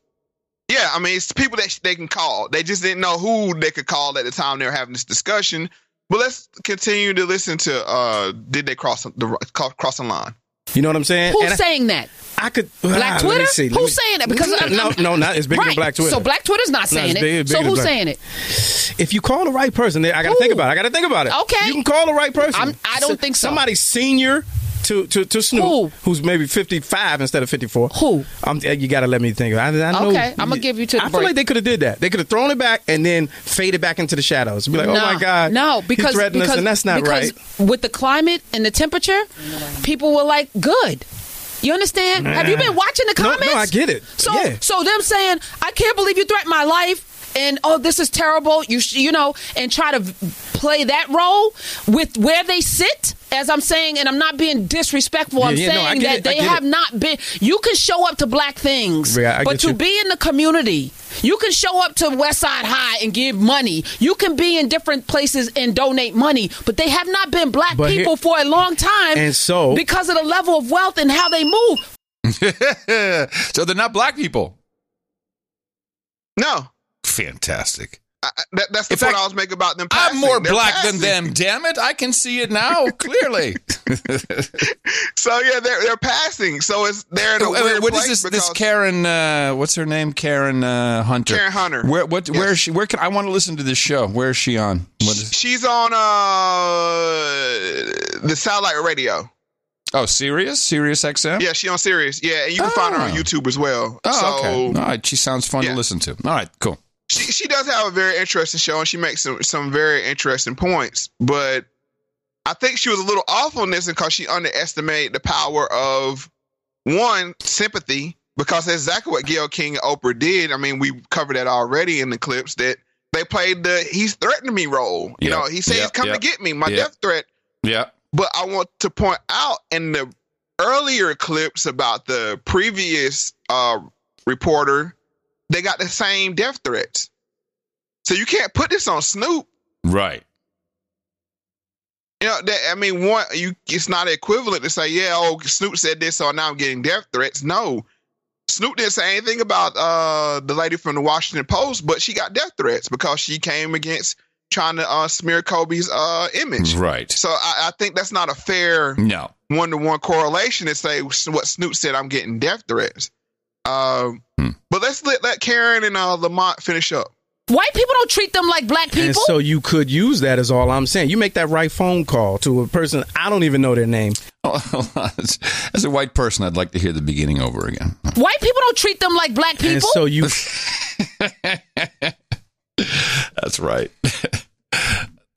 Speaker 2: So, yeah, I mean, it's people that they can call. They just didn't know who they could call at the time they were having this discussion. But let's continue to listen to. uh Did they cross the cross the line?
Speaker 34: You know what I'm saying?
Speaker 35: Who's
Speaker 34: And I-
Speaker 35: saying that?
Speaker 34: I could
Speaker 35: Black
Speaker 34: ah, let
Speaker 35: Twitter?
Speaker 34: me see, let
Speaker 35: Who's
Speaker 34: me-
Speaker 35: saying that? Because I'm-
Speaker 34: no,
Speaker 35: I'm-
Speaker 34: no, not it's bigger
Speaker 35: Right.
Speaker 34: than Black Twitter.
Speaker 35: So Black Twitter's not
Speaker 34: No,
Speaker 35: saying
Speaker 34: it's
Speaker 35: it. so who's
Speaker 34: than
Speaker 35: saying it?
Speaker 34: If you call the right person, I got to think about it. I got to think about it.
Speaker 35: Okay.
Speaker 34: you can call the right person.
Speaker 35: I'm- I don't think so.
Speaker 34: Somebody senior to to, to Snoop, who's maybe fifty five instead of fifty four.
Speaker 35: Who?
Speaker 34: I'm, you got to let me think. I, I know,
Speaker 35: Okay, I'ma give you to
Speaker 34: I feel like they could have did that. They could have thrown it back and then faded back into the shadows. Be like, oh my god,
Speaker 35: No, because because,
Speaker 34: us, and that's not
Speaker 35: because
Speaker 34: right.
Speaker 35: With the climate and the temperature, people were like, "Good." You understand? Have you been watching the
Speaker 34: No,
Speaker 35: comments?
Speaker 34: no, I get it.
Speaker 35: So,
Speaker 34: Yeah.
Speaker 35: so them saying, "I can't believe you threatened my life," and oh, this is terrible. You, sh- you know, and try to v- play that role with where they sit. As I'm saying, and I'm not being disrespectful. I'm
Speaker 34: Yeah, yeah, no,
Speaker 35: saying that
Speaker 34: it,
Speaker 35: they have
Speaker 34: it.
Speaker 35: not been. You can show up to black things,
Speaker 34: Yeah,
Speaker 35: but to
Speaker 34: you.
Speaker 35: be in the community, you can show up to West Side High and give money. You can be in different places and donate money, but they have not been black
Speaker 34: But here-
Speaker 35: people for a long time.
Speaker 34: And so-
Speaker 35: because of the level of wealth and how they move.
Speaker 1: so they're not black people.
Speaker 2: No,
Speaker 1: Fantastic.
Speaker 2: I, I- that, that's the
Speaker 1: In
Speaker 2: point
Speaker 1: fact,
Speaker 2: I was making about them.
Speaker 1: I'm more
Speaker 2: They're
Speaker 1: black
Speaker 2: passing.
Speaker 1: than them. Damn it! I can see it now clearly.
Speaker 2: So yeah, they're they're passing. So it's they're in a
Speaker 1: Wait, wait,
Speaker 2: weird
Speaker 1: what is this? This Karen? Uh, what's her name? Karen uh, Hunter.
Speaker 2: Karen Hunter.
Speaker 1: Where? What? Where is she? Where can I want to listen to this show? Where is she on? Is?
Speaker 2: she's on uh the satellite radio.
Speaker 1: Oh, Sirius, Sirius XM.
Speaker 2: Yeah, she on Sirius. Yeah, and you can find her on
Speaker 1: Oh.
Speaker 2: YouTube as well.
Speaker 1: Oh,
Speaker 2: so
Speaker 1: okay. All right. She sounds fun to listen to. All right. Cool.
Speaker 2: She she does have a very interesting show, and she makes some some very interesting points. But I think she was a little off on this because she underestimated the power of one sympathy, because that's exactly what Gayle King and Oprah did. I mean, we covered that already in the clips that they played the "he's threatening me" role. You
Speaker 1: Yep,
Speaker 2: know, he says he's
Speaker 1: yep,
Speaker 2: coming
Speaker 1: yep,
Speaker 2: to get me, my death threat.
Speaker 1: Yeah.
Speaker 2: But I want to point out in the earlier clips about the previous uh, reporter, they got the same death threats. So you can't put this on Snoop.
Speaker 1: Right.
Speaker 2: You know, that, I mean, one, you it's not equivalent to say, yeah, oh, Snoop said this, so now I'm getting death threats. No, Snoop didn't say anything about uh, the lady from the Washington Post, but she got death threats because she came against trying to uh, smear Kobe's uh, image.
Speaker 1: Right.
Speaker 2: So I, I think that's not a fair
Speaker 1: No.
Speaker 2: one to one correlation to say what Snoop said. I'm getting death threats. Um,
Speaker 1: Hmm.
Speaker 2: But let's let, let Karen and uh, Lamont finish up.
Speaker 35: White people don't treat them like black people.
Speaker 34: And so you could use that as all I'm saying. You make that right phone call to a person I don't even know their name.
Speaker 1: As as a white person, I'd like to hear the beginning over again.
Speaker 35: White people don't treat them like black people.
Speaker 34: And so you
Speaker 1: That's right.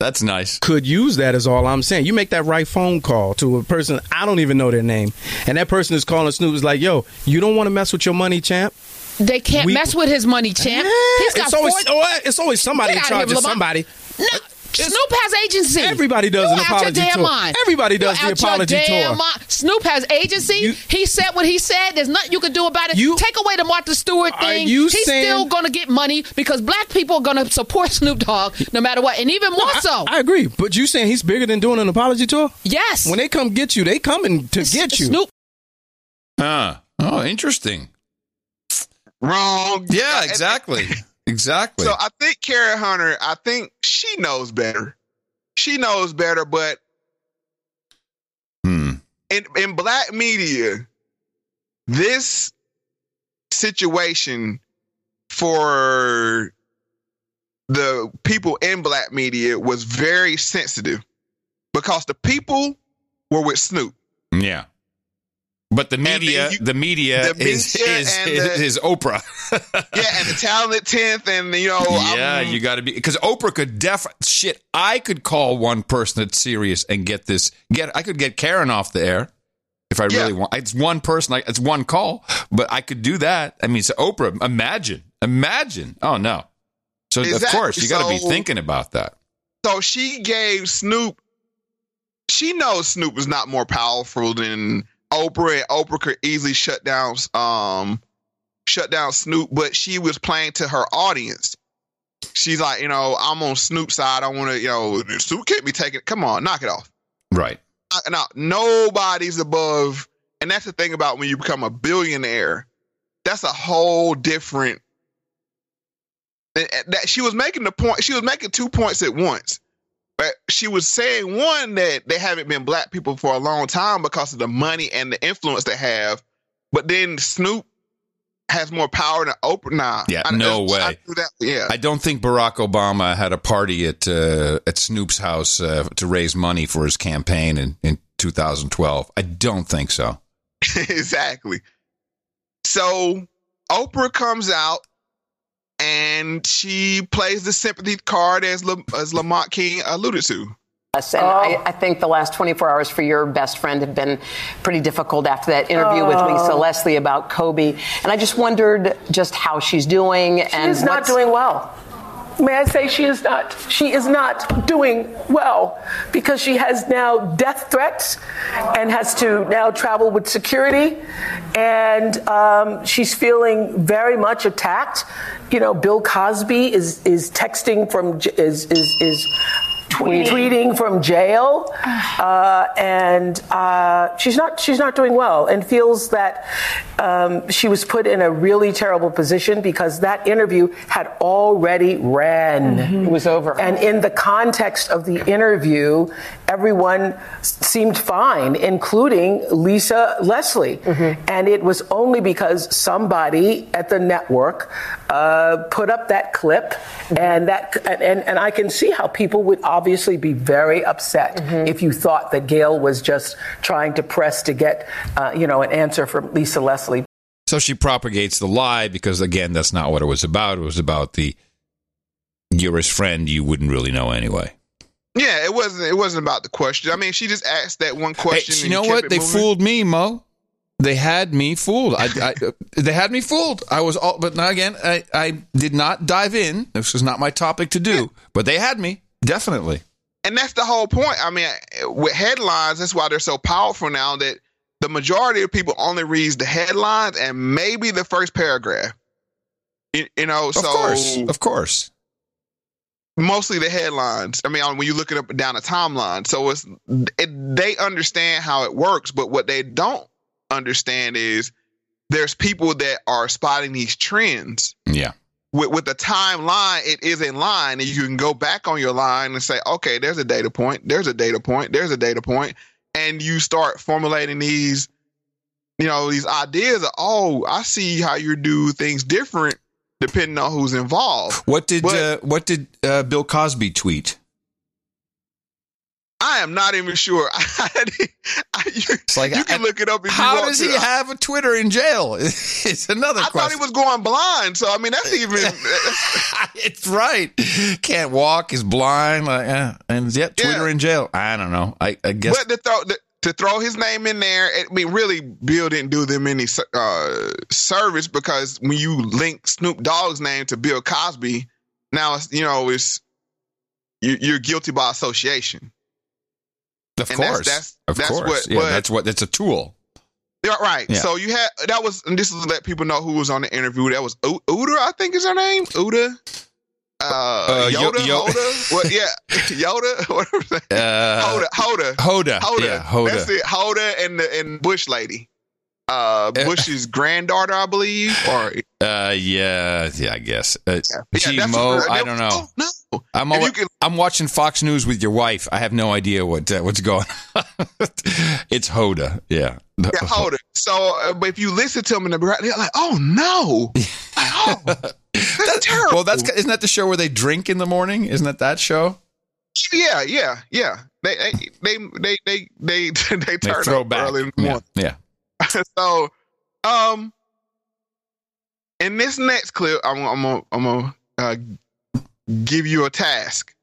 Speaker 1: That's nice.
Speaker 34: could use that is all I'm saying. You make that right phone call to a person I don't even know their name, and that person is calling Snoop is like, "Yo, you don't want to mess with your money, champ."
Speaker 35: they can't
Speaker 34: we-
Speaker 35: mess with his money, champ. He's got
Speaker 34: it's always
Speaker 35: four-
Speaker 34: oh, it's always somebody in charge
Speaker 35: here,
Speaker 34: of somebody.
Speaker 35: No, Snoop has agency.
Speaker 34: Everybody does
Speaker 35: you
Speaker 34: an apology
Speaker 35: your damn
Speaker 34: tour.
Speaker 35: Mind.
Speaker 34: Everybody
Speaker 35: You
Speaker 34: does the
Speaker 35: out your
Speaker 34: apology
Speaker 35: damn
Speaker 34: tour.
Speaker 35: Mind. Snoop has agency. he said what he said. There's nothing you can do about it. You, Take away the Martha Stewart thing.
Speaker 34: you
Speaker 35: He's
Speaker 34: saying-
Speaker 35: still going to get money because black people are going to support Snoop Dogg no matter what, and even more so.
Speaker 34: I agree, but you saying he's bigger than doing an apology tour?
Speaker 35: Yes.
Speaker 34: When they come get you, they coming to get you.
Speaker 35: Snoop.
Speaker 1: Huh. Oh, interesting.
Speaker 2: Wrong.
Speaker 1: Yeah, exactly. Exactly.
Speaker 2: So I think Karen Hunter, I think she knows better. She knows better, but
Speaker 1: Hmm.
Speaker 2: in in black media, this situation for the people in black media was very sensitive because the people were with Snoop.
Speaker 1: Yeah. But the media,
Speaker 2: you-
Speaker 1: the media,
Speaker 2: the
Speaker 1: is,
Speaker 2: media
Speaker 1: is, is,
Speaker 2: the-
Speaker 1: is Oprah.
Speaker 2: Yeah, and the talented tenth, and you know,
Speaker 1: yeah,
Speaker 2: I'm-
Speaker 1: you got to be because Oprah could def shit. I could call one person that's serious and get this. Get I could get Karen off the air if I really want. It's one person. Like it's one call, but I could do that. I mean, so Oprah. Imagine, imagine. Oh no. So of course you got to be thinking about that.
Speaker 2: So she gave Snoop. She knows Snoop is not more powerful than Oprah, and Oprah could easily shut down, um, shut down Snoop. But she was playing to her audience. She's like, you know, I'm on Snoop's side. I want to, you know, Snoop can't be taken. Come on, knock it off.
Speaker 1: Right.
Speaker 2: Now, nobody's above, and that's the thing about when you become a billionaire. That's a whole different. That she was making the point. She was making two points at once. But she was saying one that they haven't been black people for a long time because of the money and the influence they have but then Snoop has more power than Oprah. Nah,
Speaker 1: Yeah,
Speaker 2: I-
Speaker 1: no
Speaker 2: I- I
Speaker 1: way.
Speaker 2: that- yeah,
Speaker 1: I don't think Barack Obama had a party at uh, at Snoop's house uh, to raise money for his campaign in, in 2012. I don't think so.
Speaker 2: exactly. So Oprah comes out and she plays the sympathy card as La- as Lamont King alluded to.
Speaker 36: Yes, and I, oh. I think the last 24 hours for your best friend have been pretty difficult after that interview with Lisa
Speaker 29: Oh.
Speaker 36: Leslie about Kobe. And I just wondered just how she's doing.
Speaker 29: She
Speaker 36: and
Speaker 29: is not doing well. May I say she is not? She is not doing well because she has now death threats and has to now travel with security, and um, she's feeling very much attacked. You know, Bill Cosby is is texting from is is is.
Speaker 36: Tweeting.
Speaker 29: Tweeting from jail, uh, and uh, she's not she's not doing well, and feels that um, she was put in a really terrible position because that interview had already ran.
Speaker 36: It was over.
Speaker 29: And in the context of the interview, everyone seemed fine, including Lisa Leslie. And it was only because somebody at the network uh, put up that clip, and that and, and I can see how people would obviously be very upset if you thought that Gayle was just trying to press to get, uh, you know, an answer from Lisa Leslie.
Speaker 1: So she propagates the lie because again, that's not what it was about. It was about the you're his friend, you wouldn't really know anyway.
Speaker 2: Yeah, it wasn't it wasn't about the question. I mean, she just asked that one question.
Speaker 1: Hey, you
Speaker 2: and
Speaker 1: know what? They
Speaker 2: moving.
Speaker 1: fooled me, Mo. They had me fooled. I, I, they had me fooled. I was all, but now again, I, I did not dive in. This was not my topic to do, but they had me definitely.
Speaker 2: And that's the whole point. I mean, with headlines, that's why they're so powerful now that the majority of people only reads the headlines and maybe the first paragraph. You, you know,
Speaker 1: Of
Speaker 2: so
Speaker 1: course, of course.
Speaker 2: mostly the headlines. I mean, when you look it up down a timeline, so it's it, they understand how it works, but what they don't understand is there's people that are spotting these trends.
Speaker 1: Yeah.
Speaker 2: With, with the timeline, it is in line, and you can go back on your line and say, okay, there's a data point, there's a data point, there's a data point, and you start formulating these, you know, these ideas of, oh, I see how you do things different depending on who's involved.
Speaker 1: What did
Speaker 2: But-
Speaker 1: uh, what did uh, Bill Cosby tweet?
Speaker 2: I am not even sure.
Speaker 1: It's like
Speaker 2: you can look it up. If you
Speaker 1: How does he have a Twitter in jail? It's another
Speaker 2: I thought he was going blind, so I mean that's even.
Speaker 1: it's right. Can't walk. Is blind. Like, yeah. and yet Twitter
Speaker 2: Yeah.
Speaker 1: in jail. I don't know. I, I guess.
Speaker 2: but to throw the, to throw his name in there, I mean, really, Bill didn't do them any uh, service because when you link Snoop Dogg's name to Bill Cosby, now it's you know it's you, you're guilty by association.
Speaker 1: Of
Speaker 2: and
Speaker 1: course.
Speaker 2: that's-
Speaker 1: of
Speaker 2: that's
Speaker 1: course.
Speaker 2: what-
Speaker 1: yeah.
Speaker 2: but-
Speaker 1: that's what. That's a tool.
Speaker 2: Right.
Speaker 1: Yeah.
Speaker 2: So you had that was and this is to let people know who was on the interview. That was U- Uda, I think is her name. Uda. Uh,
Speaker 1: Uh,
Speaker 2: Yoda,
Speaker 1: Yo-
Speaker 2: Hoda, what? Yeah, Yoda, whatever.
Speaker 1: Uh,
Speaker 2: Hoda, Hoda,
Speaker 1: Hoda.
Speaker 2: Hoda.
Speaker 1: Yeah. Hoda.
Speaker 2: That's it. Hoda and the and Bush lady. Uh, Bush's granddaughter, I believe. Or
Speaker 1: Uh, yeah, yeah, I guess. Uh, gee,
Speaker 2: that's
Speaker 1: Mo, I don't know.
Speaker 2: No,
Speaker 1: I'm
Speaker 2: If
Speaker 1: al-
Speaker 2: you can-
Speaker 1: I'm watching Fox News with your wife. I have no idea what uh, what's going. on. it's Hoda. Yeah.
Speaker 2: yeah, Hoda. So, uh, but if you listen to them in the background, they're like, "Oh no,
Speaker 1: that's terrible. Well, that's isn't that the show where they drink in the morning? Isn't that that show?
Speaker 2: yeah, yeah, yeah." They they they they they they, they
Speaker 1: They
Speaker 2: turn
Speaker 1: throw
Speaker 2: up
Speaker 1: back.
Speaker 2: early in the
Speaker 1: Yeah.
Speaker 2: morning.
Speaker 1: yeah.
Speaker 2: so, um, in this next clip, I'm I'm gonna, I'm gonna uh, give you a task.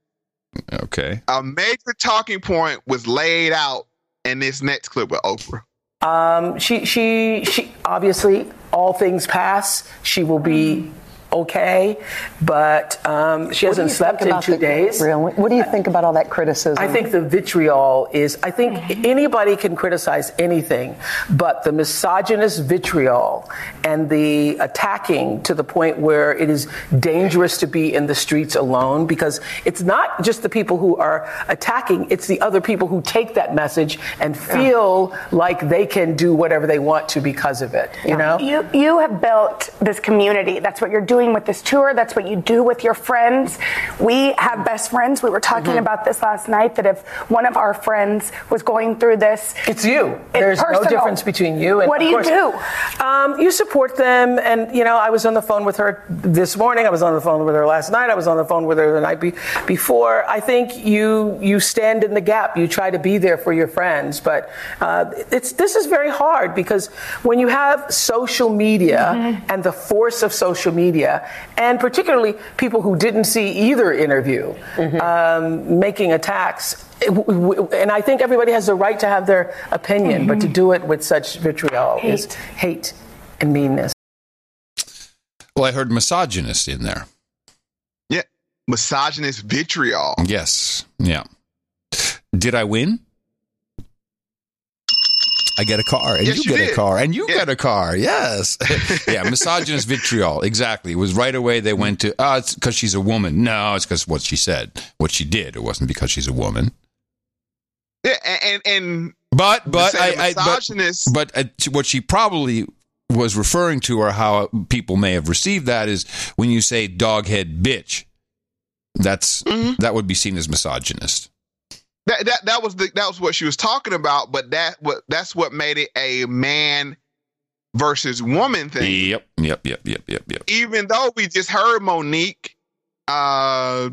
Speaker 1: Okay.
Speaker 2: A major talking point was laid out in this next clip with Oprah.
Speaker 29: Um, she, she, she, obviously, all things pass. She will be okay, but um, she
Speaker 36: What
Speaker 29: hasn't slept in two
Speaker 36: the-
Speaker 29: days.
Speaker 36: Real- What do you think about all that criticism?
Speaker 29: I think the vitriol is, I think anybody can criticize anything, but the misogynist vitriol and the attacking to the point where it is dangerous to be in the streets alone because it's not just the people who are attacking, it's the other people who take that message and feel like they can do whatever they want to because of it, you know?
Speaker 37: You you have built this community. That's what you're doing dealing with this tour. That's what you do with your friends. We have best friends. We were talking
Speaker 29: Mhm.
Speaker 37: about this last night that if one of our friends was going through this,
Speaker 29: It's you.
Speaker 37: It's
Speaker 29: There's no difference between you and
Speaker 37: What do you
Speaker 29: course-
Speaker 37: do?
Speaker 29: Um, you support them, and you know I was on the phone with her this morning. I was on the phone with her last night. I was on the phone with her the night be- before. I think you you stand in the gap. You try to be there for your friends, but uh, it's this is very hard because when you have social media
Speaker 37: Mm-hmm.
Speaker 29: and the force of social media, and particularly people who didn't see either interview
Speaker 37: Mm-hmm.
Speaker 29: um, making attacks. it- w- w- And I think everybody has the right to have their opinion, but to do it with such vitriol is hate and meanness.
Speaker 1: Well, I heard misogynist in there.
Speaker 2: Yeah, misogynist vitriol.
Speaker 1: Yes. Yeah. Did I win? I get a car, and
Speaker 2: Yes,
Speaker 1: you
Speaker 2: you
Speaker 1: get a car, and you get a car. Yes, yeah, misogynist vitriol. Exactly. It was right away. They went to, oh, it's because she's a woman. No, it's because what she said, what she did. It wasn't because she's a woman.
Speaker 2: Yeah, and and,
Speaker 1: But but I, I but,
Speaker 2: misogynist-
Speaker 1: but uh, what she probably was referring to, or how people may have received that, is when you say doghead bitch. That's
Speaker 2: Mm-hmm.
Speaker 1: that would be seen as misogynist.
Speaker 2: That, that that was the that was what she was talking about. But that what that's what made it a man versus woman thing.
Speaker 1: Yep, yep, yep, yep, yep, yep.
Speaker 2: even though we just heard Monique uh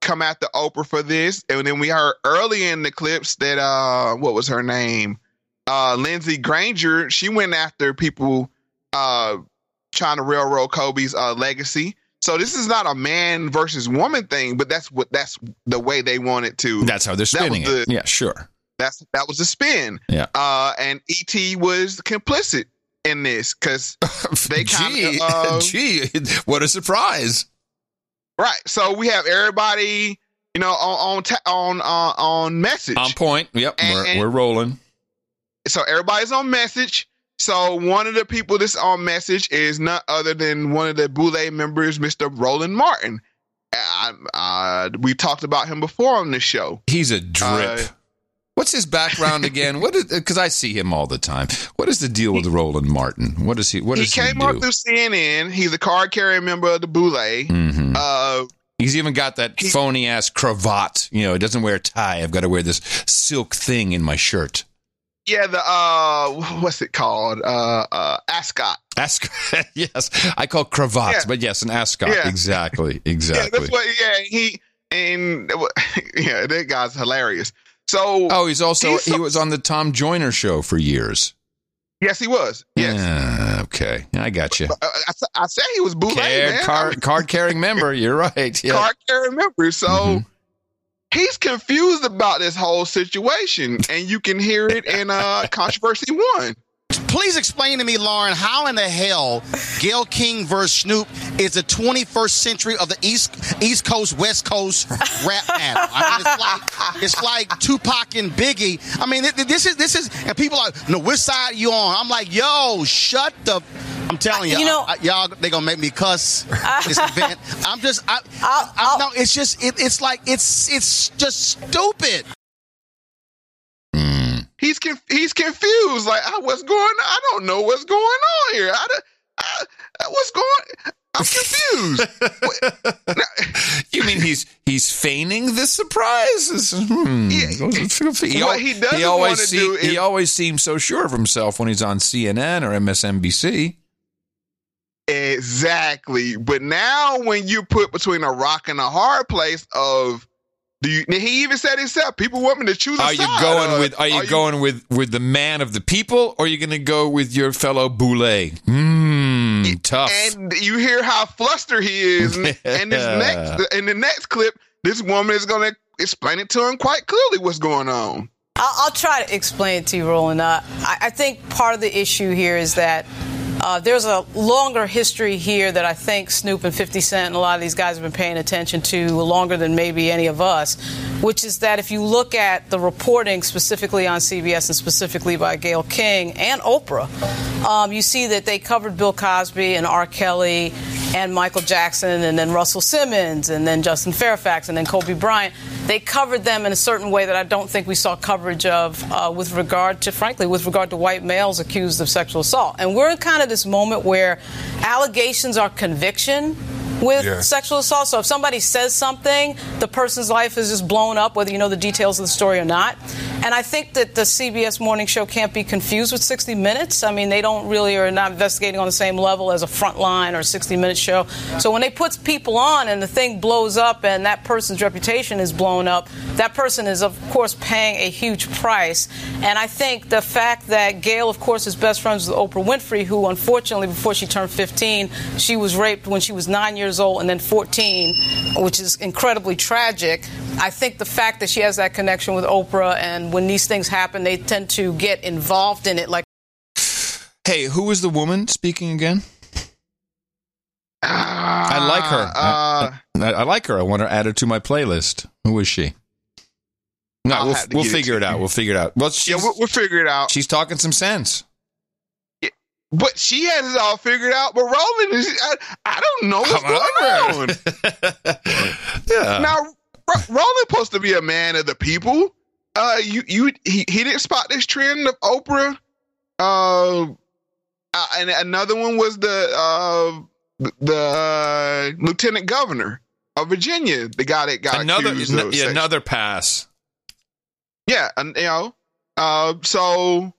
Speaker 2: come after Oprah for this, and then we heard early in the clips that uh what was her name? Uh Lindsey Granger, she went after people uh trying to railroad Kobe's uh legacy. So this is not a man versus woman thing, but that's what that's the way they wanted to.
Speaker 1: That's how they're spinning it. Yeah, sure.
Speaker 2: That's that was the spin.
Speaker 1: Yeah.
Speaker 2: Uh and ET was complicit in this because they kind
Speaker 1: Gee,
Speaker 2: of uh,
Speaker 1: gee, what a surprise!
Speaker 2: Right. So we have everybody, you know, on on ta- on uh, on message.
Speaker 1: On point. Yep,
Speaker 2: And-
Speaker 1: we're,
Speaker 2: and-
Speaker 1: we're rolling.
Speaker 2: so everybody's on message. So one of the people that's on message is none other than one of the Boule members, Mr. Roland Martin. Uh, uh, we talked about him before on this show.
Speaker 1: He's a drip.
Speaker 2: Uh,
Speaker 1: What's his background again? What is because I see him all the time. What is the deal with Roland Martin? What is he? What
Speaker 2: he
Speaker 1: does he,
Speaker 2: came
Speaker 1: do?
Speaker 2: up through CNN. He's a card carrying member of the Boule.
Speaker 1: Mhm.
Speaker 2: Uh,
Speaker 1: He's even got that phony ass cravat. You know, he doesn't wear a tie. I've got to wear this silk thing in my shirt.
Speaker 2: Yeah, the uh, what's it called? Uh, uh, ascot.
Speaker 1: Ascot. yes, I call cravats,
Speaker 2: Yeah.
Speaker 1: but yes, an ascot.
Speaker 2: Yeah.
Speaker 1: Exactly.
Speaker 2: Yeah,
Speaker 1: Exactly.
Speaker 2: that's what. Yeah, he and yeah, that guy's hilarious. So,
Speaker 1: oh, he's also
Speaker 2: he's so-
Speaker 1: he was on the Tom Joyner show for years.
Speaker 2: yes, he was. Yes,
Speaker 1: Yeah, okay, I got you.
Speaker 2: Uh, I, I said he was bootleg, man.
Speaker 1: Card, card carrying member. You're right. Yeah.
Speaker 2: Card carrying member. So
Speaker 1: Mhm.
Speaker 2: He's confused about this whole situation, and you can hear it in uh, controversy one.
Speaker 38: Please explain to me, Lauren, how in the hell Gayle King versus Snoop is the 21st century of the East East Coast West Coast rap battle? I mean, it's like it's like Tupac and Biggie. I mean, th- th- this is this is, and people are, no, which side you on? I'm like, yo, shut the. I'm telling uh, you,
Speaker 39: You know-
Speaker 38: I- I- y'all they gonna make me cuss this event. I'm just, I, I, I no, it's just, it, it's like, it's it's just stupid.
Speaker 2: He's conf- he's confused. Like, ah, what's going on? I don't know what's going on here. I, I, I what's going? I'm confused.
Speaker 1: You mean he's he's feigning the surprise? Hmm. he,
Speaker 2: What he doesn't
Speaker 1: always
Speaker 2: wanna
Speaker 1: see-
Speaker 2: do
Speaker 1: he always seems so sure of himself when he's on CNN or MSNBC.
Speaker 2: Exactly. But now when you put between a rock and a hard place of do you he even said himself, people want me to choose a
Speaker 1: Are you
Speaker 2: side.
Speaker 1: going
Speaker 2: Uh,
Speaker 1: with are you going with with the man of the people or are you going to go with your fellow boule? Hmm, tough.
Speaker 2: and you hear how flustered he is and, and this next in the next clip, this woman is gonna explain it to him quite clearly what's going on.
Speaker 39: I'll, I'll try to explain it to you, Roland. Uh, I, I think part of the issue here is that uh, there's a longer history here that I think Snoop and 50 Cent and a lot of these guys have been paying attention to longer than maybe any of us, which is that if you look at the reporting specifically on CBS and specifically by Gayle King and Oprah, um, you see that they covered Bill Cosby and R. Kelly and Michael Jackson and then Russell Simmons and then Justin Fairfax and then Kobe Bryant. They covered them in a certain way that I don't think we saw coverage of uh, with regard to, frankly, with regard to white males accused of sexual assault. And we're in kind of this moment where allegations are conviction with
Speaker 40: Yeah.
Speaker 39: sexual assault. So if somebody says something, the person's life is just blown up, whether you know the details of the story or not. And I think that the CBS morning show can't be confused with 60 Minutes. I mean, they don't really are not investigating on the same level as a Frontline or 60 Minutes show. So when they put people on and the thing blows up and that person's reputation is blown up, that person is of course paying a huge price. And I think the fact that Gayle, of course, is best friends with Oprah Winfrey, who unfortunately before she turned 15, she was raped when she was nine years old and then 14, which is incredibly tragic. I think the fact that she has that connection with Oprah and when these things happen, they tend to get involved in it like
Speaker 1: Hey, who was the woman speaking again? I like her.
Speaker 2: Uh,
Speaker 1: I, I like her. I want to add her to my playlist. Who is she? No,
Speaker 2: I'll
Speaker 1: we'll, we'll
Speaker 2: get it
Speaker 1: figure it out. We'll figure it out. Well,
Speaker 2: yeah, we'll, we'll figure it out.
Speaker 1: she's talking some sense.
Speaker 2: But she has it all figured out. But Roland is, I, I don't know what's
Speaker 1: Come
Speaker 2: going on.
Speaker 1: Yeah.
Speaker 2: Now, Ro- Roland supposed to be a man of the people. Uh, you, you, he, he didn't spot this trend of Oprah. Uh, uh, and another one was the uh, the uh, lieutenant governor of Virginia, the guy that got
Speaker 1: another
Speaker 2: accused of
Speaker 1: yeah, another pass.
Speaker 2: Yeah, and you know, uh, so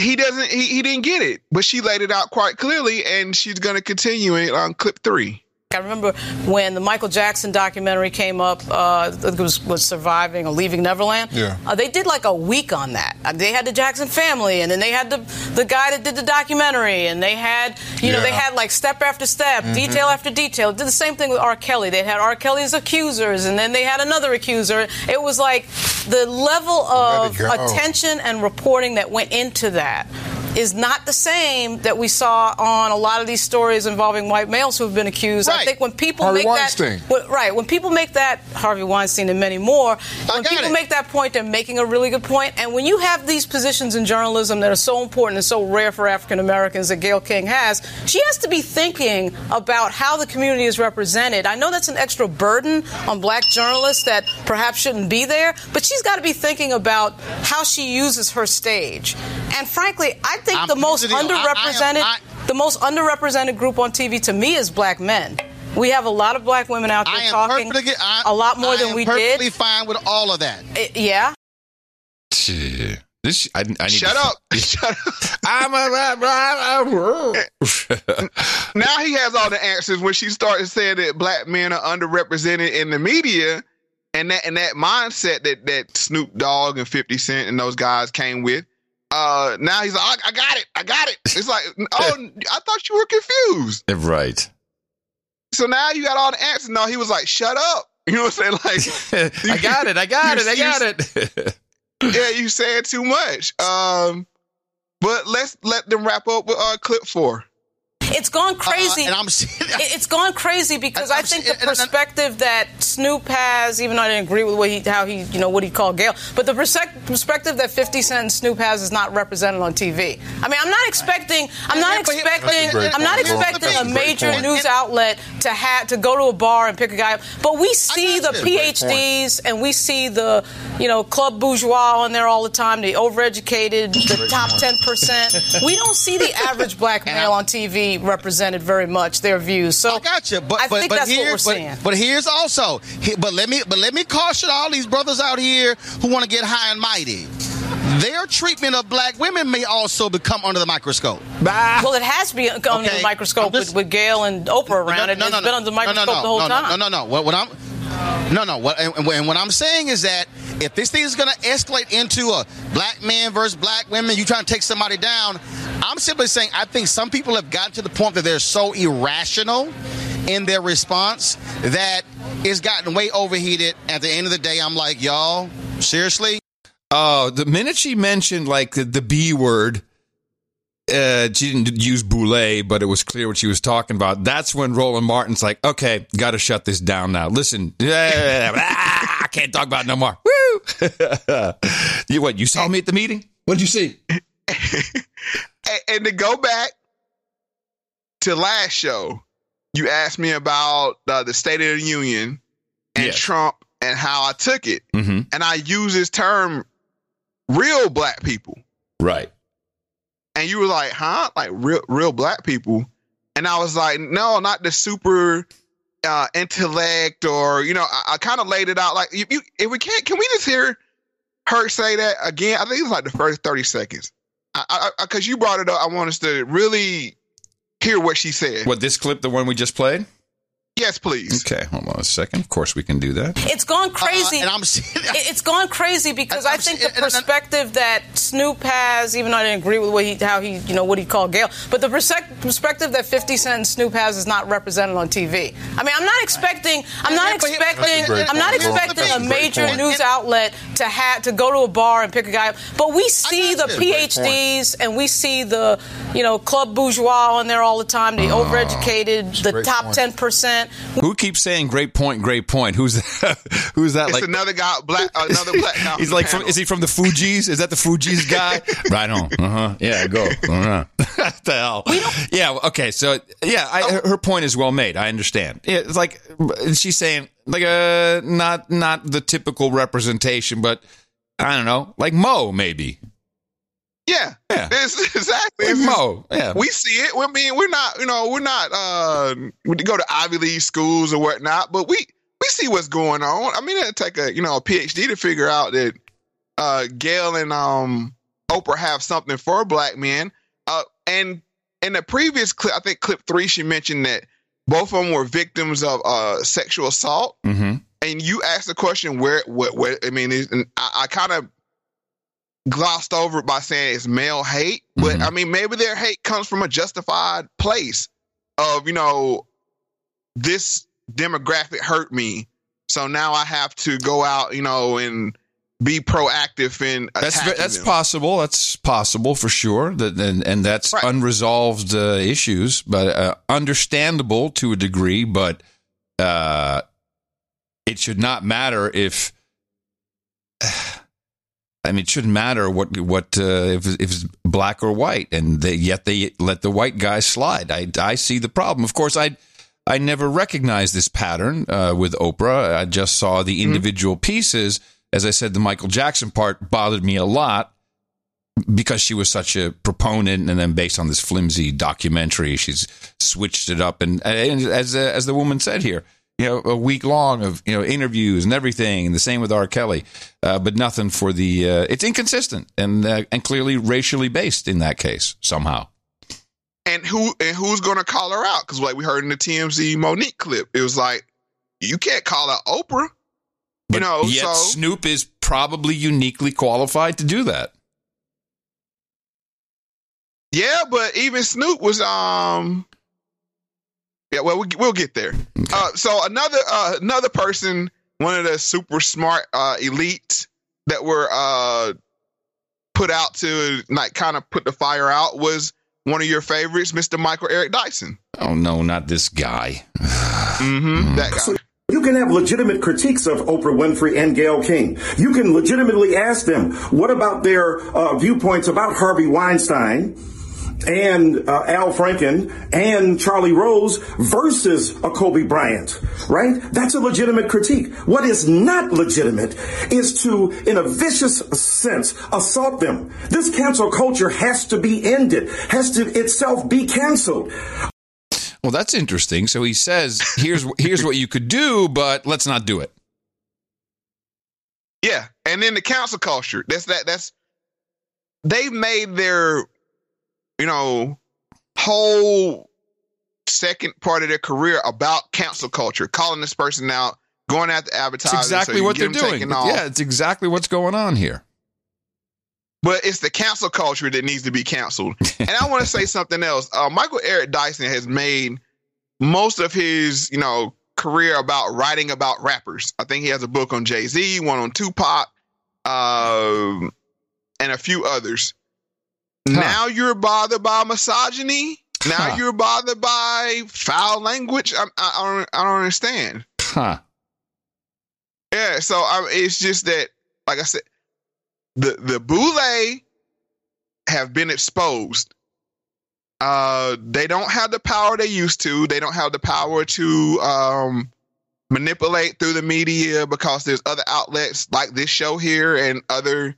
Speaker 2: he doesn't. He, he didn't get it, but she laid it out quite clearly, and she's going to continue it on clip three.
Speaker 39: I remember when the Michael Jackson documentary came up, uh, it was, was Surviving or Leaving Neverland.
Speaker 40: Yeah.
Speaker 39: Uh, they did like a week on that. Uh, they had the Jackson family, and then they had the the guy that did the documentary, and they had, you know, they had like step after step, detail after detail. Did the same thing with R. Kelly. They had R. Kelly's accusers, and then they had another accuser. It was like the level of attention and reporting that went into that is not the same that we saw on a lot of these stories involving white males who have been accused. I think when people
Speaker 40: Harvey
Speaker 39: make
Speaker 40: Weinstein.
Speaker 39: that when- right when people make that Harvey Weinstein and many more when people
Speaker 38: it.
Speaker 39: make that point they're making a really good point and when you have these positions in journalism that are so important and so rare for African Americans that Gayle King has she has to be thinking about how the community is represented I know that's an extra burden on black journalists that perhaps shouldn't be there but she's got to be thinking about how she uses her stage and frankly I think
Speaker 38: I'm-
Speaker 39: the most
Speaker 38: the deal. I- I am-
Speaker 39: underrepresented
Speaker 38: I-
Speaker 39: the most underrepresented group on TV to me is black men. We have a lot of black women out there
Speaker 38: I
Speaker 39: talking
Speaker 38: perfectly, I,
Speaker 39: a lot more
Speaker 38: I
Speaker 39: than
Speaker 38: am
Speaker 39: we
Speaker 38: perfectly
Speaker 39: did.
Speaker 38: fine with all of that.
Speaker 39: I- yeah.
Speaker 1: This I, I need
Speaker 2: Shut
Speaker 1: to-
Speaker 2: up! Shut up!
Speaker 1: I'm a,
Speaker 2: now he has all the answers when she started saying that black men are underrepresented in the media, and that and that mindset that that Snoop Dogg and Fifty Cent and those guys came with. Uh, now he's like, I, I got it, I got it. It's like, oh, I thought you were confused.
Speaker 1: right.
Speaker 2: So now you got all the answers. No, he was like, shut up. You know what I'm saying? Like,
Speaker 1: I got it. I got it. I got it.
Speaker 2: yeah, you saying too much. Um, but let's let them wrap up with uh, clip four.
Speaker 39: It's gone crazy.
Speaker 38: Uh, and I'm
Speaker 39: It- it's gone crazy because I think the perspective that Snoop has, even though I didn't agree with what he, how he, you know, what he called Gayle, but the perspective that 50 Cent and Snoop has is not represented on TV. I mean, I'm not expecting, I'm not expecting, I'm not expecting a major news outlet to have to go to a bar and pick a guy up. But we see the
Speaker 38: got you.
Speaker 40: Great point.
Speaker 39: PhDs and we see the, you know, club bourgeois on there all the time, the overeducated, the top 10%. We don't see the average black male on TV represented very much, their views. So
Speaker 38: I got you, but
Speaker 39: I
Speaker 38: but,
Speaker 39: think
Speaker 38: but
Speaker 39: that's what
Speaker 38: here-
Speaker 39: we're
Speaker 38: but- But, here's also, he- but let me but let me caution all these brothers out here who want to get high and mighty. Their treatment of black women may also become under the microscope.
Speaker 39: Well, it has been under
Speaker 38: Okay.
Speaker 39: the microscope
Speaker 38: just-
Speaker 39: with, with Gayle and Oprah around it. it's been under the microscope
Speaker 38: no, no,
Speaker 39: the whole
Speaker 38: no,
Speaker 39: time.
Speaker 38: No, no, no. What, what I'm no, no. What and, and what I'm saying is that if this thing is going to escalate into a black man versus black women, you trying to take somebody down. I'm simply saying I think some people have gotten to the point that they're so irrational in their response that it's gotten way overheated. At the end of the day, I'm like, y'all, seriously.
Speaker 1: Oh, the minute she mentioned like the, the B word, uh, she didn't use boule, but it was clear what she was talking about. That's when Roland Martin's like, okay, got to shut this down now. Listen, ah, I can't talk about it no more. Woo! you what? You saw me at the meeting? What did you see?
Speaker 2: and, and to go back to last show, you asked me about uh, the State of the Union and
Speaker 1: Yes.
Speaker 2: Trump and how I took it,
Speaker 1: Mm-hmm.
Speaker 2: and I use this term, real black people,
Speaker 1: Right.
Speaker 2: And you were like, huh? Like real, real black people. and I was like, no, not the super uh, intellect, or you know, I, I kind of laid it out like, you, you, if we can't, can we just hear her say that again? I think it's like the first thirty seconds, because you brought it up. I want us to really hear what she said.
Speaker 1: What this clip, the one we just played?
Speaker 2: Yes, please.
Speaker 1: Okay, hold on a second. Of course, we can do that.
Speaker 39: It's gone crazy.
Speaker 38: Uh, and I'm
Speaker 39: It- it's gone crazy because
Speaker 38: I'm
Speaker 39: I think
Speaker 38: see-
Speaker 39: the perspective that Snoop has, even though I didn't agree with what he, how he, you know, what he called Gayle, but the perspective that 50 Cent and Snoop has is not represented on TV. I mean, I'm not expecting, I'm not expecting,
Speaker 38: a
Speaker 39: I'm not expecting a
Speaker 38: a
Speaker 39: major news outlet to have to go to a bar and pick a guy up. But we see the
Speaker 38: That's a great
Speaker 39: PhDs and we see the, you know, club bourgeois on there all the time. The overeducated, the top
Speaker 1: point.
Speaker 39: 10 percent.
Speaker 1: Who keeps saying "great point, great point"? Who's that? Who's that?
Speaker 2: It's
Speaker 1: like
Speaker 2: another guy, black, another black guy.
Speaker 1: He's like, from, is he from the Fugees? Is that the Fugees guy? right on. Uh huh. Yeah, go. Uh-huh. what the hell? Yeah. Okay. So yeah, I, her- her point is well made. I understand. Yeah, it's like she's saying like uh not not the typical representation, but I don't know, like Mo maybe.
Speaker 2: Yeah,
Speaker 1: Yeah.
Speaker 2: It's, exactly. It's
Speaker 1: Mo. Yeah.
Speaker 2: we see it. I mean, we're not, you know, we're not. uh We go to Ivy League schools or whatnot, but we we see what's going on. I mean, it'd take a you know a PhD to figure out that uh Gayle and um Oprah have something for black men. Uh, and in the previous clip, I think clip three, she mentioned that both of them were victims of uh sexual assault.
Speaker 1: Mm-hmm.
Speaker 2: and you asked the question where what where I mean I, I kind of glossed over it by saying it's male hate, but
Speaker 1: Mm-hmm.
Speaker 2: I mean maybe their hate comes from a justified place of you know this demographic hurt me, so now I have to go out you know and be proactive in
Speaker 1: That's that's
Speaker 2: them.
Speaker 1: possible. That's possible for sure. That and, and that's unresolved uh, issues, but uh, understandable to a degree. But uh, it should not matter if. I mean, it shouldn't matter what what uh, if if it's black or white, and they, yet they let the white guy slide. I I see the problem. Of course, I I never recognized this pattern uh, with Oprah. I just saw the individual pieces. As I said, the Michael Jackson part bothered me a lot because she was such a proponent, and then based on this flimsy documentary, she's switched it up. And, and as uh, as the woman said here, you know, a week long of you know interviews and everything, and the same with R. Kelly, uh, but nothing for the. Uh, it's inconsistent and uh, and clearly racially based in that case somehow.
Speaker 2: and who and who's going to call her out? Because like we heard in the TMZ Monique clip, it was like you can't call out Oprah.
Speaker 1: But
Speaker 2: you know,
Speaker 1: yet
Speaker 2: so
Speaker 1: Snoop is probably uniquely qualified to do that.
Speaker 2: Yeah, but even Snoop was um. Yeah, well, we, we'll get there. Uh, so another uh, another person, one of the super smart uh, elites that were uh, put out to like kind of put the fire out was one of your favorites, Mr. Michael Eric Dyson.
Speaker 1: Oh no, not this guy.
Speaker 2: Mm-hmm. That guy.
Speaker 40: You can have legitimate critiques of Oprah Winfrey and Gayle King. You can legitimately ask them, what about their uh, viewpoints about Harvey Weinstein and uh, Al Franken and Charlie Rose versus a Kobe Bryant, right? That's a legitimate critique. What is not legitimate is to, in a vicious sense, assault them. This cancel culture has to be ended, has to itself be canceled.
Speaker 1: Well, that's interesting. So he says, "Here's here's what you could do, but let's not do it."
Speaker 2: Yeah, and then the cancel culture. That's that. That's they made their, you know, whole second part of their career about cancel culture, calling this person out, going after
Speaker 1: It's exactly
Speaker 2: so
Speaker 1: what they're doing. Yeah, it's exactly what's going on here.
Speaker 2: But it's the cancel culture that needs to be canceled. and I want to say something else. Uh, Michael Eric Dyson has made most of his, you know, career about writing about rappers. I think he has a book on Jay Z, one on Tupac, um, and a few others. Now you're bothered by misogyny. Now
Speaker 1: Huh.
Speaker 2: you're bothered by foul language. I, I, I don't. I don't understand.
Speaker 1: Huh.
Speaker 2: Yeah, so I, it's just that, like I said, the the Boule have been exposed. Uh, they don't have the power they used to. They don't have the power to um, manipulate through the media because there's other outlets like this show here and other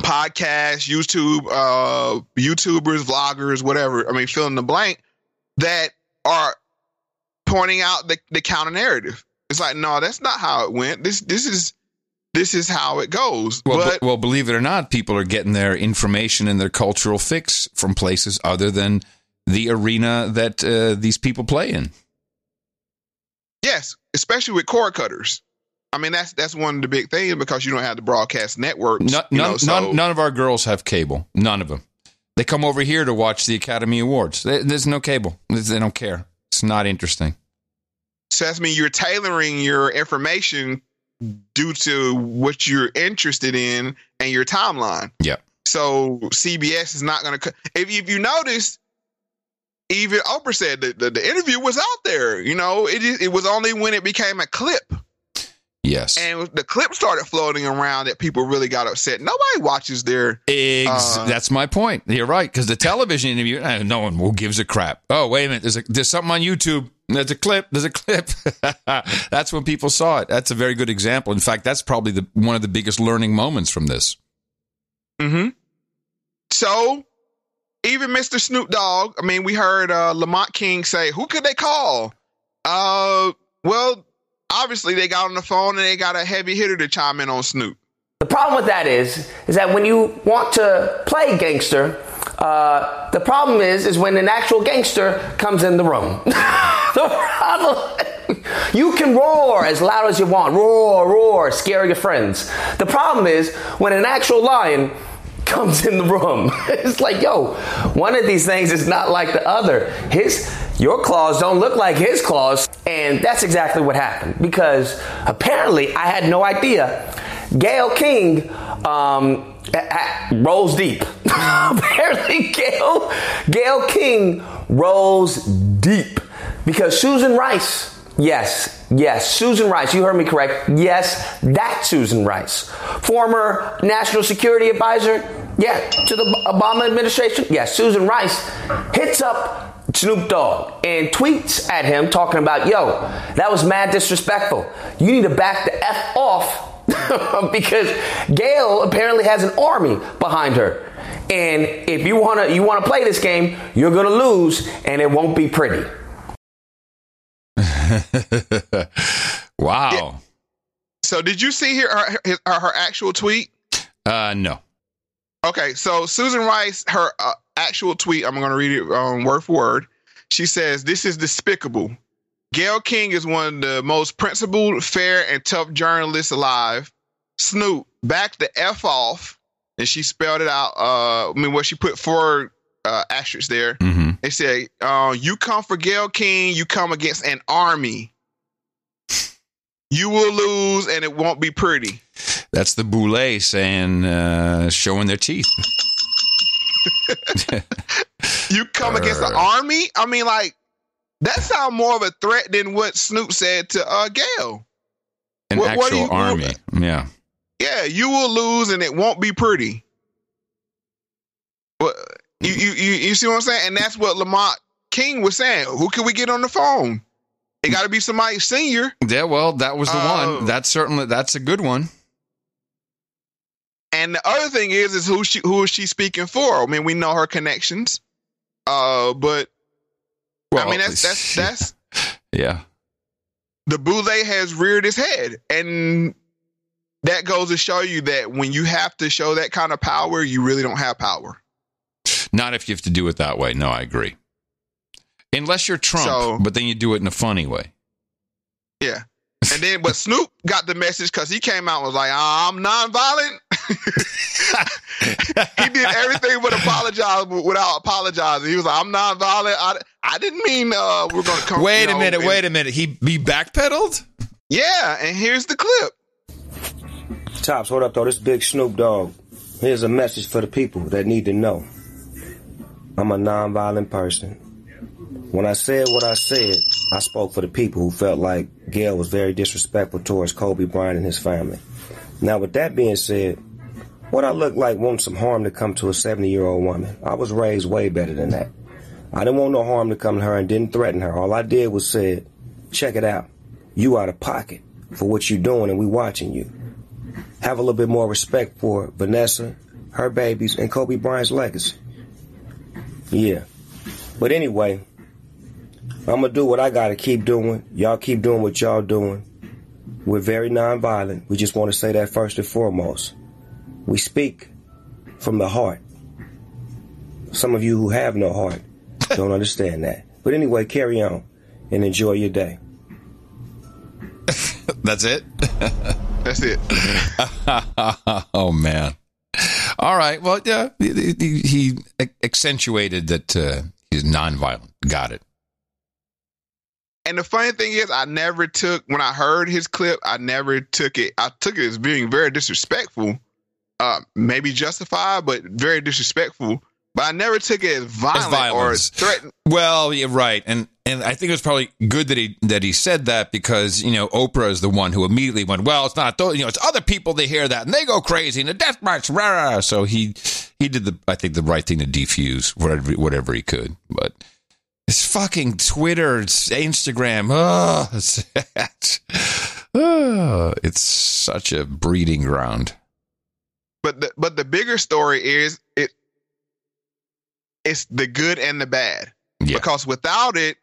Speaker 2: podcasts, YouTube, uh, YouTubers, vloggers, whatever. I mean, fill in the blank that are pointing out the, the counter narrative. It's like, no, that's not how it went. This this is this is how it goes.
Speaker 1: Well,
Speaker 2: but
Speaker 1: b- well, believe it or not, people are getting their information and their cultural fix from places other than the arena that uh, these people play in.
Speaker 2: yes, especially with cord cutters. I mean, that's that's one of the big things because you don't have the broadcast networks.
Speaker 1: None,
Speaker 2: you know, so-
Speaker 1: none, none of our girls have cable. None of them. They come over here to watch the Academy Awards. There- There's no cable. They don't care. It's not interesting.
Speaker 2: So that's mean you're tailoring your information due to what you're interested in and your timeline.
Speaker 1: Yeah.
Speaker 2: So CBS is not going to. If you, if you notice, even Oprah said that the, the interview was out there. You know, it it was only when it became a clip
Speaker 1: Yes.
Speaker 2: and the clip started floating around that people really got upset. Nobody watches their.
Speaker 1: Ex-
Speaker 2: uh,
Speaker 1: that's my point. You're right because the television interview, eh, no one will gives a crap. Oh, wait a minute, there's a, there's something on YouTube. There's a clip. There's a clip. that's when people saw it. That's a very good example. In fact, that's probably the one of the biggest learning moments from this.
Speaker 2: Mm-hmm. So, even Mr. Snoop Dogg, I mean, we heard uh, Lamont King say, who could they call? Uh, well, obviously they got on the phone and they got a heavy hitter to chime in on Snoop.
Speaker 29: The problem with that is, is that when you want to play gangster, uh, the problem is, is when an actual gangster comes in the room. the problem, you can roar as loud as you want, roar, roar, scare your friends. The problem is when an actual lion comes in the room. it's like, yo, one of these things is not like the other. His your claws don't look like his claws, and that's exactly what happened because apparently I had no idea. Gayle King um, rolls deep. apparently, Gayle Gayle King rolls deep because Susan Rice. Yes, yes, Susan Rice. You heard me correct. Yes, that Susan Rice, former national security advisor. Yeah, to the Obama administration. Yes, Susan Rice hits up Snoop Dogg and tweets at him talking about, yo, that was mad disrespectful. You need to back the F off because Gayle apparently has an army behind her. And if you wanna you wanna play this game, you're gonna lose and it won't be pretty.
Speaker 1: wow.
Speaker 2: So, did you see her, her, her, her actual tweet?
Speaker 1: Uh, no.
Speaker 2: Okay, so Susan Rice, her uh, actual tweet, I'm going to read it um, word for word. She says, This is despicable. Gayle King is one of the most principled, fair, and tough journalists alive. Snoop, back the F off. And she spelled it out. Uh, I mean, what she put four uh, asterisks there. They say, uh, You come for Gayle King, you come against an army. You will lose, and it won't be pretty.
Speaker 1: That's the boule saying, uh, showing their teeth.
Speaker 2: You come against the army? I mean, like, that sounds more of a threat than what Snoop said to uh, Gayle.
Speaker 1: An
Speaker 2: What- what
Speaker 1: actual
Speaker 2: you-
Speaker 1: army. Yeah.
Speaker 2: Yeah, you will lose and it won't be pretty. Well, you, you, you, you see what I'm saying? And that's what Lamont King was saying. Who can we get on the phone? It got to be somebody senior.
Speaker 1: Yeah, well, that was the
Speaker 2: Oh.
Speaker 1: one. That's certainly that's a good one.
Speaker 2: And the other thing is, is who she who is she speaking for? I mean, we know her connections, uh, but I mean that's that's that's
Speaker 1: Yeah.
Speaker 2: the boule has reared its head, and that goes to show you that when you have to show that kind of power, you really don't have power.
Speaker 1: Not if you have to do it that way. No, I agree. Unless you're Trump,
Speaker 2: So-
Speaker 1: but then you do it in a funny way.
Speaker 2: Yeah. And then, but Snoop got the message because he came out and was like, I'm nonviolent. he did everything but apologize without apologizing. He was like, I'm nonviolent. I, I didn't mean uh, we're going to come.
Speaker 1: Wait a
Speaker 2: know,
Speaker 1: minute.
Speaker 2: and-
Speaker 1: Wait a minute. He he backpedaled.
Speaker 2: Yeah, and here's the clip.
Speaker 23: Tops, hold up, though? This Big Snoop Dogg. Here's a message for the people that need to know. I'm a nonviolent person. When I said what I said, I spoke for the people who felt like Gayle was very disrespectful towards Kobe Bryant and his family. Now, with that being said, what I look like wants some harm to come to a 70 year old woman. I was raised way better than that. I didn't want no harm to come to her and didn't threaten her. All I did was said, check it out. You out of pocket for what you're doing and we watching you. Have a little bit more respect for Vanessa, her babies, and Kobe Bryant's legacy. Yeah. But anyway, I'm gonna do what I gotta keep doing. Y'all keep doing what y'all doing. We're very nonviolent. We just want to say that first and foremost. We speak from the heart. Some of you who have no heart don't understand that. But anyway, carry on and enjoy your day.
Speaker 1: That's it.
Speaker 2: That's it.
Speaker 1: oh man. All right. Well, yeah, he, he- he accentuated that uh, he's nonviolent. Got it.
Speaker 2: And the funny thing is, I never took when I heard his clip. I never took it. I took it as being very disrespectful, uh, maybe justified, but very disrespectful. But I never took it as violent or
Speaker 1: violence.
Speaker 2: threatened.
Speaker 1: Well, yeah, right, and and I think it was probably good that he that he said that because you know Oprah is the one who immediately went, well, it's not those, you know, it's other people they hear that and they go crazy and the death march, rah, rah. so he he did the I think the right thing to defuse whatever whatever he could, but it's fucking Twitter, it's Instagram, oh, it's, oh, it's such a breeding ground.
Speaker 2: But the but the bigger story is it. It's the good and the bad. Because without it,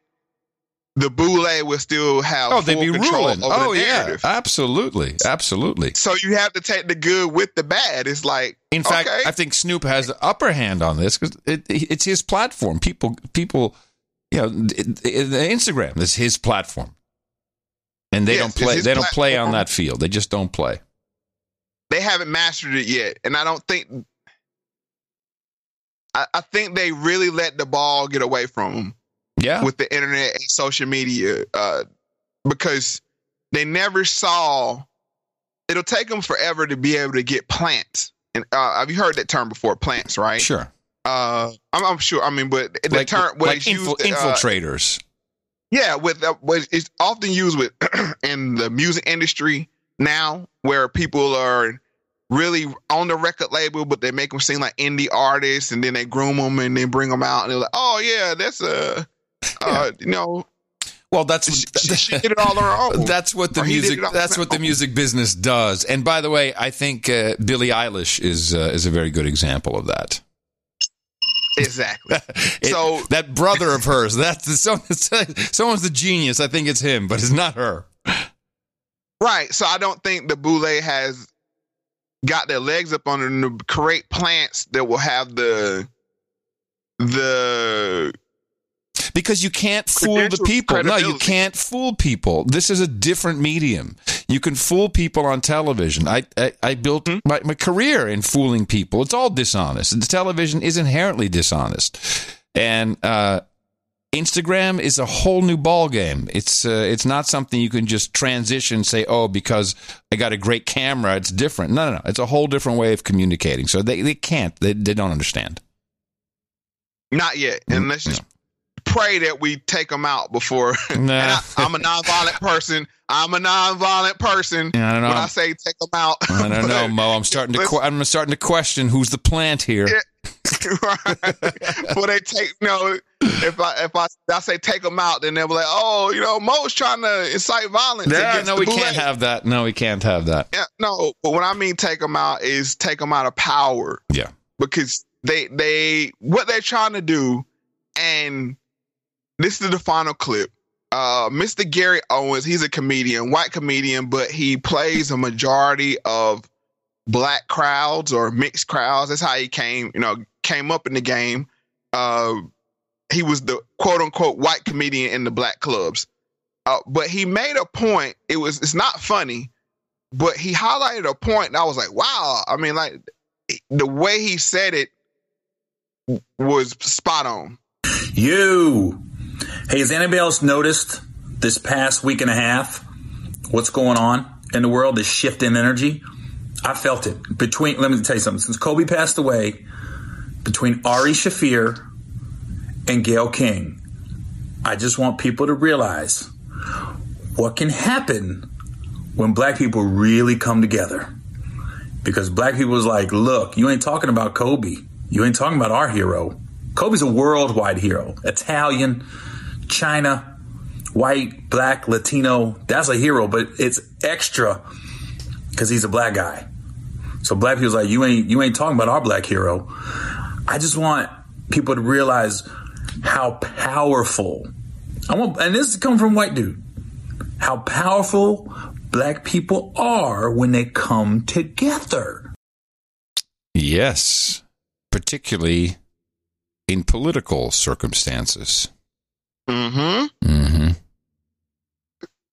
Speaker 2: the boule will still have
Speaker 1: Oh, they'd
Speaker 2: full
Speaker 1: be
Speaker 2: control
Speaker 1: ruling.
Speaker 2: over
Speaker 1: Oh
Speaker 2: the
Speaker 1: yeah,
Speaker 2: narrative.
Speaker 1: absolutely, absolutely.
Speaker 2: So you have to take the good with the bad. It's like
Speaker 1: In fact,
Speaker 2: okay.
Speaker 1: I think Snoop has the upper hand on this because it, it's his platform. People, people, you know, Instagram is his platform, and they
Speaker 2: Yes,
Speaker 1: don't play. They don't play on that field. They just don't play.
Speaker 2: they haven't mastered it yet, and I don't think. I, I think they really let the ball get away from them.
Speaker 1: Yeah,
Speaker 2: with the internet and social media, uh, because they never saw. It'll take them forever to be able to get plants. And uh, have you heard that term before? Plants, right?
Speaker 1: Sure.
Speaker 2: Uh, I'm, I'm sure. I mean, but the
Speaker 1: Like,
Speaker 2: term what
Speaker 1: like
Speaker 2: it's
Speaker 1: infil-
Speaker 2: used, uh,
Speaker 1: infiltrators.
Speaker 2: yeah, with uh, what it's often used with in the music industry now, where people are really on the record label, but they make them seem like indie artists, and then they groom them and then bring them out, and they're like, "Oh yeah, that's a, uh, you know."
Speaker 1: Well, that's
Speaker 2: she, she did it all her own.
Speaker 1: That's what the
Speaker 2: Or he did
Speaker 1: music. That's what the music business does. And by the way, I think uh, Billie Eilish is uh, is a very good example of that.
Speaker 2: Exactly.
Speaker 1: It-
Speaker 2: So-
Speaker 1: that brother of hers, that's the, someone, someone's the genius. I think it's him, but it's not her.
Speaker 2: Right. So I don't think the boule has got their legs up under them to create plants that will have the the
Speaker 1: Because you can't fool the people. No, you can't fool people. This is a different medium. You can fool people on television. I I, I built
Speaker 2: Hmm?
Speaker 1: my, my career in fooling people. It's all dishonest. The television is inherently dishonest, and uh, Instagram is a whole new ball game. It's uh, it's not something you can just transition. Say, oh, because I got a great camera, it's different. No, no, no. It's a whole different way of communicating. So they they can't. They they don't understand.
Speaker 2: not yet. And let's just pray that we take them out before. and I, I'm a nonviolent person. I'm a nonviolent person.
Speaker 1: Yeah, I don't know.
Speaker 2: When I say take them out,
Speaker 1: I don't know, Mo. I'm starting to. Que- I'm starting to question who's the plant here.
Speaker 2: Well, they take no. If I if I, I say take them out, then they'll be like, oh, you know, Mo's trying to incite violence.
Speaker 1: Yeah, no, we
Speaker 2: boule.
Speaker 1: can't have that. No, we can't have that.
Speaker 2: Yeah, no, but what I mean take them out is take them out of power.
Speaker 1: Yeah.
Speaker 2: Because they they what they're trying to do, and this is the final clip. Uh, Mr. Gary Owens, he's a comedian, white comedian, but he plays a majority of black crowds or mixed crowds. That's how he came, you know, came up in the game. Uh, he was the quote unquote white comedian in the black clubs. Uh, but he made a point. It was it's not funny, but he highlighted a point, and I was like, wow. I mean, like the way he said it was spot on.
Speaker 7: You. Hey, has anybody else noticed this past week and a half what's going on in the world? This shift in energy. I felt it between. Let me tell you something. Since Kobe passed away, between Ari Shaffir and Gayle King, I just want people to realize what can happen when black people really come together. Because black people is like, look, you ain't talking about Kobe. You ain't talking about our hero. Kobe's a worldwide hero. Italian, China, white, black, Latino. That's a hero, but it's extra because he's a black guy. So black people's like, you ain't you ain't talking about our black hero. I just want people to realize how powerful
Speaker 41: I want, and this is coming from white dude. How powerful black people are when they come together.
Speaker 1: Yes, particularly in political circumstances.
Speaker 2: Mm-hmm.
Speaker 1: Mm-hmm.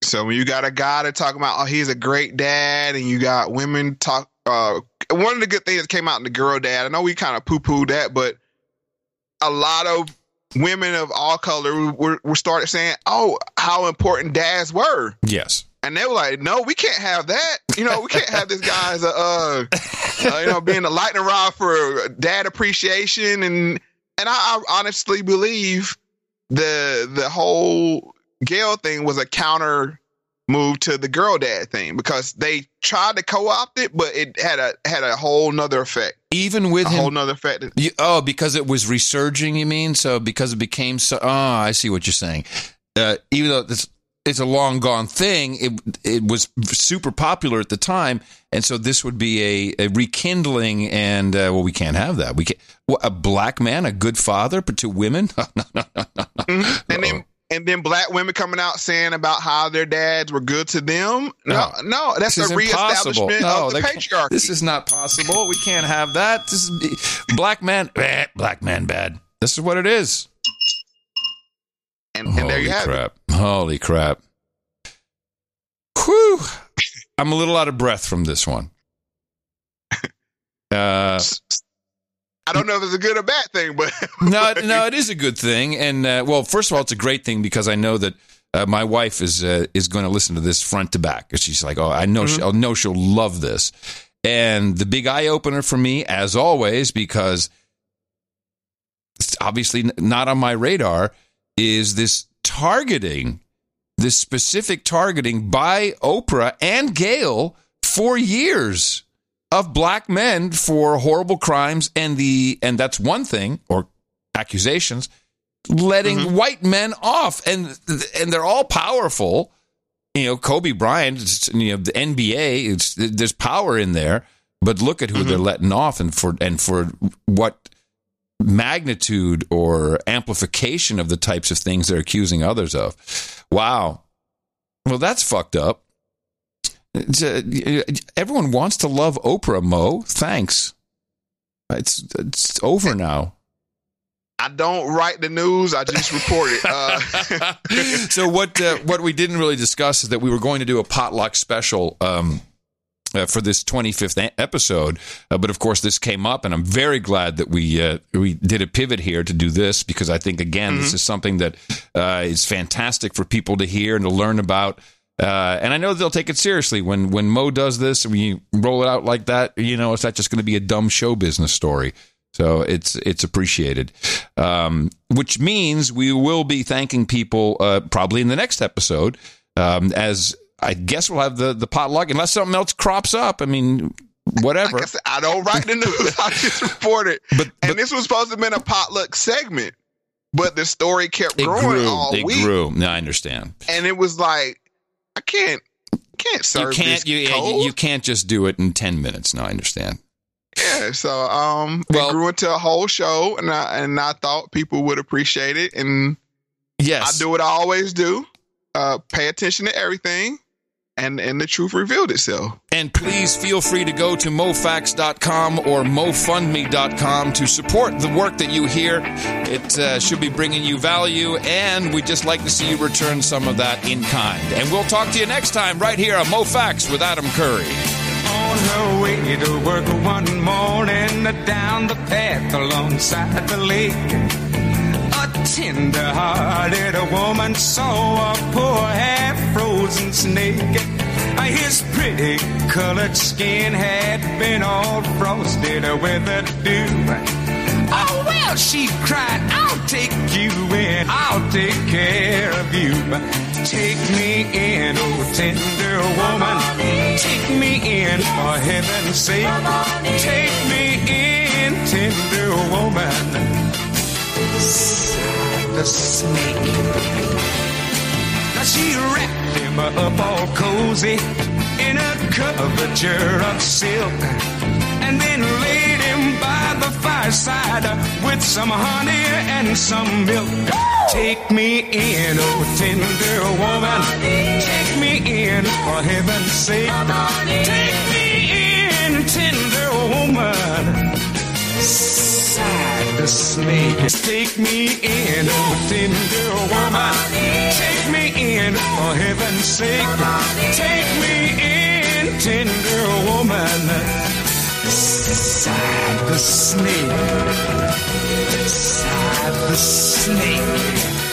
Speaker 2: So when you got a guy that talking about, oh, he's a great dad, and you got women talk. Uh, one of the good things that came out in the girl dad. I know we kind of poo poo that, but a lot of women of all color were, were started saying, "Oh, how important dads were."
Speaker 1: Yes.
Speaker 2: And they were like, "No, we can't have that. You know, we can't have this guy as a, uh, uh, you know, being a lightning rod for dad appreciation." And and I, I honestly believe the the whole Gayle thing was a counter move to the girl dad thing because they tried to co-opt it, but it had a had a whole nother effect.
Speaker 1: Even with
Speaker 2: a
Speaker 1: him,
Speaker 2: whole nother effect.
Speaker 1: You, oh, because it was resurging, you mean? So because it became so. Oh, I see what you're saying. Uh, even though it's it's a long gone thing, it it was super popular at the time, and so this would be a, a rekindling. And uh, well, we can't have that. We can what, a black man, a good father, but to women.
Speaker 2: Mm-hmm. And then and then black women coming out saying about how their dads were good to them. No, no, that's
Speaker 1: This
Speaker 2: a reestablishment
Speaker 1: impossible.
Speaker 2: of the patriarchy.
Speaker 1: This is not possible. We can't have that. This is black man, eh, black man bad. This is what it is.
Speaker 2: And, and there you have
Speaker 1: crap. Holy crap. Whew. I'm a little out of breath from this one. Uh,
Speaker 2: I don't know if it's a good or bad thing, but
Speaker 1: no, no, it is a good thing. And uh, well, first of all, it's a great thing because I know that uh, my wife is uh, is going to listen to this front to back. She's like, "Oh, I know, she'll know she'll love this." And the big eye opener for me, as always, because it's obviously not on my radar, is this targeting, this specific targeting by Oprah and Gayle for years of black men for horrible crimes and the and that's one thing or accusations letting mm-hmm. white men off. And and they're all powerful. You know Kobe Bryant you know the NBA it's, there's power in there but look at who they're mm-hmm. letting off and for and for what magnitude or amplification of the types of things they're accusing others of wow well that's fucked up uh, everyone wants to love Oprah, Mo. Thanks. It's it's over now.
Speaker 2: I don't write the news. I just report it. Uh,
Speaker 1: so what uh, what we didn't really discuss is that we were going to do a potluck special um, uh, for this 25th a- episode, uh, but of course this came up, and I'm very glad that we uh, we did a pivot here to do this because I think again this is something that uh, is fantastic for people to hear and to learn about. Uh, and I know they'll take it seriously when when Mo does this and we roll it out like that. You know, it's not just going to be a dumb show business story. So it's it's appreciated, um, which means we will be thanking people uh, probably in the next episode. Um, as I guess we'll have the the potluck unless something else crops up. I mean, whatever.
Speaker 2: like I said, I don't write the news. I just report it. But and this was supposed to have been a potluck segment, but the story kept
Speaker 1: it
Speaker 2: growing
Speaker 1: grew.
Speaker 2: all
Speaker 1: It
Speaker 2: week,
Speaker 1: grew. No, I understand.
Speaker 2: and it was like I can't can't
Speaker 1: You
Speaker 2: serve
Speaker 1: can't
Speaker 2: this
Speaker 1: you,
Speaker 2: cold.
Speaker 1: you can't just do it in ten minutes. No, I understand.
Speaker 2: Yeah, so um,
Speaker 1: Well-
Speaker 2: it grew into a whole show, and I and I thought people would appreciate it, and
Speaker 1: yes,
Speaker 2: I do what I always do: uh, pay attention to everything, and and the truth revealed itself.
Speaker 1: And please feel free to go to mofax.com or mofundme.com to support the work that you hear. It uh, should be bringing you value, and we'd just like to see you return some of that in kind. And we'll talk to you next time right here on MoFax with Adam Curry.
Speaker 42: On her way to work one morning, down the path alongside the lake. A tender-hearted woman saw a poor half-frozen snake. His pretty colored skin had been all frosted with the dew. Oh, well, she cried, I'll take you in, I'll take care of you. Take me in, oh tender woman. Take me in, for heaven's sake. Take me in, tender woman. The snake. She wrapped him up all cozy in a coverture of silk and then laid him by the fireside with some honey and some milk. Take me in, oh tender woman. Take me in, for heaven's sake. Take me in, tender woman. Sighed the snake. Take me in, oh tender woman. Take me in, for heaven's sake. Take me in, tender woman. Sighed the snake. Sighed the snake.